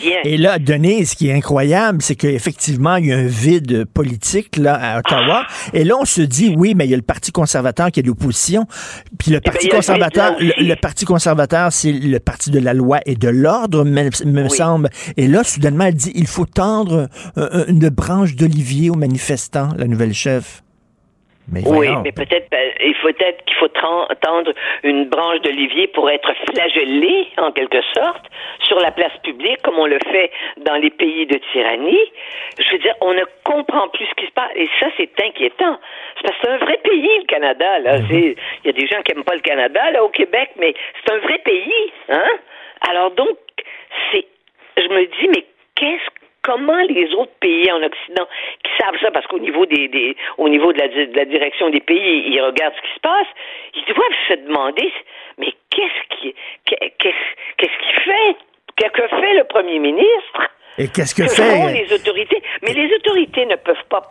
[SPEAKER 18] rien
[SPEAKER 3] Et là, Denise, ce qui est incroyable, c'est qu'effectivement, il y a un vide politique là, à Ottawa. Et là, on se dit, oui, mais il y a le Parti conservateur qui est l'opposition. Puis le Parti
[SPEAKER 18] ben, le
[SPEAKER 3] conservateur, le Parti conservateur, c'est le parti de la loi et de l'ordre, me, me semble. Et là, soudainement, elle dit, il faut tendre euh, une branche d'olivier aux manifestants, la nouvelle chef. Mais
[SPEAKER 18] Oui, mais peut-être il faut peut-être qu'il faut tendre une branche d'olivier pour être flagellé en quelque sorte sur la place publique comme on le fait dans les pays de tyrannie. Je veux dire, on ne comprend plus ce qui se passe et ça c'est inquiétant. C'est parce que c'est un vrai pays le Canada là. C'est- Il y a des gens qui aiment pas le Canada là au Québec, mais c'est un vrai pays, hein? Alors donc c'est, je me dis mais qu'est-ce comment les autres pays en Occident qui savent ça, parce qu'au niveau des, des au niveau de la, de la direction des pays, ils regardent ce qui se passe, ils doivent se demander, mais qu'est-ce qui, qu'est- qu'est-ce, qu'est-ce qu'il fait? Que, que fait le premier ministre?
[SPEAKER 3] Et qu'est-ce que
[SPEAKER 18] font
[SPEAKER 3] fait?
[SPEAKER 18] les autorités? Mais les autorités ne peuvent pas.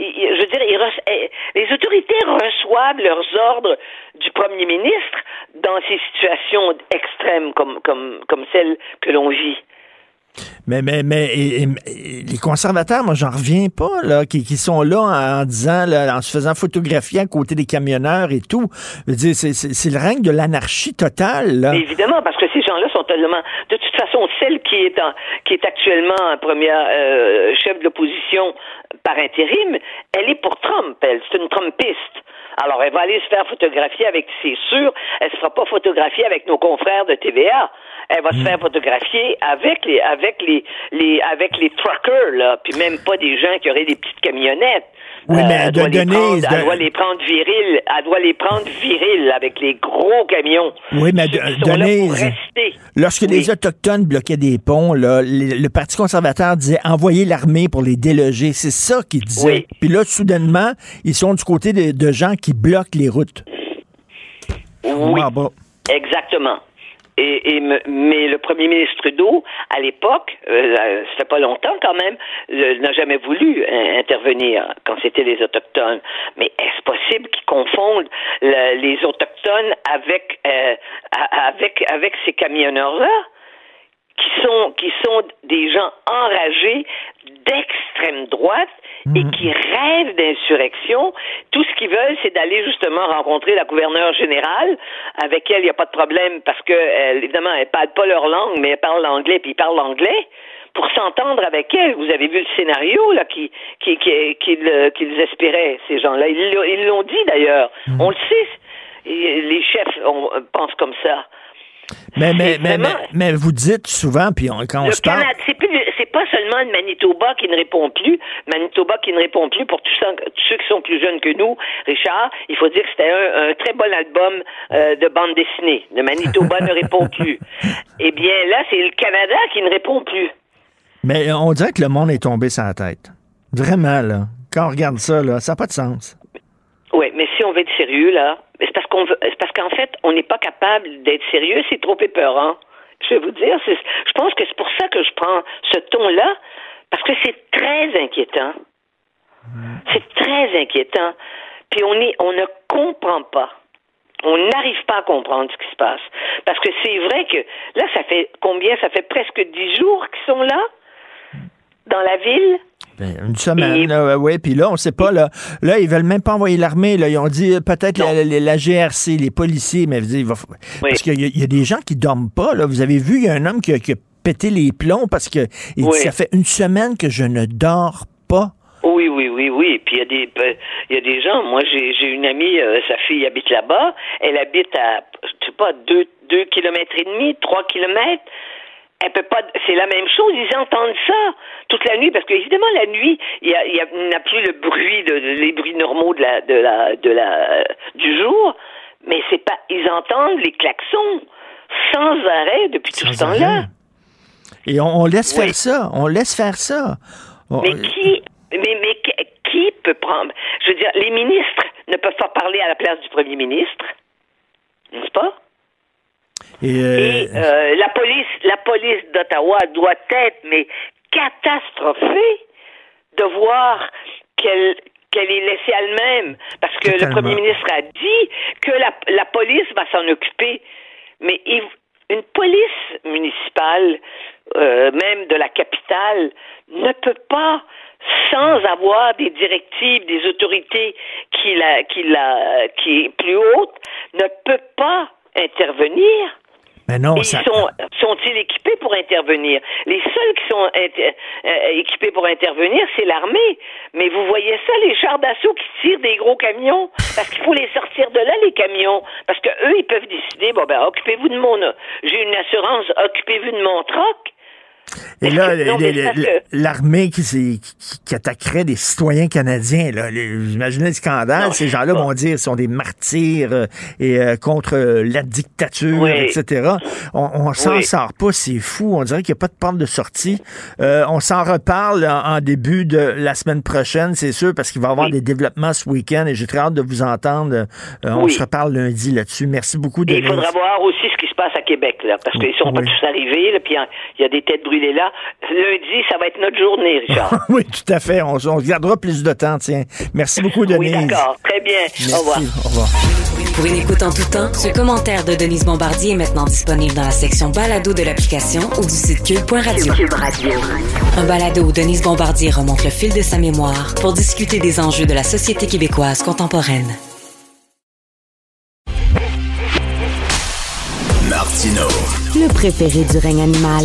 [SPEAKER 18] Je veux dire, ils eh, les autorités reçoivent leurs ordres du premier ministre dans ces situations extrêmes comme, comme, comme celle que l'on vit.
[SPEAKER 3] Mais, mais, mais les conservateurs, moi, j'en reviens pas, là, qui, qui sont là en, disant, en se faisant photographier à côté des camionneurs et tout. C'est, le règne de l'anarchie totale, là.
[SPEAKER 18] Évidemment, parce que ces gens-là sont tellement. De toute façon, celle qui est en, qui est actuellement en première euh, chef de l'opposition par intérim, elle est pour Trump. Elle, c'est une Trumpiste. Alors, elle va aller se faire photographier avec, c'est sûr, elle se fera pas photographier avec nos confrères de TVA. Elle va se faire photographier avec les, avec les, les, avec les truckers, là, puis même pas des gens qui auraient des petites camionnettes.
[SPEAKER 3] Oui, mais
[SPEAKER 18] elle,
[SPEAKER 3] de-
[SPEAKER 18] doit les
[SPEAKER 3] Denise,
[SPEAKER 18] prendre,
[SPEAKER 3] de-
[SPEAKER 18] elle doit les prendre viriles. Elle doit les prendre viriles avec les gros camions.
[SPEAKER 3] Oui, mais de-
[SPEAKER 18] qui sont là pour
[SPEAKER 3] Denise,
[SPEAKER 18] rester.
[SPEAKER 3] lorsque les Autochtones bloquaient des ponts, là, les- le Parti conservateur disait envoyer l'armée pour les déloger. C'est ça qu'ils disaient. Puis là, soudainement, ils sont du côté de, de gens qui bloquent les routes.
[SPEAKER 18] Oui,
[SPEAKER 3] Ah, bah.
[SPEAKER 18] exactement. Et, et mais le premier ministre Trudeau, à l'époque, euh, ça fait pas longtemps quand même, n'a jamais voulu euh, intervenir quand c'était les autochtones. Mais est-ce possible qu'ils confondent le- les autochtones avec euh, avec avec ces camionneurs-là? Qui sont qui sont des gens enragés d'extrême droite et qui rêvent d'insurrection. Tout ce qu'ils veulent, c'est d'aller justement rencontrer la gouverneure générale, avec elle, il n'y a pas de problème parce que elle, évidemment, elle parle pas leur langue, mais elle parle l'anglais, puis ils parlent l'anglais. Pour s'entendre avec elle, vous avez vu le scénario là qui qui qui- qu'ils euh, qu'ils espéraient ces gens-là. Ils l'ont- ils l'ont dit d'ailleurs. On le sait. Et les chefs on, pensent comme ça.
[SPEAKER 3] Mais, mais, mais, mais,
[SPEAKER 18] vraiment-
[SPEAKER 3] mais vous dites souvent, puis on- quand on
[SPEAKER 18] Le
[SPEAKER 3] se parle.
[SPEAKER 18] Canada, c'est plus, le- c'est pas seulement le Manitoba qui ne répond plus. Manitoba qui ne répond plus pour tous ceux, tous ceux qui sont plus jeunes que nous. Richard, il faut dire que c'était un, un très bon album euh, de bande dessinée. Le Manitoba ne répond plus. (laughs) Eh bien, là, c'est le Canada qui ne répond plus.
[SPEAKER 3] Mais on dirait que le monde est tombé sur la tête. Vraiment, là. Quand on regarde ça, là, ça n'a pas de sens.
[SPEAKER 18] Oui, mais si on veut être sérieux, là, c'est parce qu'on veut, c'est parce qu'en fait, on n'est pas capable d'être sérieux, c'est trop épeurant. Je vais vous dire, je pense que c'est pour ça que je prends ce ton-là, parce que c'est très inquiétant. C'est très inquiétant. Puis on est, on ne comprend pas. On n'arrive pas à comprendre ce qui se passe. Parce que c'est vrai que là, ça fait combien? Ça fait presque dix jours qu'ils sont là, dans la ville.
[SPEAKER 3] Ben, une semaine, là, oui. Puis là, on sait pas, là. Là, ils veulent même pas envoyer l'armée, là. Ils ont dit euh, peut-être la, la- la GRC, les policiers, mais dire, va parce qu'il y, a- il y a des gens qui dorment pas, là. Vous avez vu, il y a un homme qui a, qui a pété les plombs parce que il dit, ça fait une semaine que je ne dors pas.
[SPEAKER 18] Oui, oui, oui, oui. Puis il y a des, ben, il y a des gens. Moi, j'ai, j'ai une amie, euh, sa fille habite là-bas. Elle habite à, je sais pas, deux, deux kilomètres et demi, trois kilomètres. Elle peut pas. C'est la même chose. Ils entendent ça toute la nuit parce que évidemment la nuit, il y a, y a- n'y plus le bruit de, les bruits normaux de la, de la, de la, du jour. Mais c'est pas. Ils entendent les klaxons sans arrêt depuis tout ce temps-là.
[SPEAKER 3] Et on, on laisse
[SPEAKER 18] Oui.
[SPEAKER 3] faire ça. On laisse faire ça. On-
[SPEAKER 18] Mais qui, mais, mais qui peut prendre Je veux dire, les ministres ne peuvent pas parler à la place du premier ministre, n'est-ce pas?
[SPEAKER 3] Et, euh,
[SPEAKER 18] Et euh, la police, la police d'Ottawa doit être mais catastrophée de voir qu'elle qu'elle est laissée elle-même, parce que
[SPEAKER 3] Totalement.
[SPEAKER 18] le premier ministre a dit que la, la police va s'en occuper. Mais il- une police municipale, euh, même de la capitale, ne peut pas, sans avoir des directives des autorités qui la, qui la, qui est plus haute, ne peut pas intervenir.
[SPEAKER 3] Mais non, ça-
[SPEAKER 18] ils sont, sont-ils équipés pour intervenir? Les seuls qui sont inter- euh, équipés pour intervenir, c'est l'armée. Mais vous voyez ça, les chars d'assaut qui tirent des gros camions, parce qu'il faut les sortir de là, les camions. Parce que eux, ils peuvent décider, bon ben, occupez-vous de mon, j'ai une assurance, occupez-vous de mon troc.
[SPEAKER 3] Et là, (laughs) l'armée qui, qui, qui attaquerait des citoyens canadiens, là, imaginez le scandale, ces gens-là vont dire qu'ils sont des martyrs euh, et euh, contre euh, la dictature,
[SPEAKER 18] Oui.
[SPEAKER 3] etc. On, on s'en
[SPEAKER 18] Oui.
[SPEAKER 3] sort pas, c'est fou. On dirait qu'il n'y a pas de porte de sortie. Euh, on s'en reparle en, en début de la semaine prochaine, c'est sûr, parce qu'il va y avoir des développements ce week-end et j'ai très hâte de vous entendre. Euh, On se reparle lundi là-dessus. Merci beaucoup,
[SPEAKER 18] Et il faudra voir aussi ce qui se passe à Québec, là, parce qu'ils sont pas tous arrivés, là, puis il y a des têtes brûlées là. Lundi, ça va être notre journée, Richard. (laughs)
[SPEAKER 3] oui, tout à fait. On, on gardera plus de temps, tiens. Merci beaucoup,
[SPEAKER 18] oui,
[SPEAKER 3] Denise.
[SPEAKER 18] d'accord. Très bien.
[SPEAKER 3] Merci.
[SPEAKER 18] Au revoir.
[SPEAKER 3] Au revoir.
[SPEAKER 2] Pour une écoute en tout temps, ce commentaire de Denise Bombardier est maintenant disponible dans la section balado de l'application ou du site cube.radio. Un balado où Denise Bombardier remonte le fil de sa mémoire pour discuter des enjeux de la société québécoise contemporaine.
[SPEAKER 13] Martino.
[SPEAKER 2] Le préféré du règne animal.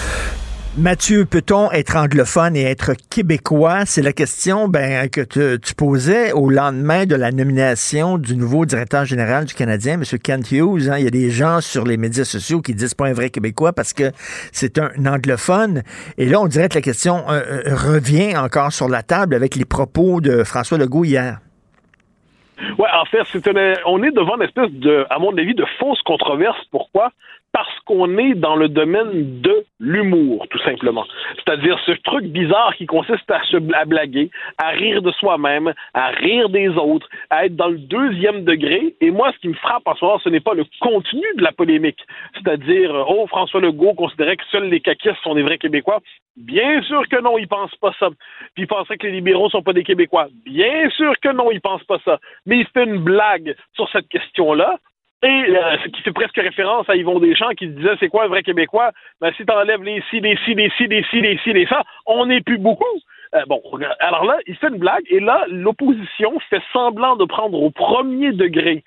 [SPEAKER 3] Mathieu, peut-on être anglophone et être québécois? C'est la question ben, que tu, posais au lendemain de la nomination du nouveau directeur général du Canadien, M. Kent Hughes. hein. Il y a des gens sur les médias sociaux qui disent pas un vrai québécois parce que c'est un anglophone. Et là, on dirait que la question euh, euh, revient encore sur la table avec les propos de François Legault hier.
[SPEAKER 19] Ouais, en fait, c'est une- on est devant une espèce de, à mon avis, de fausse controverse. Pourquoi? Parce qu'on est dans le domaine de l'humour, tout simplement. C'est-à-dire ce truc bizarre qui consiste à se blaguer, à rire de soi-même, à rire des autres, à être dans le deuxième degré. Et moi, ce qui me frappe en ce moment, ce n'est pas le contenu de la polémique. C'est-à-dire, oh, François Legault considérait que seuls les caquistes sont des vrais Québécois. Bien sûr que non, il pense pas ça. Puis il pensait que les libéraux sont pas des Québécois. Bien sûr que non, il pense pas ça. Mais il fait une blague sur cette question-là. Et euh, ce qui fait presque référence à Yvon Deschamps qui disait c'est quoi un vrai Québécois? Ben, si t'enlèves les ci, les ci, les ci, les ci, les ci, les ça, on n'est plus beaucoup. Euh, bon, alors là, il fait une blague et là, l'opposition fait semblant de prendre au premier degré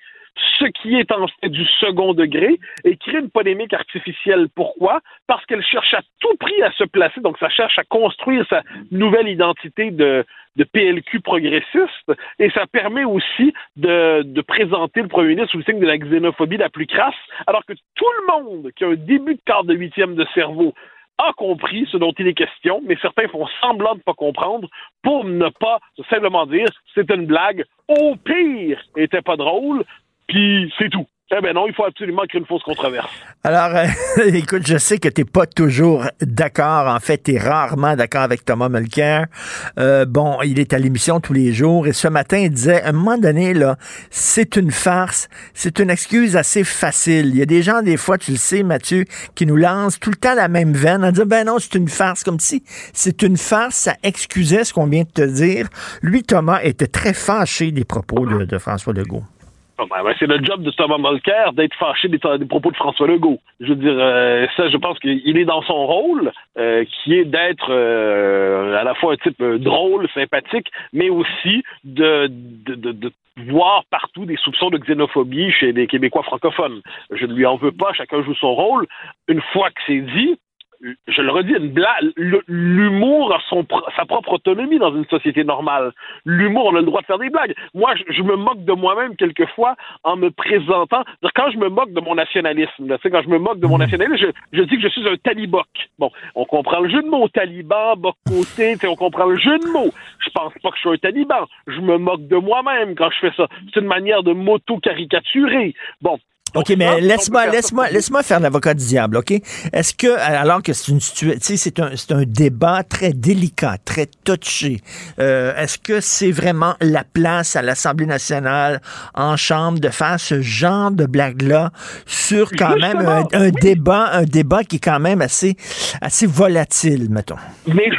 [SPEAKER 19] ce qui est en fait du second degré et crée une polémique artificielle. Pourquoi? Parce qu'elle cherche à tout prix à se placer, donc ça cherche à construire sa nouvelle identité de, PLQ progressiste et ça permet aussi de, de présenter le premier ministre sous le signe de la xénophobie la plus crasse, alors que tout le monde qui a un début de quart de huitième de cerveau a compris ce dont il est question, mais certains font semblant de ne pas comprendre pour ne pas simplement dire c'est une blague, au pire, était pas drôle, puis c'est tout. Eh ben non, il faut absolument créer une fausse controverse.
[SPEAKER 3] Alors, euh, (laughs) écoute, je sais que tu n'es pas toujours d'accord. En fait, tu es rarement d'accord avec Thomas Mulcair. Euh, bon, il est à l'émission tous les jours et ce matin, il disait, à un moment donné, là, c'est une farce. C'est une excuse assez facile. Il y a des gens, des fois, tu le sais, Mathieu, qui nous lancent tout le temps la même veine en disant, ben non, c'est une farce. Comme si c'est une farce, ça excusait ce qu'on vient de te dire. Lui, Thomas, était très fâché des propos de, de François Legault.
[SPEAKER 19] Ah ben, ben, c'est le job de Thomas Mulcair d'être fâché des, propos de François Legault. Je veux dire, euh, ça, je pense qu'il est dans son rôle, euh, qui est d'être euh, à la fois un type drôle, sympathique, mais aussi de voir partout des soupçons de xénophobie chez les Québécois francophones. Je ne lui en veux pas, chacun joue son rôle. Une fois que c'est dit, je le redis, une blague, le- l'humour a son, sa propre autonomie dans une société normale. L'humour, on a le droit de faire des blagues. Moi, je, je me moque de moi-même quelquefois en me présentant. Quand je me moque de mon nationalisme, là, quand je me moque de mon nationalisme, je, je dis que je suis un taliboc. Bon, on comprend le jeu de mots, taliban, boc côté, on comprend le jeu de mots. Je pense pas que je suis un taliban. Je me moque de moi-même quand je fais ça. C'est une manière de m'auto-caricaturer. Bon,
[SPEAKER 3] OK, mais laisse-moi laisse-moi laisse-moi faire l'avocat du diable, OK? Est-ce que alors que c'est une situation, tu sais, c'est un c'est un débat très délicat, très touché. euh, est-ce que c'est vraiment la place à l'Assemblée nationale en chambre de faire ce genre de blague là sur quand même un, un débat un débat qui est quand même assez assez volatile, mettons?
[SPEAKER 19] Mais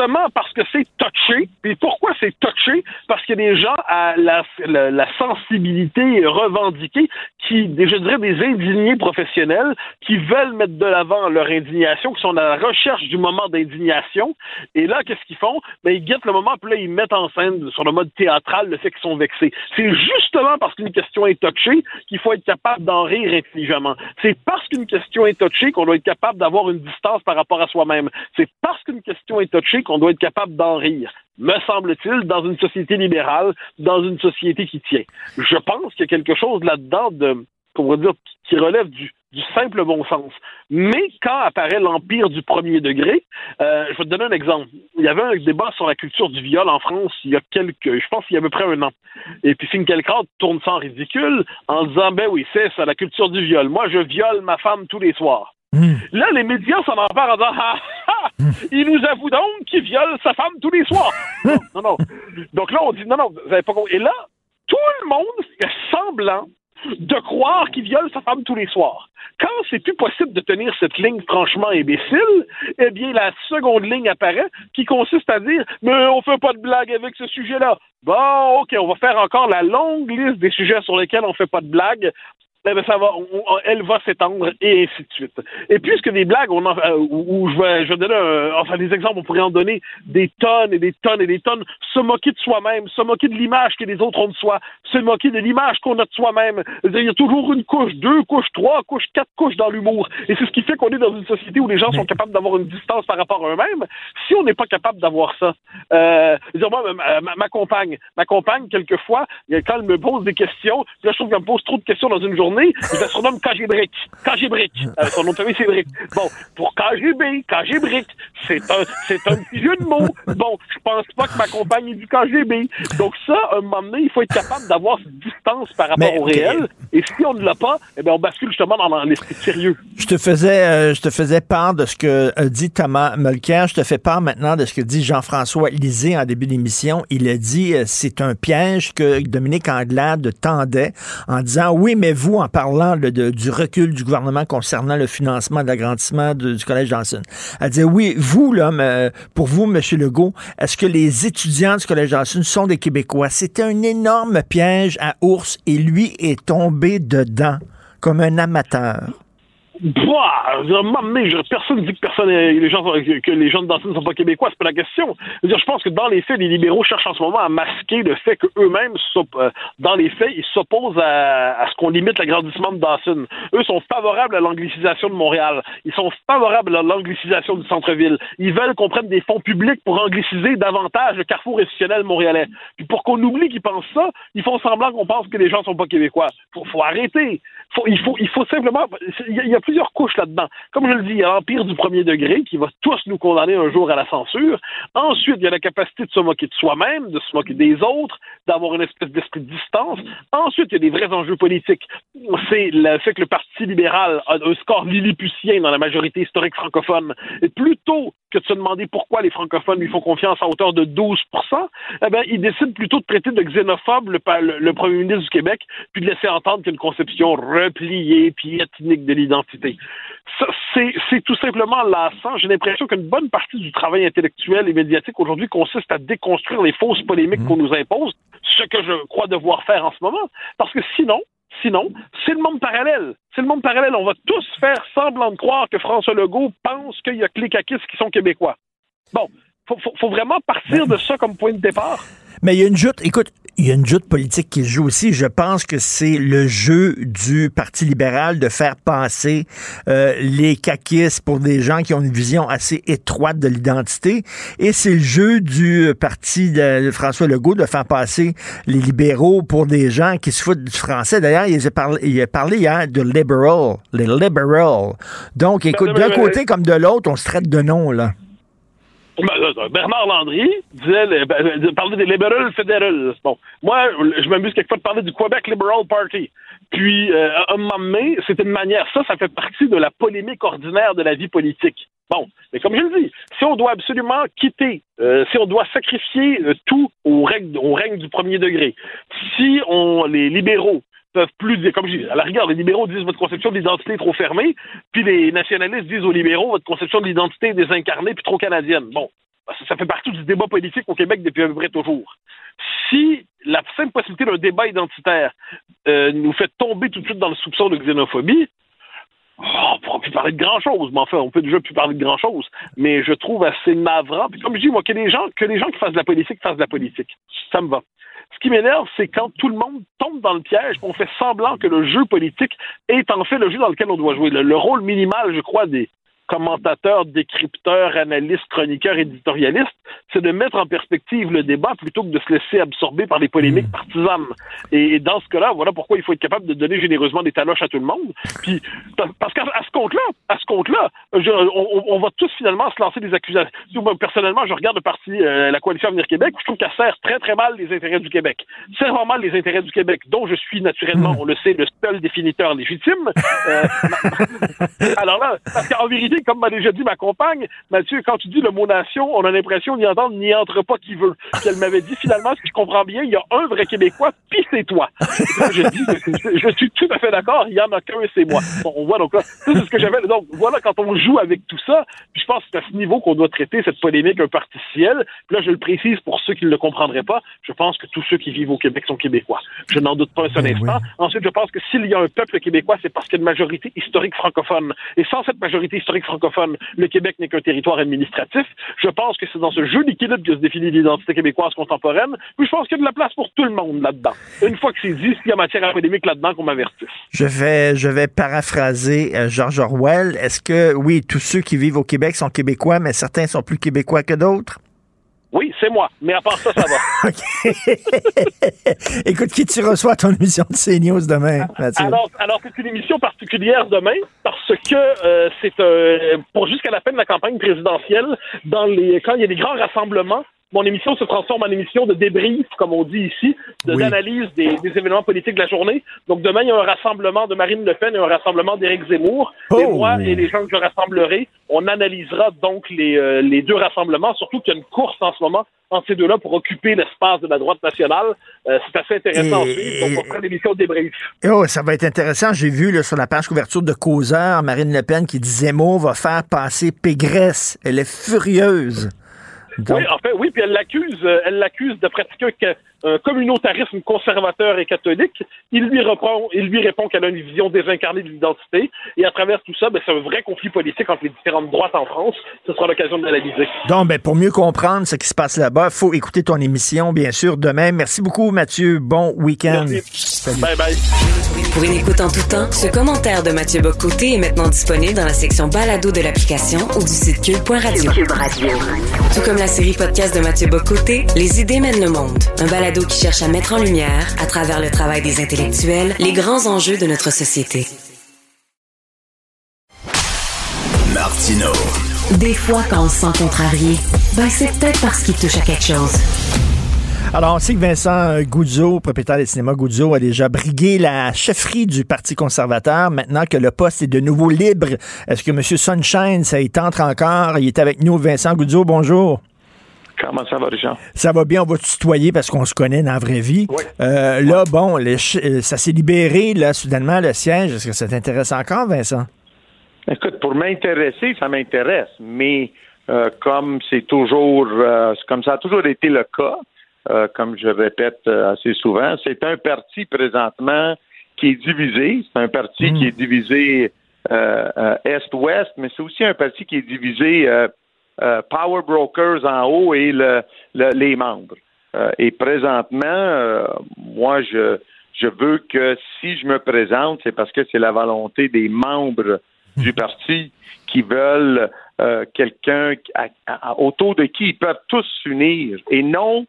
[SPEAKER 19] justement parce que c'est touché. Puis pourquoi c'est touché? Parce qu'il y a des gens à la, la, la sensibilité revendiquée qui, je dirais, des indignés professionnels qui veulent mettre de l'avant leur indignation, qui sont à la recherche du moment d'indignation. Et là, qu'est-ce qu'ils font? Ben, ils guettent le moment, puis là, ils mettent en scène sur le mode théâtral le fait qu'ils sont vexés. C'est justement parce qu'une question est touchée qu'il faut être capable d'en rire intelligemment. C'est parce qu'une question est touchée qu'on doit être capable d'avoir une distance par rapport à soi-même. C'est parce qu'une question est touchée qu'on doit être capable d'en rire me semble-t-il, dans une société libérale, dans une société qui tient. Je pense qu'il y a quelque chose là-dedans de, comment dire, qui relève du, du simple bon sens. Mais quand apparaît l'empire du premier degré, euh, je vais te donner un exemple. Il y avait un débat sur la culture du viol en France il y a quelques, je pense il y a à peu près un an. Et puis Finkielkraut tourne ça en ridicule en disant, ben oui, c'est ça, la culture du viol. Moi, je viole ma femme tous les soirs. Là, les médias s'en emparent en disant Ah, ah, il nous avoue donc qu'il viole sa femme tous les soirs. (laughs) non, non. Donc là, on dit Non, non, vous avez pas compris. Et là, tout le monde fait semblant de croire qu'il viole sa femme tous les soirs. Quand c'est plus possible de tenir cette ligne franchement imbécile, eh bien, la seconde ligne apparaît qui consiste à dire Mais on fait pas de blague avec ce sujet-là. Bon, OK, on va faire encore la longue liste des sujets sur lesquels on fait pas de blague. Eh ben, ça va, on- on- elle va s'étendre et ainsi de suite. Et puisque des blagues, on en, euh, où je vais, je vais donner, un- enfin des exemples, on pourrait en donner des tonnes et des tonnes et des tonnes. Se moquer de soi-même, se moquer de l'image que les autres ont de soi, se moquer de l'image qu'on a de soi-même. Il y a toujours une couche, deux couches, trois couches, quatre couches dans l'humour. Et c'est ce qui fait qu'on est dans une société où les gens sont capables d'avoir une distance par rapport à eux-mêmes. Si on n'est pas capable d'avoir ça, euh, dire, moi, ma, ma- ma compagne, ma compagne, quelquefois, quand elle me pose des questions, là, je trouve qu'elle me pose trop de questions dans une journée, je la surnomme Brick. Brick. Euh, son nom de famille, c'est Brick. Bon, pour KGB, Brick, c'est un, c'est un petit jeu de mots. Bon, je pense pas que ma compagne est du KGB. Donc ça, à un moment donné, il faut être capable d'avoir cette distance par rapport
[SPEAKER 3] Mais,
[SPEAKER 19] au réel. Et si on ne l'a pas, eh bien, on bascule justement dans, dans l'esprit sérieux.
[SPEAKER 3] Je te faisais, euh, je te faisais part de ce que a dit Thomas Mulcair. Je te fais part maintenant de ce que dit Jean-François Lisée en début d'émission. Il a dit euh, c'est un piège que Dominique Anglade tendait en disant oui, mais vous, en parlant du recul du gouvernement concernant le financement de l'agrandissement du Collège Johnson, elle disait oui, vous, là, mais, pour vous, M. Legault, est-ce que les étudiants du Collège Johnson sont des Québécois? C'était un énorme piège à ours et lui est tombé dedans comme un amateur.
[SPEAKER 19] Bah, je- personne dit que personne, les gens, que les gens de Dawson ne sont pas québécois, c'est pas la question. Je, pense que dans les faits, les libéraux cherchent en ce moment à masquer le fait qu'eux-mêmes, euh, dans les faits, ils s'opposent à, à ce qu'on limite l'agrandissement de Dawson. Eux sont favorables à l'anglicisation de Montréal. Ils sont favorables à l'anglicisation du centre-ville. Ils veulent qu'on prenne des fonds publics pour angliciser davantage le carrefour institutionnel montréalais. Puis pour qu'on oublie qu'ils pensent ça, ils font semblant qu'on pense que les gens sont pas québécois. Faut, faut arrêter. Il, faut, simplement. Il y, a, plusieurs couches là-dedans. Comme je le dis, il y a l'empire du premier degré qui va tous nous condamner un jour à la censure. Ensuite, il y a la capacité de se moquer de soi-même, de se moquer des autres, d'avoir une espèce d'esprit de distance. Ensuite, il y a des vrais enjeux politiques. C'est le fait que le Parti libéral a un score lilliputien dans la majorité historique francophone. Et plutôt que de se demander pourquoi les francophones lui font confiance à hauteur de 12% eh ben, il décide plutôt de traiter de xénophobe le, le- premier ministre du Québec, puis de laisser entendre qu'il y a une conception repliée puis ethnique de l'identité. C'est tout simplement lassant. J'ai l'impression qu'une bonne partie du travail intellectuel et médiatique aujourd'hui consiste à déconstruire les fausses polémiques qu'on nous impose, ce que je crois devoir faire en ce moment. Parce que sinon, Sinon, c'est le monde parallèle. C'est le monde parallèle. On va tous faire semblant de croire que François Legault pense qu'il y a que les caquistes qui sont québécois. Bon, faut, faut, faut vraiment partir de ça comme point de départ.
[SPEAKER 3] Mais il y a une joute, écoute, il y a une joute politique qui joue aussi. Je pense que c'est le jeu du Parti libéral de faire passer euh, les caquistes pour des gens qui ont une vision assez étroite de l'identité. Et c'est le jeu du Parti de François Legault de faire passer les libéraux pour des gens qui se foutent du français. D'ailleurs, il a parlé, il a parlé hier de liberal, les liberals. Donc, écoute, d'un côté comme de l'autre, on se traite de nom, là.
[SPEAKER 19] Ben, Bernard Landry disait, le- ben, euh, parlait des libéraux fédéraux. Bon, moi, je m'amuse quelquefois de parler du Québec Liberal Party. Puis, euh, un moment donné, c'est une manière, ça, ça fait partie de la polémique ordinaire de la vie politique. Bon, mais comme je le dis, si on doit absolument quitter, euh, si on doit sacrifier tout au règne du premier degré, si on les libéraux peuvent plus dire, comme je dis, à la rigueur, les libéraux disent votre conception de l'identité est trop fermée, puis les nationalistes disent aux libéraux votre conception de l'identité est désincarnée puis trop canadienne. Bon, ça, ça fait partie du débat politique au Québec depuis à peu près toujours. Si la simple possibilité d'un débat identitaire euh, nous fait tomber tout de suite dans le soupçon de xénophobie, oh, on pourra plus parler de grand-chose, mais enfin, on peut déjà plus parler de grand-chose. Mais je trouve assez navrant. Puis comme je dis, moi, que les gens, que les gens qui fassent de la politique fassent de la politique. Ça me va. Ce qui m'énerve, c'est quand tout le monde tombe dans le piège, qu'on fait semblant que le jeu politique est en fait le jeu dans lequel on doit jouer. Le rôle minimal, je crois, des commentateur, décrypteur, analyste, chroniqueur, éditorialiste, c'est de mettre en perspective le débat plutôt que de se laisser absorber par des polémiques
[SPEAKER 3] Hmm.
[SPEAKER 19] partisanes. Et, dans ce cas-là, voilà pourquoi il faut être capable de donner généreusement des taloches à tout le monde. Puis, parce qu'à ce compte-là, à ce compte-là, je- on, on- on va tous finalement se lancer des accusations. Moi, Personnellement, je regarde le parti, euh, la coalition Avenir Québec, je trouve qu'elle sert très très mal les intérêts du Québec. Sert vraiment mal les intérêts du Québec, dont je suis naturellement, on le sait, le seul définiteur légitime. Euh, (laughs) alors là, parce qu'en vérité, comme m'a déjà dit ma compagne, Mathieu, quand tu dis le mot nation, on a l'impression d'y entendre n'y entre pas qui veut. Puis elle m'avait dit finalement, si je comprends bien, il y a un vrai Québécois, puis c'est toi. Je, dis, je, je suis tout à fait d'accord, il y en a qu'un, c'est moi. Bon, on voit donc là, c'est ce que j'avais. Donc voilà, quand on joue avec tout ça, puis je pense que c'est à ce niveau qu'on doit traiter cette polémique un peu artificielle. Puis là, je le précise pour ceux qui ne le comprendraient pas, je pense que tous ceux qui vivent au Québec sont québécois. Je n'en doute pas un seul instant. Ensuite, je pense que s'il y a un peuple québécois, c'est parce qu'il y a une majorité historique francophone. Et sans cette majorité historique francophone, le Québec n'est qu'un territoire administratif. Je pense que c'est dans ce jeu d'équilibre que se définit l'identité québécoise contemporaine. Puis je pense qu'il y a de la place pour tout le monde là-dedans. Une fois que c'est dit, s'il y a matière à polémique là-dedans, qu'on m'avertisse.
[SPEAKER 3] Je vais, je vais paraphraser euh, George Orwell. Est-ce que, oui, tous ceux qui vivent au Québec sont québécois, mais certains sont plus québécois que d'autres?
[SPEAKER 19] Oui, c'est moi. Mais à part ça, ça va. (laughs)
[SPEAKER 3] Écoute, qui tu reçois à ton émission de CNews demain, Mathieu?
[SPEAKER 19] Alors, alors c'est une émission particulière demain parce que euh, c'est euh, pour jusqu'à la fin de la campagne présidentielle, dans les quand il y a des grands rassemblements, mon émission se transforme en émission de débrief, comme on dit ici, de-
[SPEAKER 3] Oui.
[SPEAKER 19] d'analyse des, des événements politiques de la journée. Donc demain, il y a un rassemblement de Marine Le Pen et un rassemblement d'Éric Zemmour. Et
[SPEAKER 3] Oh!
[SPEAKER 19] moi et les gens que je rassemblerai, on analysera donc les, euh, les deux rassemblements, surtout qu'il y a une course en ce moment entre ces deux-là pour occuper l'espace de la droite nationale. Euh, c'est assez intéressant
[SPEAKER 3] Et-
[SPEAKER 19] aussi. Donc on fera l'émission de débrief.
[SPEAKER 3] Oh, ça va être intéressant. J'ai vu là, sur la page couverture de Causeur, Marine Le Pen qui dit Zemmour va faire passer Pégresse. Elle est furieuse.
[SPEAKER 19] Oui, en fait, oui, puis elle l'accuse, euh, elle l'accuse de pratiquer un communautarisme conservateur et catholique. Il lui répond, il lui répond qu'elle a une vision désincarnée de l'identité, et à travers tout ça, ben, c'est un vrai conflit politique entre les différentes droites en France. Ce sera l'occasion de l'analyser.
[SPEAKER 3] donc, ben, pour mieux comprendre ce qui se passe là-bas, il faut écouter ton émission, bien sûr, demain. Merci beaucoup, Mathieu. Bon week-end. Salut.
[SPEAKER 19] Bye bye.
[SPEAKER 2] Pour une écoute en tout temps, ce commentaire de Mathieu Bocoté est maintenant disponible dans la section balado de l'application ou du site cube.radio. Tout comme la série podcast de Mathieu Bocoté, Les idées mènent le monde. Un balado qui cherche à mettre en lumière, à travers le travail des intellectuels, les grands enjeux de notre société.
[SPEAKER 13] Martino.
[SPEAKER 2] Des fois, quand on se sent contrarié, ben c'est peut-être parce qu'il touche à quelque chose.
[SPEAKER 3] Alors, on sait que Vincent Goudzo, propriétaire des cinémas Goudzo, a déjà brigué la chefferie du Parti conservateur. Maintenant que le poste est de nouveau libre, est-ce que M. Sunshine, ça y tente encore? Il est avec nous, Vincent Goudzo. Bonjour.
[SPEAKER 20] Comment ça va, Richard?
[SPEAKER 3] Ça va bien, on va te tutoyer parce qu'on se connaît dans la vraie vie. Euh, là, bon, les euh, ça s'est libéré, là, soudainement, le siège. Est-ce que ça t'intéresse encore, Vincent?
[SPEAKER 20] Écoute, pour m'intéresser, ça m'intéresse, mais euh, comme c'est toujours, euh, comme ça a toujours été le cas, comme je répète assez souvent, c'est un parti présentement qui est divisé. C'est un parti qui est divisé Est-Ouest, mais c'est aussi un parti qui est divisé euh, Power Brokers en haut et le- le- les membres. Euh, et présentement, euh, moi, je, je veux que si je me présente, c'est parce que c'est la volonté des membres (laughs) du parti qui veulent quelqu'un autour de qui ils peuvent tous s'unir et non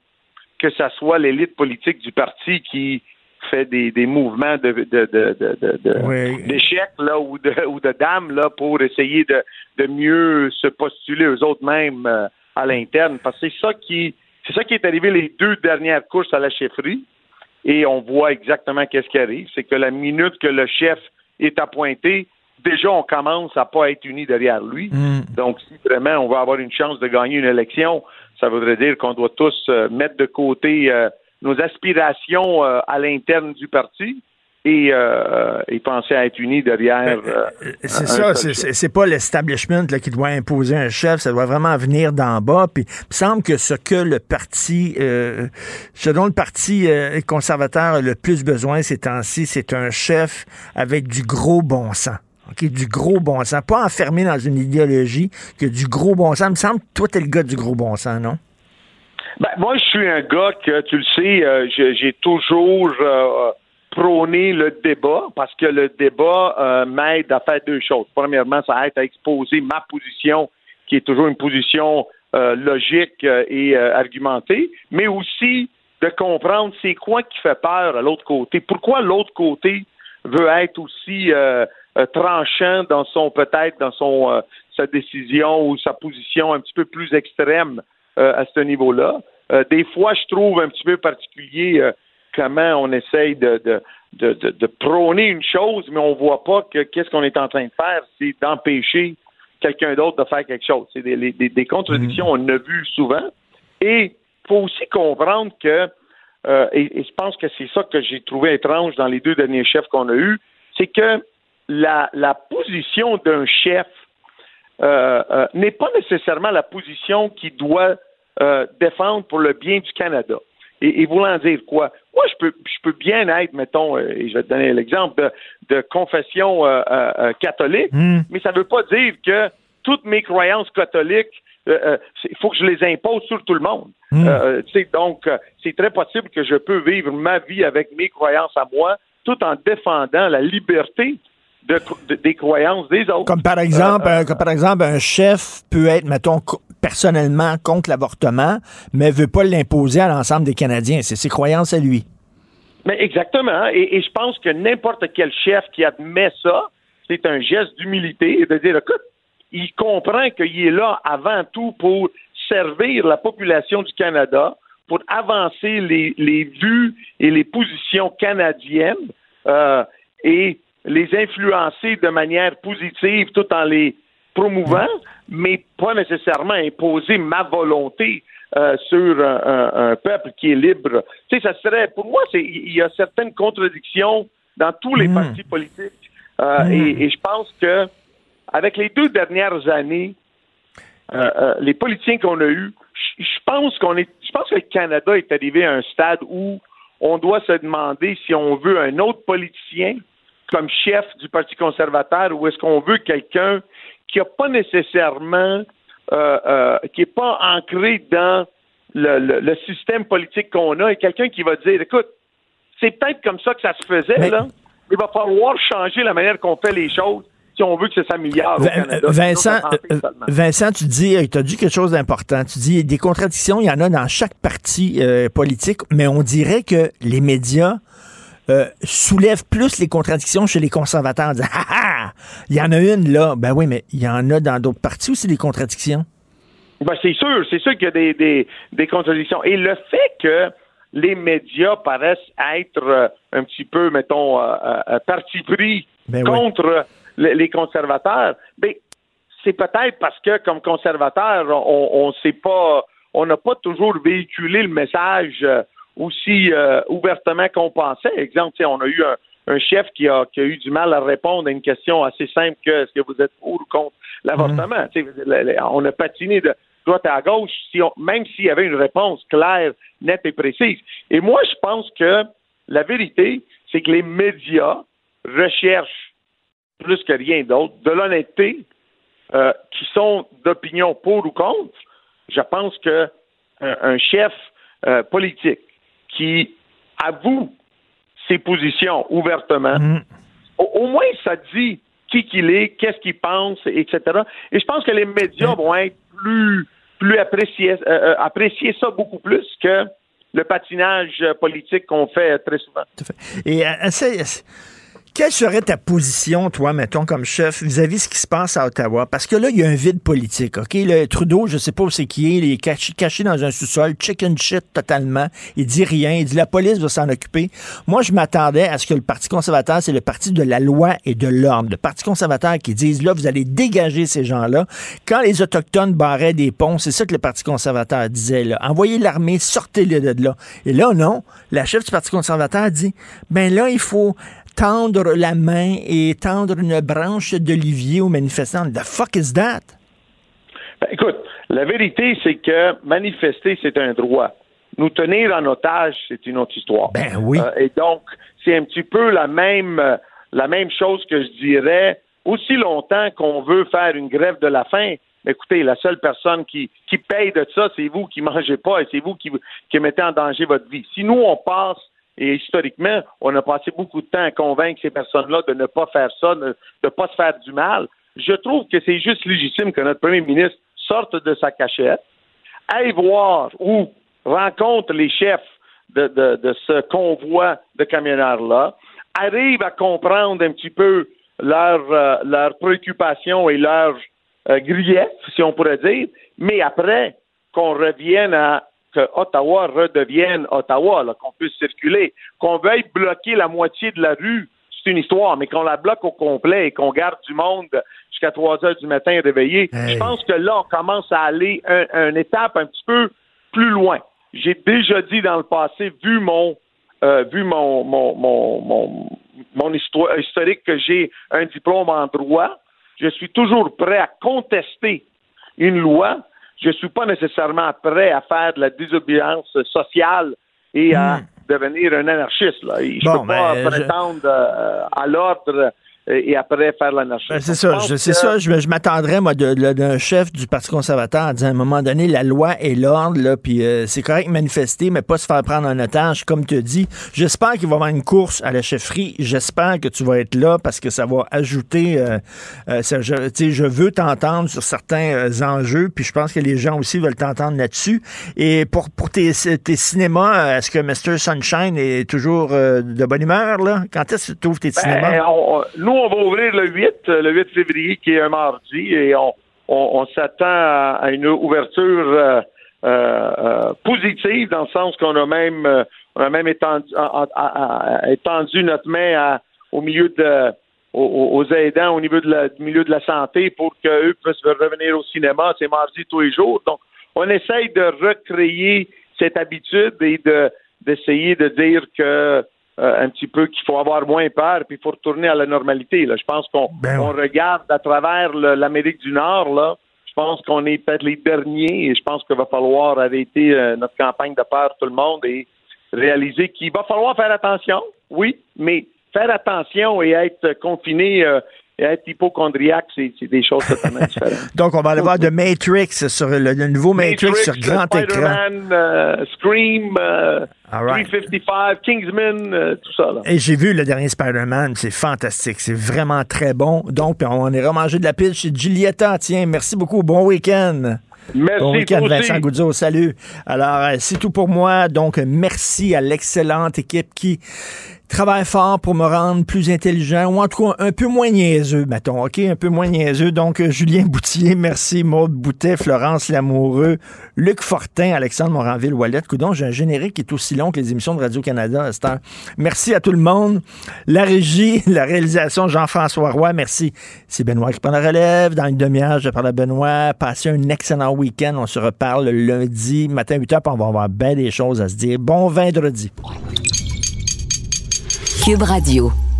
[SPEAKER 20] que ça soit l'élite politique du parti qui fait des, des mouvements de, de, de, de, de- de- d'échecs là ou de ou de dames là pour essayer de, de mieux se postuler eux autres mêmes euh, à l'interne. Parce que c'est ça qui c'est ça qui est arrivé les deux dernières courses à la chefferie. Et on voit exactement qu'est-ce qui arrive. C'est que la minute que le chef est appointé déjà on commence à pas être unis derrière lui. Donc si vraiment on va avoir une chance de gagner une élection ça voudrait dire qu'on doit tous euh, mettre de côté euh, nos aspirations euh, à l'interne du parti et, euh, et penser à être unis derrière. euh,
[SPEAKER 3] C'est
[SPEAKER 20] un
[SPEAKER 3] ça, c'est- c'est c'est pas l'establishment qui doit imposer un chef, ça doit vraiment venir d'en bas. Puis il me semble que ce que le parti, euh, ce dont le parti euh, conservateur a le plus besoin ces temps-ci, c'est un chef avec du gros bon sens. OK, du gros bon sens. Pas enfermé dans une idéologie, que du gros bon sens. Il me semble que toi, t'es le gars du gros bon sens, non?
[SPEAKER 20] Ben, moi, je suis un gars que, tu le sais, euh, j'ai toujours euh, prôner le débat parce que le débat euh, m'aide à faire deux choses. Premièrement, ça aide à exposer ma position, qui est toujours une position logique et argumentée, mais aussi de comprendre c'est quoi qui fait peur à l'autre côté. Pourquoi l'autre côté veut être aussi tranchant dans son peut-être dans son sa décision ou sa position un petit peu plus extrême à ce niveau-là. des fois, je trouve un petit peu particulier comment on essaye de, de, de, prôner une chose, mais on voit pas que qu'est-ce qu'on est en train de faire, c'est d'empêcher quelqu'un d'autre de faire quelque chose. C'est des, des, contradictions, on en a vu souvent. Et il faut aussi comprendre que, euh, et, je pense que c'est ça que j'ai trouvé étrange dans les deux derniers chefs qu'on a eus, c'est que la, la position d'un chef euh, euh, n'est pas nécessairement la position qu'il doit défendre pour le bien du Canada. Et, voulant dire quoi? Moi, je peux, je peux bien être, mettons, euh, et je vais te donner l'exemple de, confession euh, euh, catholique, hmm. mais ça ne veut pas dire que toutes mes croyances catholiques, il faut que je les impose sur tout le monde. Hmm. donc, c'est très possible que je peux vivre ma vie avec mes croyances à moi, tout en défendant la liberté des croyances des autres.
[SPEAKER 3] Comme par exemple, comme par exemple, un chef peut être, mettons, personnellement contre l'avortement, mais veut pas l'imposer à l'ensemble des Canadiens. C'est ses croyances à lui.
[SPEAKER 20] Mais exactement. Et, je pense que n'importe quel chef qui admet ça, c'est un geste d'humilité et de dire, écoute, il comprend qu'il est là avant tout pour servir la population du Canada, pour avancer les, vues et les positions canadiennes euh, et les influencer de manière positive tout en les promouvant, mais pas nécessairement imposer ma volonté euh, sur un, peuple qui est libre. Tu sais, ça serait, pour moi, il y a certaines contradictions dans tous les hmm. partis politiques, euh, hmm. et, je pense que avec les deux dernières années, euh, les politiciens qu'on a eus, je pense qu'on est, je pense que le Canada est arrivé à un stade où on doit se demander si on veut un autre politicien comme chef du Parti conservateur ou est-ce qu'on veut quelqu'un qui n'a pas nécessairement, euh, euh, qui n'est pas ancré dans le, système politique qu'on a, et quelqu'un qui va dire, écoute, c'est peut-être comme ça que ça se faisait, là. Il va falloir changer la manière qu'on fait les choses si on veut que ça s'améliore au Canada.
[SPEAKER 3] Vincent, euh, Vincent, tu dis, tu as dit quelque chose d'important. Tu dis, des contradictions, il y en a dans chaque parti politique, mais on dirait que les médias euh, soulève plus les contradictions chez les conservateurs en disant (laughs) Ah ah, il y en a une là. Ben oui, mais il y en a dans d'autres partis aussi des contradictions.
[SPEAKER 20] Ben c'est sûr, c'est sûr qu'il y a des, des, contradictions. Et le fait que les médias paraissent être euh, un petit peu, mettons, euh, parti pris ben contre les conservateurs, ben, c'est peut-être parce que, comme conservateur, on ne sait pas, on n'a pas toujours véhiculé le message aussi euh, ouvertement qu'on pensait. Exemple, on a eu un, chef qui a, eu du mal à répondre à une question assez simple que est-ce que vous êtes pour ou contre l'avortement? Mhm. On a patiné de droite à gauche, même s'il y avait une réponse claire, nette et précise. Et moi, je pense que la vérité, c'est que les médias recherchent plus que rien d'autre de l'honnêteté, euh, qui sont d'opinion pour ou contre. Je pense que un, chef euh, politique qui avoue ses positions ouvertement, mm. au, moins ça dit qui qu'il est, qu'est-ce qu'il pense, etc. Et je pense que les médias mm. vont être plus, plus apprécier, euh, euh, apprécier ça beaucoup plus que le patinage politique qu'on fait très souvent.
[SPEAKER 3] Et euh, quelle serait ta position, toi, mettons, comme chef, vis-à-vis de ce qui se passe à Ottawa? Parce que là, il y a un vide politique, OK? Le Trudeau, je sais pas où c'est qui est, il est caché, dans un sous-sol, chicken shit totalement. Il dit rien, il dit la police va s'en occuper. Moi, je m'attendais à ce que le Parti conservateur, c'est le parti de la loi et de l'ordre. Le Parti conservateur qui dise, là, vous allez dégager ces gens-là. Quand les Autochtones barraient des ponts, c'est ça que le Parti conservateur disait, là. Envoyez l'armée, sortez-les de là. Et là, non. La chef du Parti conservateur dit, ben là, il faut tendre la main et tendre une branche d'olivier aux manifestants. The fuck is that?
[SPEAKER 20] Ben, écoute, la vérité, c'est que manifester, c'est un droit. Nous tenir en otage, c'est une autre histoire.
[SPEAKER 3] Ben oui. Euh,
[SPEAKER 20] et donc, c'est un petit peu la même, euh, la même chose que je dirais aussi longtemps qu'on veut faire une grève de la faim. Écoutez, la seule personne qui, qui paye de ça, c'est vous qui mangez pas et c'est vous qui, qui mettez en danger votre vie. Si nous, on passe et historiquement, on a passé beaucoup de temps à convaincre ces personnes-là de ne pas faire ça, de ne pas se faire du mal. Je trouve que c'est juste légitime que notre premier ministre sorte de sa cachette, aille voir ou rencontre les chefs de, ce convoi de camionneurs-là, arrive à comprendre un petit peu leurs euh, leurs préoccupations et leurs euh, griefs, si on pourrait dire, mais après qu'on revienne à que Ottawa redevienne Ottawa, là, qu'on puisse circuler, qu'on veuille bloquer la moitié de la rue, c'est une histoire, mais qu'on la bloque au complet et qu'on garde du monde jusqu'à 3 heures du matin réveillé, je pense que là, on commence à aller un- une étape un petit peu plus loin. J'ai déjà dit dans le passé, vu mon euh, vu mon mon mon mon, mon histoire historique que j'ai un diplôme en droit, je suis toujours prêt à contester une loi. Je suis pas nécessairement prêt à faire de la désobéissance sociale et à devenir un anarchiste. Là. Je
[SPEAKER 3] Hmm. Bon,
[SPEAKER 20] peux pas
[SPEAKER 3] ben, je-
[SPEAKER 20] prétendre euh, à l'ordre et après faire l'anarchiste.
[SPEAKER 3] Ben, c'est ça, je- c'est ça. Je, je m'attendrais, moi, de- de- d'un chef du Parti conservateur en disant à un moment donné, la loi est l'ordre, là, puis euh, c'est correct de manifester, mais pas se faire prendre en otage, comme tu dis. J'espère qu'il va y avoir une course à la chefferie. J'espère que tu vas être là parce que ça va ajouter. euh, euh, ça, je, tu sais, je veux t'entendre sur certains euh, enjeux, puis je pense que les gens aussi veulent t'entendre là-dessus. Et pour, pour tes, tes cinémas, euh, est-ce que Mr. Sunshine est toujours euh, de bonne humeur, là? Quand est-ce que tu ouvres tes
[SPEAKER 20] Ben,
[SPEAKER 3] cinémas?
[SPEAKER 20] on- on- nous, on va ouvrir le 8, euh, le 8 février, qui est un mardi, et on, s'attend à, une ouverture euh, euh, positive, dans le sens qu'on a même, on a même étendu, notre main au milieu de aux, aidants au niveau de la, du milieu de la santé pour qu'eux puissent revenir au cinéma. C'est mardi tous les jours. Donc, on essaye de recréer cette habitude et de d'essayer de dire que euh, un petit peu qu'il faut avoir moins peur puis il faut retourner à la normalité. Là. Je pense qu'on on regarde à travers l'Amérique du Nord. Là. Je pense qu'on est peut-être les derniers et je pense qu'il va falloir arrêter euh, notre campagne de peur tout le monde et réaliser qu'il va falloir faire attention, oui, mais faire attention et être confiné euh, et être hypochondriaque, c'est des choses totalement (laughs) différentes.
[SPEAKER 3] Donc, on va aller voir de Matrix sur le, le nouveau Matrix, sur grand écran.
[SPEAKER 20] Spider-Man, euh, Scream, euh,
[SPEAKER 3] right.
[SPEAKER 20] 355, Kingsman, euh, tout ça. Là.
[SPEAKER 3] Et j'ai vu le dernier Spider-Man, c'est fantastique, c'est vraiment très bon. Donc, on est remangé de la pile chez Giulietta. Tiens, merci beaucoup, bon week-end.
[SPEAKER 20] Merci,
[SPEAKER 3] Bon week-end. Vincent Goudzo, salut. Alors, euh, c'est tout pour moi. Donc, merci à l'excellente équipe qui travaille fort pour me rendre plus intelligent, ou en tout cas un peu moins niaiseux, mettons, OK? Un peu moins niaiseux. Donc, euh, Julien Boutier, merci. Maude Boutet, Florence Lamoureux, Luc Fortin, Alexandre Moranville-Wallet. Coudon, j'ai un générique qui est aussi long que les émissions de Radio-Canada à. Merci à tout le monde. La régie, (laughs) la réalisation, Jean-François Roy, merci. C'est Benoît qui prend la relève. Dans une demi-heure, je parle à Benoît. Passez un excellent week-end. On se reparle le lundi matin 8 h, puis on va avoir bien des choses à se dire. Bon vendredi.
[SPEAKER 21] Cube Radio.